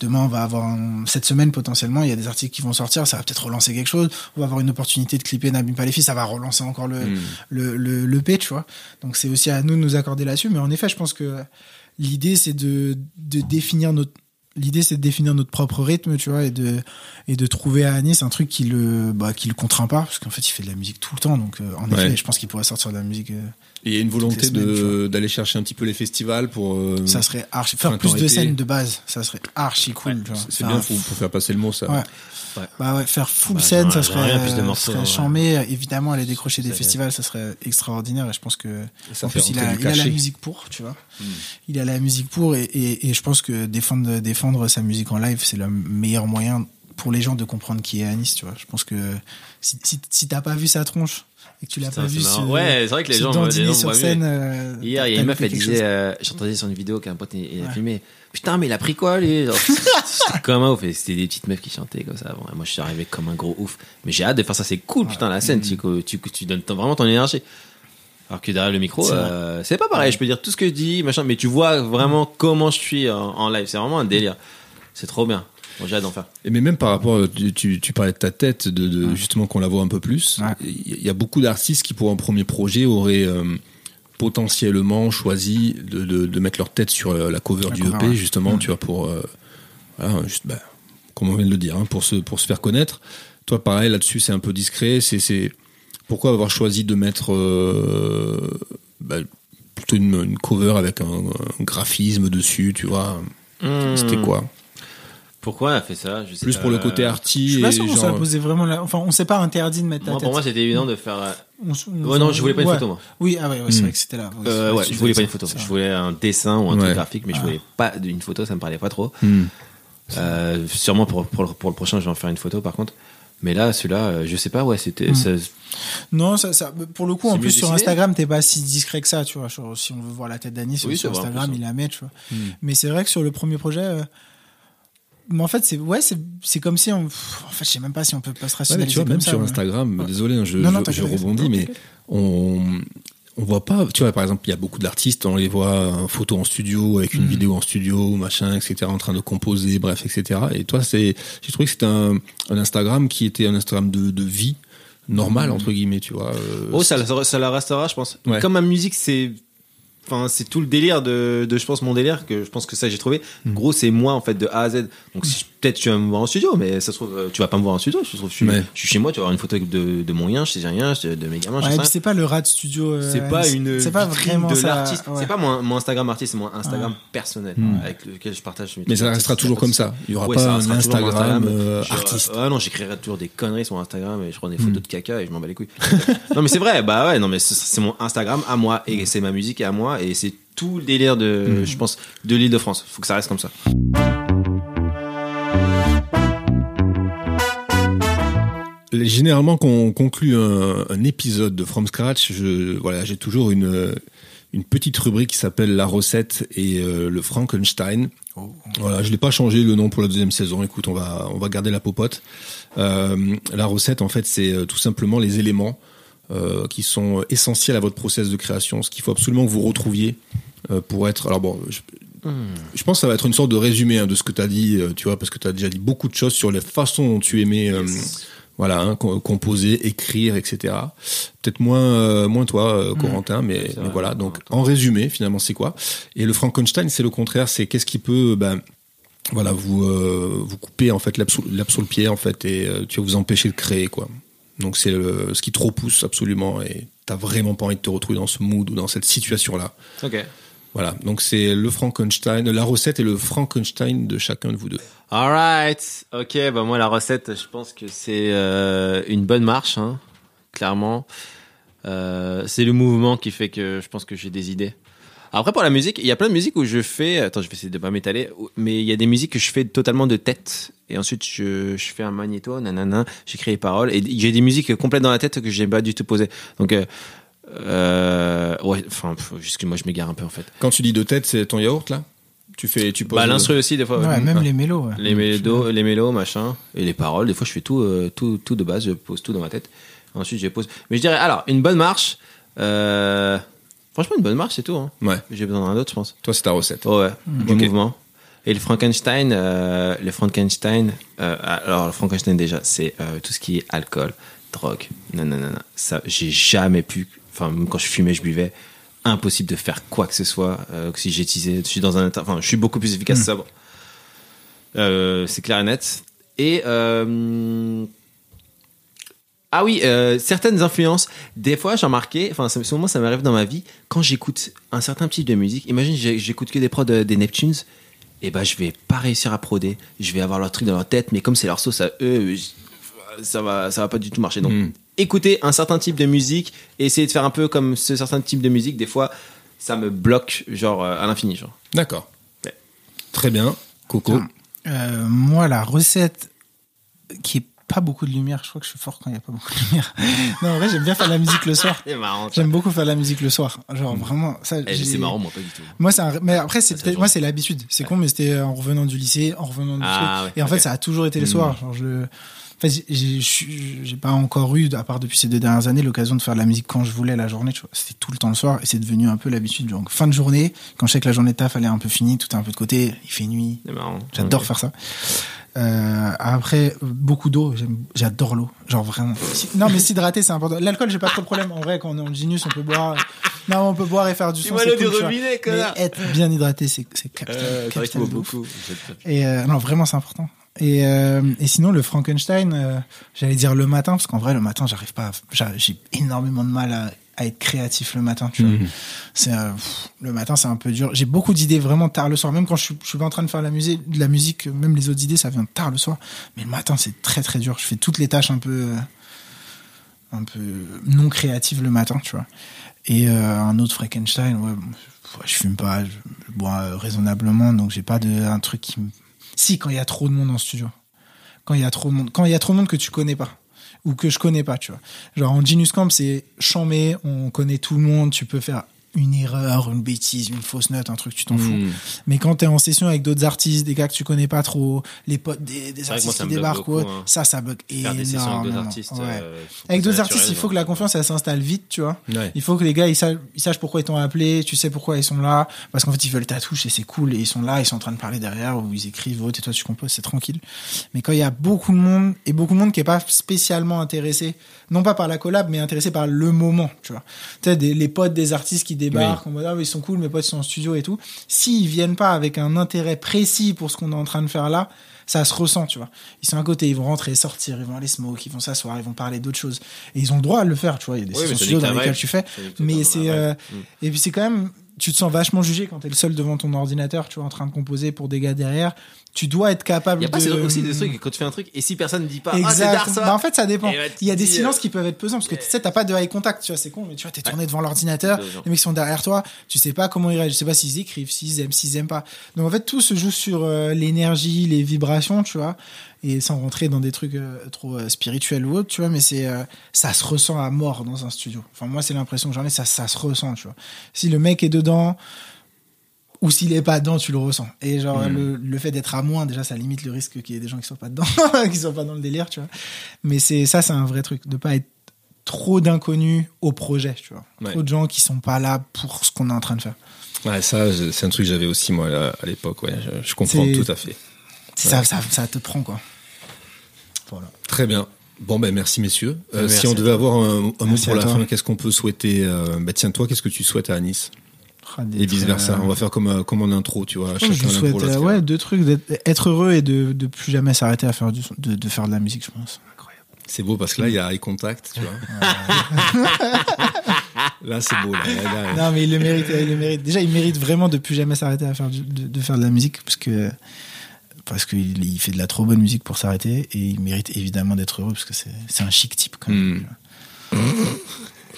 Demain, on va avoir un- cette semaine potentiellement, il y a des articles qui vont sortir, ça va peut-être relancer quelque chose. On va avoir une opportunité de clipper Nabim Palefi, ça va relancer encore le Mm. le le, le P, tu vois. Donc c'est aussi à nous de nous accorder là-dessus. Mais en effet, je pense que l'idée c'est de de définir notre L'idée, c'est de définir notre propre rythme, tu vois, et de, et de trouver à Anis un truc qui le, bah, qui le contraint pas, parce qu'en fait, il fait de la musique tout le temps, donc, euh, en Ouais. effet, je pense qu'il pourrait sortir de la musique, euh, il y a une volonté d'aller chercher un petit peu les festivals pour. euh, ça serait archi, faire plus de été. scènes de base, ça serait archi cool. C'est bien pour, pour faire passer le mot, ça. Ouais. Ouais. Bah ouais, faire full Bah, scène, ça serait, euh, morceaux, serait ouais. charmé. Évidemment, aller décrocher des festivals, ça serait extraordinaire. Et je pense que, Ça en plus, il rentrer a, du il a la musique pour, tu vois. Il a la musique pour, et, et, et je pense que défendre, défendre sa musique en live, c'est le meilleur moyen pour les gens de comprendre qui est Anis, tu vois. Je pense que si, si, si t'as pas vu sa tronche et que tu l'as pas vu se- Ouais, c'est vrai que les gens, les gens sur scène. euh, Hier, il y a une meuf, elle disait, euh, j'entendais sur une vidéo qu'un pote, il, a filmé. Putain, mais il a pris quoi, lui? C'était comme un ouf. Et c'était des petites meufs qui chantaient comme ça. Bon, moi, je suis arrivé comme un gros ouf. Mais j'ai hâte de faire ça. C'est cool, putain, la scène. Tu, tu, tu donnes vraiment ton énergie. Alors que derrière le micro, C'est euh, pas pareil. Je peux dire tout ce que je dis, machin, mais tu vois vraiment comment je suis en, en live. C'est vraiment un délire. C'est trop bien. Bon, j'ai hâte d'en faire. Et mais même par rapport, tu, tu, tu parlais de ta tête, de, de justement qu'on la voit un peu plus. Ouais. Il y a beaucoup d'artistes qui pour un premier projet auraient euh, potentiellement choisi de, de, de mettre leur tête sur euh, la cover La du cover, EP ouais. justement, tu vois pour euh, voilà, juste bah, comme on vient de le dire, hein, pour se pour se faire connaître. Toi, pareil là-dessus, c'est un peu discret. C'est c'est pourquoi avoir choisi de mettre euh, bah, plutôt une, une cover avec un, un graphisme dessus, tu vois? C'était Hmm. quoi? Pourquoi elle a fait ça? Je sais Plus pas. pour le côté Je arty suis et pas sûr qu'on genre- s'est posé vraiment là. Enfin, on s'est pas interdit de mettre ta Moi, tête. pour moi, c'était évident de faire. euh, On on- Ouais, non, je voulais pas une ouais. photo, moi. Oui, ah ouais, ouais c'est Mm. vrai que c'était là. Oui, Euh, ouais, je voulais pas une photo. Je voulais un dessin ou un Ouais. truc graphique, mais je Ah. voulais pas d'une photo, ça me parlait pas trop. Hmm. Euh, sûrement pour, pour, le- pour le prochain, je vais en faire une photo par contre. Mais là, celui-là, euh, je sais pas, ouais, c'était. Mm. ça- Non, ça, ça, pour le coup, en plus sur. Instagram, t'es pas si discret que ça, tu vois. Genre, si on veut voir la tête d'Anis, Oui, sur Instagram, plus, il la met, tu vois. Hmm. Mais c'est vrai que sur le premier projet, euh, mais en fait, c'est ouais, c'est c'est comme si on. pff, En fait, je sais même pas si on peut pas se Ouais, rationaliser tu vois, même ça, sur ouais. Instagram, Ouais. désolé, je, Non, non, je- rebondis, mais on, on voit pas, tu vois, par exemple, il y a beaucoup d'artistes, on les voit en photo en studio, avec une Mm. vidéo en studio, machin, etc., en train de composer, bref, etc. Et toi, c'est, j'ai trouvé que c'était un, un Instagram qui était un Instagram de, de vie normale, entre guillemets, tu vois. euh, Oh, ça, la- ça la restera, je pense. Ouais. Comme ma musique, c'est. Enfin, c'est tout le délire de, de, je pense, mon délire, que je pense que ça, j'ai trouvé. Mm. Gros, c'est moi, en fait, de A à Z. Donc, si- peut-être tu vas me voir en studio, mais ça se trouve, euh, tu vas pas me voir en studio. Je, trouve, je, suis, Ouais. je suis chez moi, tu vas avoir une photo de, de mon lien, je sais rien, de mes gamins, Ouais, c'est pas le rat studio. euh, C'est pas une C'est pas vraiment de ça, l'artiste. ouais. C'est pas mon, mon Instagram artiste, c'est mon Instagram personnel Mm. avec lequel je partage. mes mais ça restera toujours comme ça. Il y aura pas ça un Instagram, Instagram. euh, artiste. Ah non, j'écrirai toujours des conneries sur Instagram et je prends des photos de caca et je m'en bats les couilles. non, mais c'est vrai, bah ouais, non, mais c'est- mon Instagram à moi et c'est ma musique à moi et c'est tout le délire de, je pense, de l'île de France. Faut que ça reste comme ça. Généralement, quand on conclut un, un épisode de From Scratch, je, voilà, j'ai toujours une, une petite rubrique qui s'appelle la recette et euh, le Frankenstein. Voilà, je l'ai pas changé le nom pour la deuxième saison. Écoute, on va on va garder la popote. Euh, la recette, en fait, c'est euh, tout simplement les éléments euh, qui sont essentiels à votre process de création. Ce qu'il faut absolument que vous retrouviez pour être. Alors bon, je, je pense que ça va être une sorte de résumé hein, de ce que tu as dit, tu vois, parce que tu as déjà dit beaucoup de choses sur la façon dont tu aimais. Voilà, hein, co- composer, écrire, etc. Peut-être moins, euh, moins toi, euh, Corentin, mais, voilà. Donc, en résumé, finalement, c'est quoi? Et le Frankenstein, c'est le contraire. C'est qu'est-ce qui peut, ben, voilà, vous euh, vous couper en fait l'abs sous l'herbe sous le pied en fait et tu vas vous empêcher de créer quoi. Donc c'est ce qui te repousse absolument et t'as vraiment pas envie de te retrouver dans ce mood ou dans cette situation là. Ok. Voilà. Donc c'est le Frankenstein, la recette et le Frankenstein de chacun de vous deux. Alright. Ok, bah moi la recette, je pense que c'est euh, une bonne marche, hein, clairement. Euh, c'est le mouvement qui fait que je pense que j'ai des idées. Après pour la musique, il y a plein de musiques où je fais. Attends, je vais essayer de pas m'étaler, mais il y a des musiques que je fais totalement de tête et ensuite je, je fais un magnéto, nanana, j'écris les paroles et j'ai des musiques complètes dans la tête que j'ai pas du tout posées. Donc euh, euh, ouais, enfin, excuse-moi, je m'égare un peu en fait. Quand tu dis de tête, c'est ton yaourt là? Tu fais, tu poses. Bah l'instru aussi des fois. Ouais, ouais. même les mélos. ouais. les mélos, les mélos, machin, et les paroles. Des fois, je fais tout, euh, tout, tout de base, je pose tout dans ma tête. Ensuite, je pose. Mais je dirais, alors, une bonne marche. euh, franchement, une bonne marche, c'est tout. Hein. Ouais. J'ai besoin d'un autre, je pense. Toi, c'est ta recette. Oh, ouais, du Ok. mouvement. Et le Frankenstein, euh, le Frankenstein, euh, alors le Frankenstein déjà, c'est euh, tout ce qui est alcool, drogue, nanana. Ça, j'ai jamais pu, enfin même quand je fumais, je buvais, impossible de faire quoi que ce soit. euh, si j'étisais, je suis dans un état, enfin je suis beaucoup plus efficace sobre. Euh, c'est clair et net. Et euh, ah oui, euh, certaines influences. Des fois, j'ai remarqué, enfin, souvent, ça m'arrive dans ma vie, quand j'écoute un certain type de musique. Imagine, j'ai- j'écoute que des prods des Neptunes, et ben, je vais pas réussir à proder. Je vais avoir leur truc dans leur tête, mais comme c'est leur sauce à eux, ça va, ça va pas du tout marcher. Donc, Mm. Écouter un certain type de musique, et essayer de faire un peu comme ce certain type de musique, des fois, ça me bloque, genre, euh, à l'infini, genre. D'accord. Ouais. Très bien. Coco. Euh, moi, la recette qui est pas beaucoup de lumière, je crois que je suis fort quand il y a pas beaucoup de lumière. non, en vrai, j'aime bien faire de la musique le soir. C'est marrant. J'aime beaucoup faire de la musique le soir. Genre vraiment, ça. Eh, c'est marrant, moi, pas du tout. Moi, c'est un... mais après, c'est moi, c'est l'habitude. C'est con, mais c'était en revenant du lycée, en revenant du Ah, ouais, Et en fait, ça a toujours été le soir. Genre, je le. En fait, j'ai- pas encore eu, à part depuis ces deux dernières années, l'occasion de faire de la musique quand je voulais la journée. C'était tout le temps le soir et c'est devenu un peu l'habitude. Donc, fin de journée, quand je sais que la journée de taf elle est un peu finie, tout est un peu de côté, il fait nuit. J'adore faire ça. Euh, après, beaucoup d'eau. J'adore l'eau. Genre vraiment. Non, mais s'hydrater, c'est important. L'alcool, j'ai pas trop de problème. En vrai, quand on est en genius, on peut boire. Non, on peut boire et faire du son. Cool, du tu vois. robinet, Mais être bien hydraté, c'est capital. Euh, capital ouf. beaucoup. Et euh, non, vraiment, c'est important. Et, euh, et sinon, le Frankenstein, euh, j'allais dire le matin, parce qu'en vrai, le matin, j'arrive pas. à- J'ai énormément de mal à, à être créatif le matin. Tu vois. C'est euh, pff, le matin, c'est un peu dur. J'ai beaucoup d'idées vraiment tard le soir. Même quand je suis, je suis pas en train de faire la musique, de la musique, même les autres idées, ça vient tard le soir. Mais le matin, c'est très très dur. Je fais toutes les tâches un peu, un peu non créatives le matin, tu vois. Et un autre Frankenstein, ouais, je fume pas, je, bois raisonnablement, donc j'ai pas de un truc qui me... Si, quand il y a trop de monde en studio. Quand il y a trop de monde. Quand il y a trop de monde que tu connais pas. Ou que je connais pas, tu vois. Genre en Genius Camp, c'est chamé, on connaît tout le monde, tu peux faire une erreur, une bêtise, une fausse note, un truc, tu t'en fous. Hmm. Mais quand t'es en session avec d'autres artistes, des gars que tu connais pas trop, les potes des, moi, artistes qui débarquent, beaucoup, hein. ça, ça bug avec d'autres énormément. artistes. Ouais. euh, faut Avec d'autres ça artistes, il faut que la confiance, elle s'installe vite, tu vois. Ouais. Il faut que les gars, ils sachent, ils sachent pourquoi ils t'ont appelé, tu sais pourquoi ils sont là, parce qu'en fait, ils veulent ta touche et c'est cool, et ils sont là, ils sont en train de parler derrière, ou ils écrivent, et toi, tu composes, c'est tranquille. Mais quand il y a beaucoup de monde, et beaucoup de monde qui est pas spécialement intéressé, non pas par la collab, mais intéressé par le moment, tu vois. Tu sais, des- les potes des artistes qui débarquent, en mode, ah, oui, ils sont cool, mes potes sont en studio et tout. S'ils viennent pas avec un intérêt précis pour ce qu'on est en train de faire là, ça se ressent, tu vois. Ils sont à côté, ils vont rentrer, sortir, ils vont aller smoke, ils vont s'asseoir, ils vont parler d'autres choses. Et ils ont le droit de le faire, tu vois. Il y a des Oui, sessions dans lesquelles tu fais. Mais c'est, euh. Mm. et puis c'est quand même, tu te sens vachement jugé quand t'es le seul devant ton ordinateur, tu vois, en train de composer pour des gars derrière. Tu dois être capable Il y a pas de. aussi des trucs quand tu fais un truc et si personne ne dit pas ah c'est Exact. ça. Bah, en fait, ça dépend. Il y a des silences euh, qui peuvent être pesants parce que tu sais, t'as pas de eye contact, tu vois, c'est con, mais tu vois, t'es tourné devant l'ordinateur, les mecs sont derrière toi, tu sais pas comment ils réagissent, tu sais pas s'ils écrivent, s'ils aiment, s'ils aiment pas. Donc en fait, tout se joue sur euh, l'énergie, les vibrations, tu vois, et sans rentrer dans des trucs euh, trop euh, spirituels ou autres, tu vois, mais c'est euh, ça se ressent à mort dans un studio. Enfin, moi, c'est l'impression que j'en ai, ça, ça se ressent, tu vois. Si le mec est dedans, ou s'il est pas dedans, tu le ressens. Et genre, Hmm. le, le fait d'être à moins, déjà, ça limite le risque qu'il y ait des gens qui soient pas dedans, qui soient pas dans le délire, tu vois. Mais c'est ça, c'est un vrai truc, de pas être trop d'inconnus au projet, tu vois. Ouais. Trop de gens qui sont pas là pour ce qu'on est en train de faire. Ouais, ça, c'est un truc que j'avais aussi, moi, là, à l'époque. Ouais, je, je comprends tout à fait. Ça, ça, ça te prend, quoi. Voilà. Très bien. Bon, ben, merci, messieurs. Euh, Merci si on devait avoir un, un mot pour la toi. fin, qu'est-ce qu'on peut souhaiter euh, bah, Tiens, toi, qu'est-ce que tu souhaites à Ah, Et d'être, vice-versa. euh, On va faire comme, euh, comme en intro, tu vois. Je vous souhaite euh, ouais, deux trucs, d'être- être heureux et de, de plus jamais s'arrêter à faire du, de, de faire de la musique, je pense. Incroyable. C'est beau parce que là, il y a eye contact, tu vois. là, c'est beau. Là, Là, là, Non, mais il le mérite, il le mérite. Déjà, il mérite vraiment de plus jamais s'arrêter à faire du- de, de faire de la musique parce que parce qu'il il fait de la trop bonne musique pour s'arrêter et il mérite évidemment d'être heureux parce que c'est c'est un chic type quand même. Mm.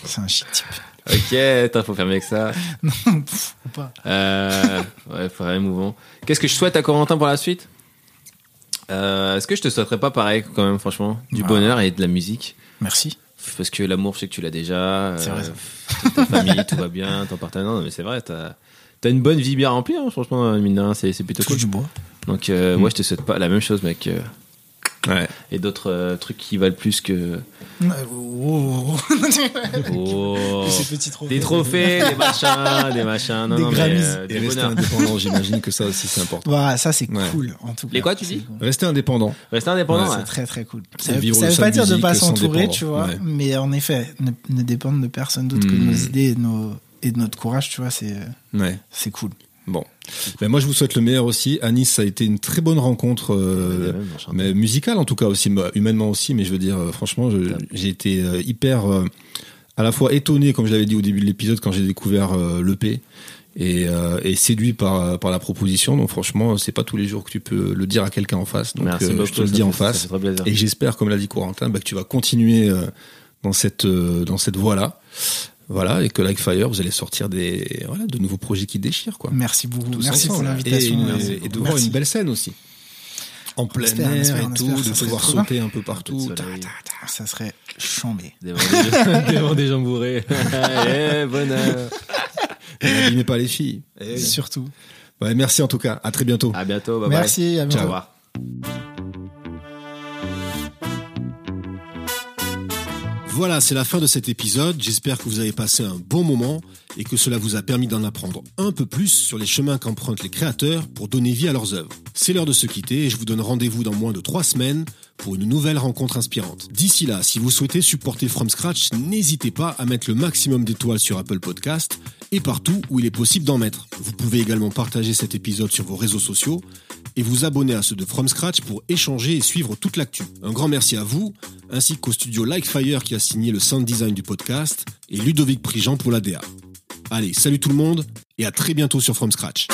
C'est un chic type. Ok, attends, faut faire mieux que ça. Non, pff, ou pas. Euh, ouais, faut émouvant. Qu'est-ce que je souhaite à Corentin pour la suite? Euh, Est-ce que je te souhaiterais pas pareil quand même, franchement, du Ah. bonheur et de la musique Merci. Parce que l'amour, je sais que tu l'as déjà. C'est vrai. Ta famille, tout va bien, ton partenaire. Non, mais c'est vrai, t'as as une bonne vie bien remplie, hein, franchement, mine de rien, c'est c'est plutôt Touche cool. du bois. Donc, euh, Mm. moi, je te souhaite pas la même chose, mec. Ouais. et d'autres euh, trucs qui valent plus que. Oh, trophées. des trophées, des machins, des machins. Non, Des non, mais, euh, Et du rester indépendant, j'imagine que ça aussi, c'est important. Voilà, ça c'est Ouais. cool en tout cas. Les quoi, tu dis. Rester indépendant. Rester indépendant, Ouais, ouais. C'est très très cool. Ça, ça de veut pas dire de pas s'entourer, tu vois, Ouais. mais en effet, ne, ne dépendre de personne d'autre que Mm. nos idées et de, nos, et de notre courage, tu vois, c'est Ouais. c'est cool. Bon. Ben, moi, je vous souhaite le meilleur aussi. Anis, ça a été une très bonne rencontre, euh, mais musicale en tout cas aussi, humainement aussi. Mais je veux dire, euh, franchement, j'ai été euh, hyper, euh, à la fois étonné, comme je l'avais dit au début de l'épisode, quand j'ai découvert euh, l'EP. Et, euh, et séduit par, par la proposition. Donc franchement, c'est pas tous les jours que tu peux le dire à quelqu'un en face. Donc Merci euh, beaucoup, je te le dis en face. Et j'espère, comme l'a dit Corentin, bah, que tu vas continuer euh, dans cette dans cette voie-là. Voilà, et que Like Fire, vous allez sortir des voilà de nouveaux projets qui déchirent quoi. Merci beaucoup. Tous Merci pour l'invitation. Et, et de voir une belle scène aussi. En plein espère, air espère, et tout, espère, de ça serait pouvoir sauter un peu partout. Ta- ta- ta. Ça serait chambé. Devant des, gens, devant des gens bourrés. Eh, bonheur. N'abîmez pas les filles. Eh. Surtout. Ouais, merci en tout cas. À très bientôt. À bientôt. Bye Merci, à bye. bientôt. Au revoir. Voilà, c'est la fin de cet épisode. J'espère que vous avez passé un bon moment et que cela vous a permis d'en apprendre un peu plus sur les chemins qu'empruntent les créateurs pour donner vie à leurs œuvres. C'est l'heure de se quitter et je vous donne rendez-vous dans moins de trois semaines pour une nouvelle rencontre inspirante. D'ici là, si vous souhaitez supporter From Scratch, n'hésitez pas à mettre le maximum d'étoiles sur Apple Podcast et partout où il est possible d'en mettre. Vous pouvez également partager cet épisode sur vos réseaux sociaux et vous abonner à ceux de From Scratch pour échanger et suivre toute l'actu. Un grand merci à vous, ainsi qu'au studio Likefire qui a signé le sound design du podcast et Ludovic Prigent pour la DA. Allez, salut tout le monde et à très bientôt sur From Scratch.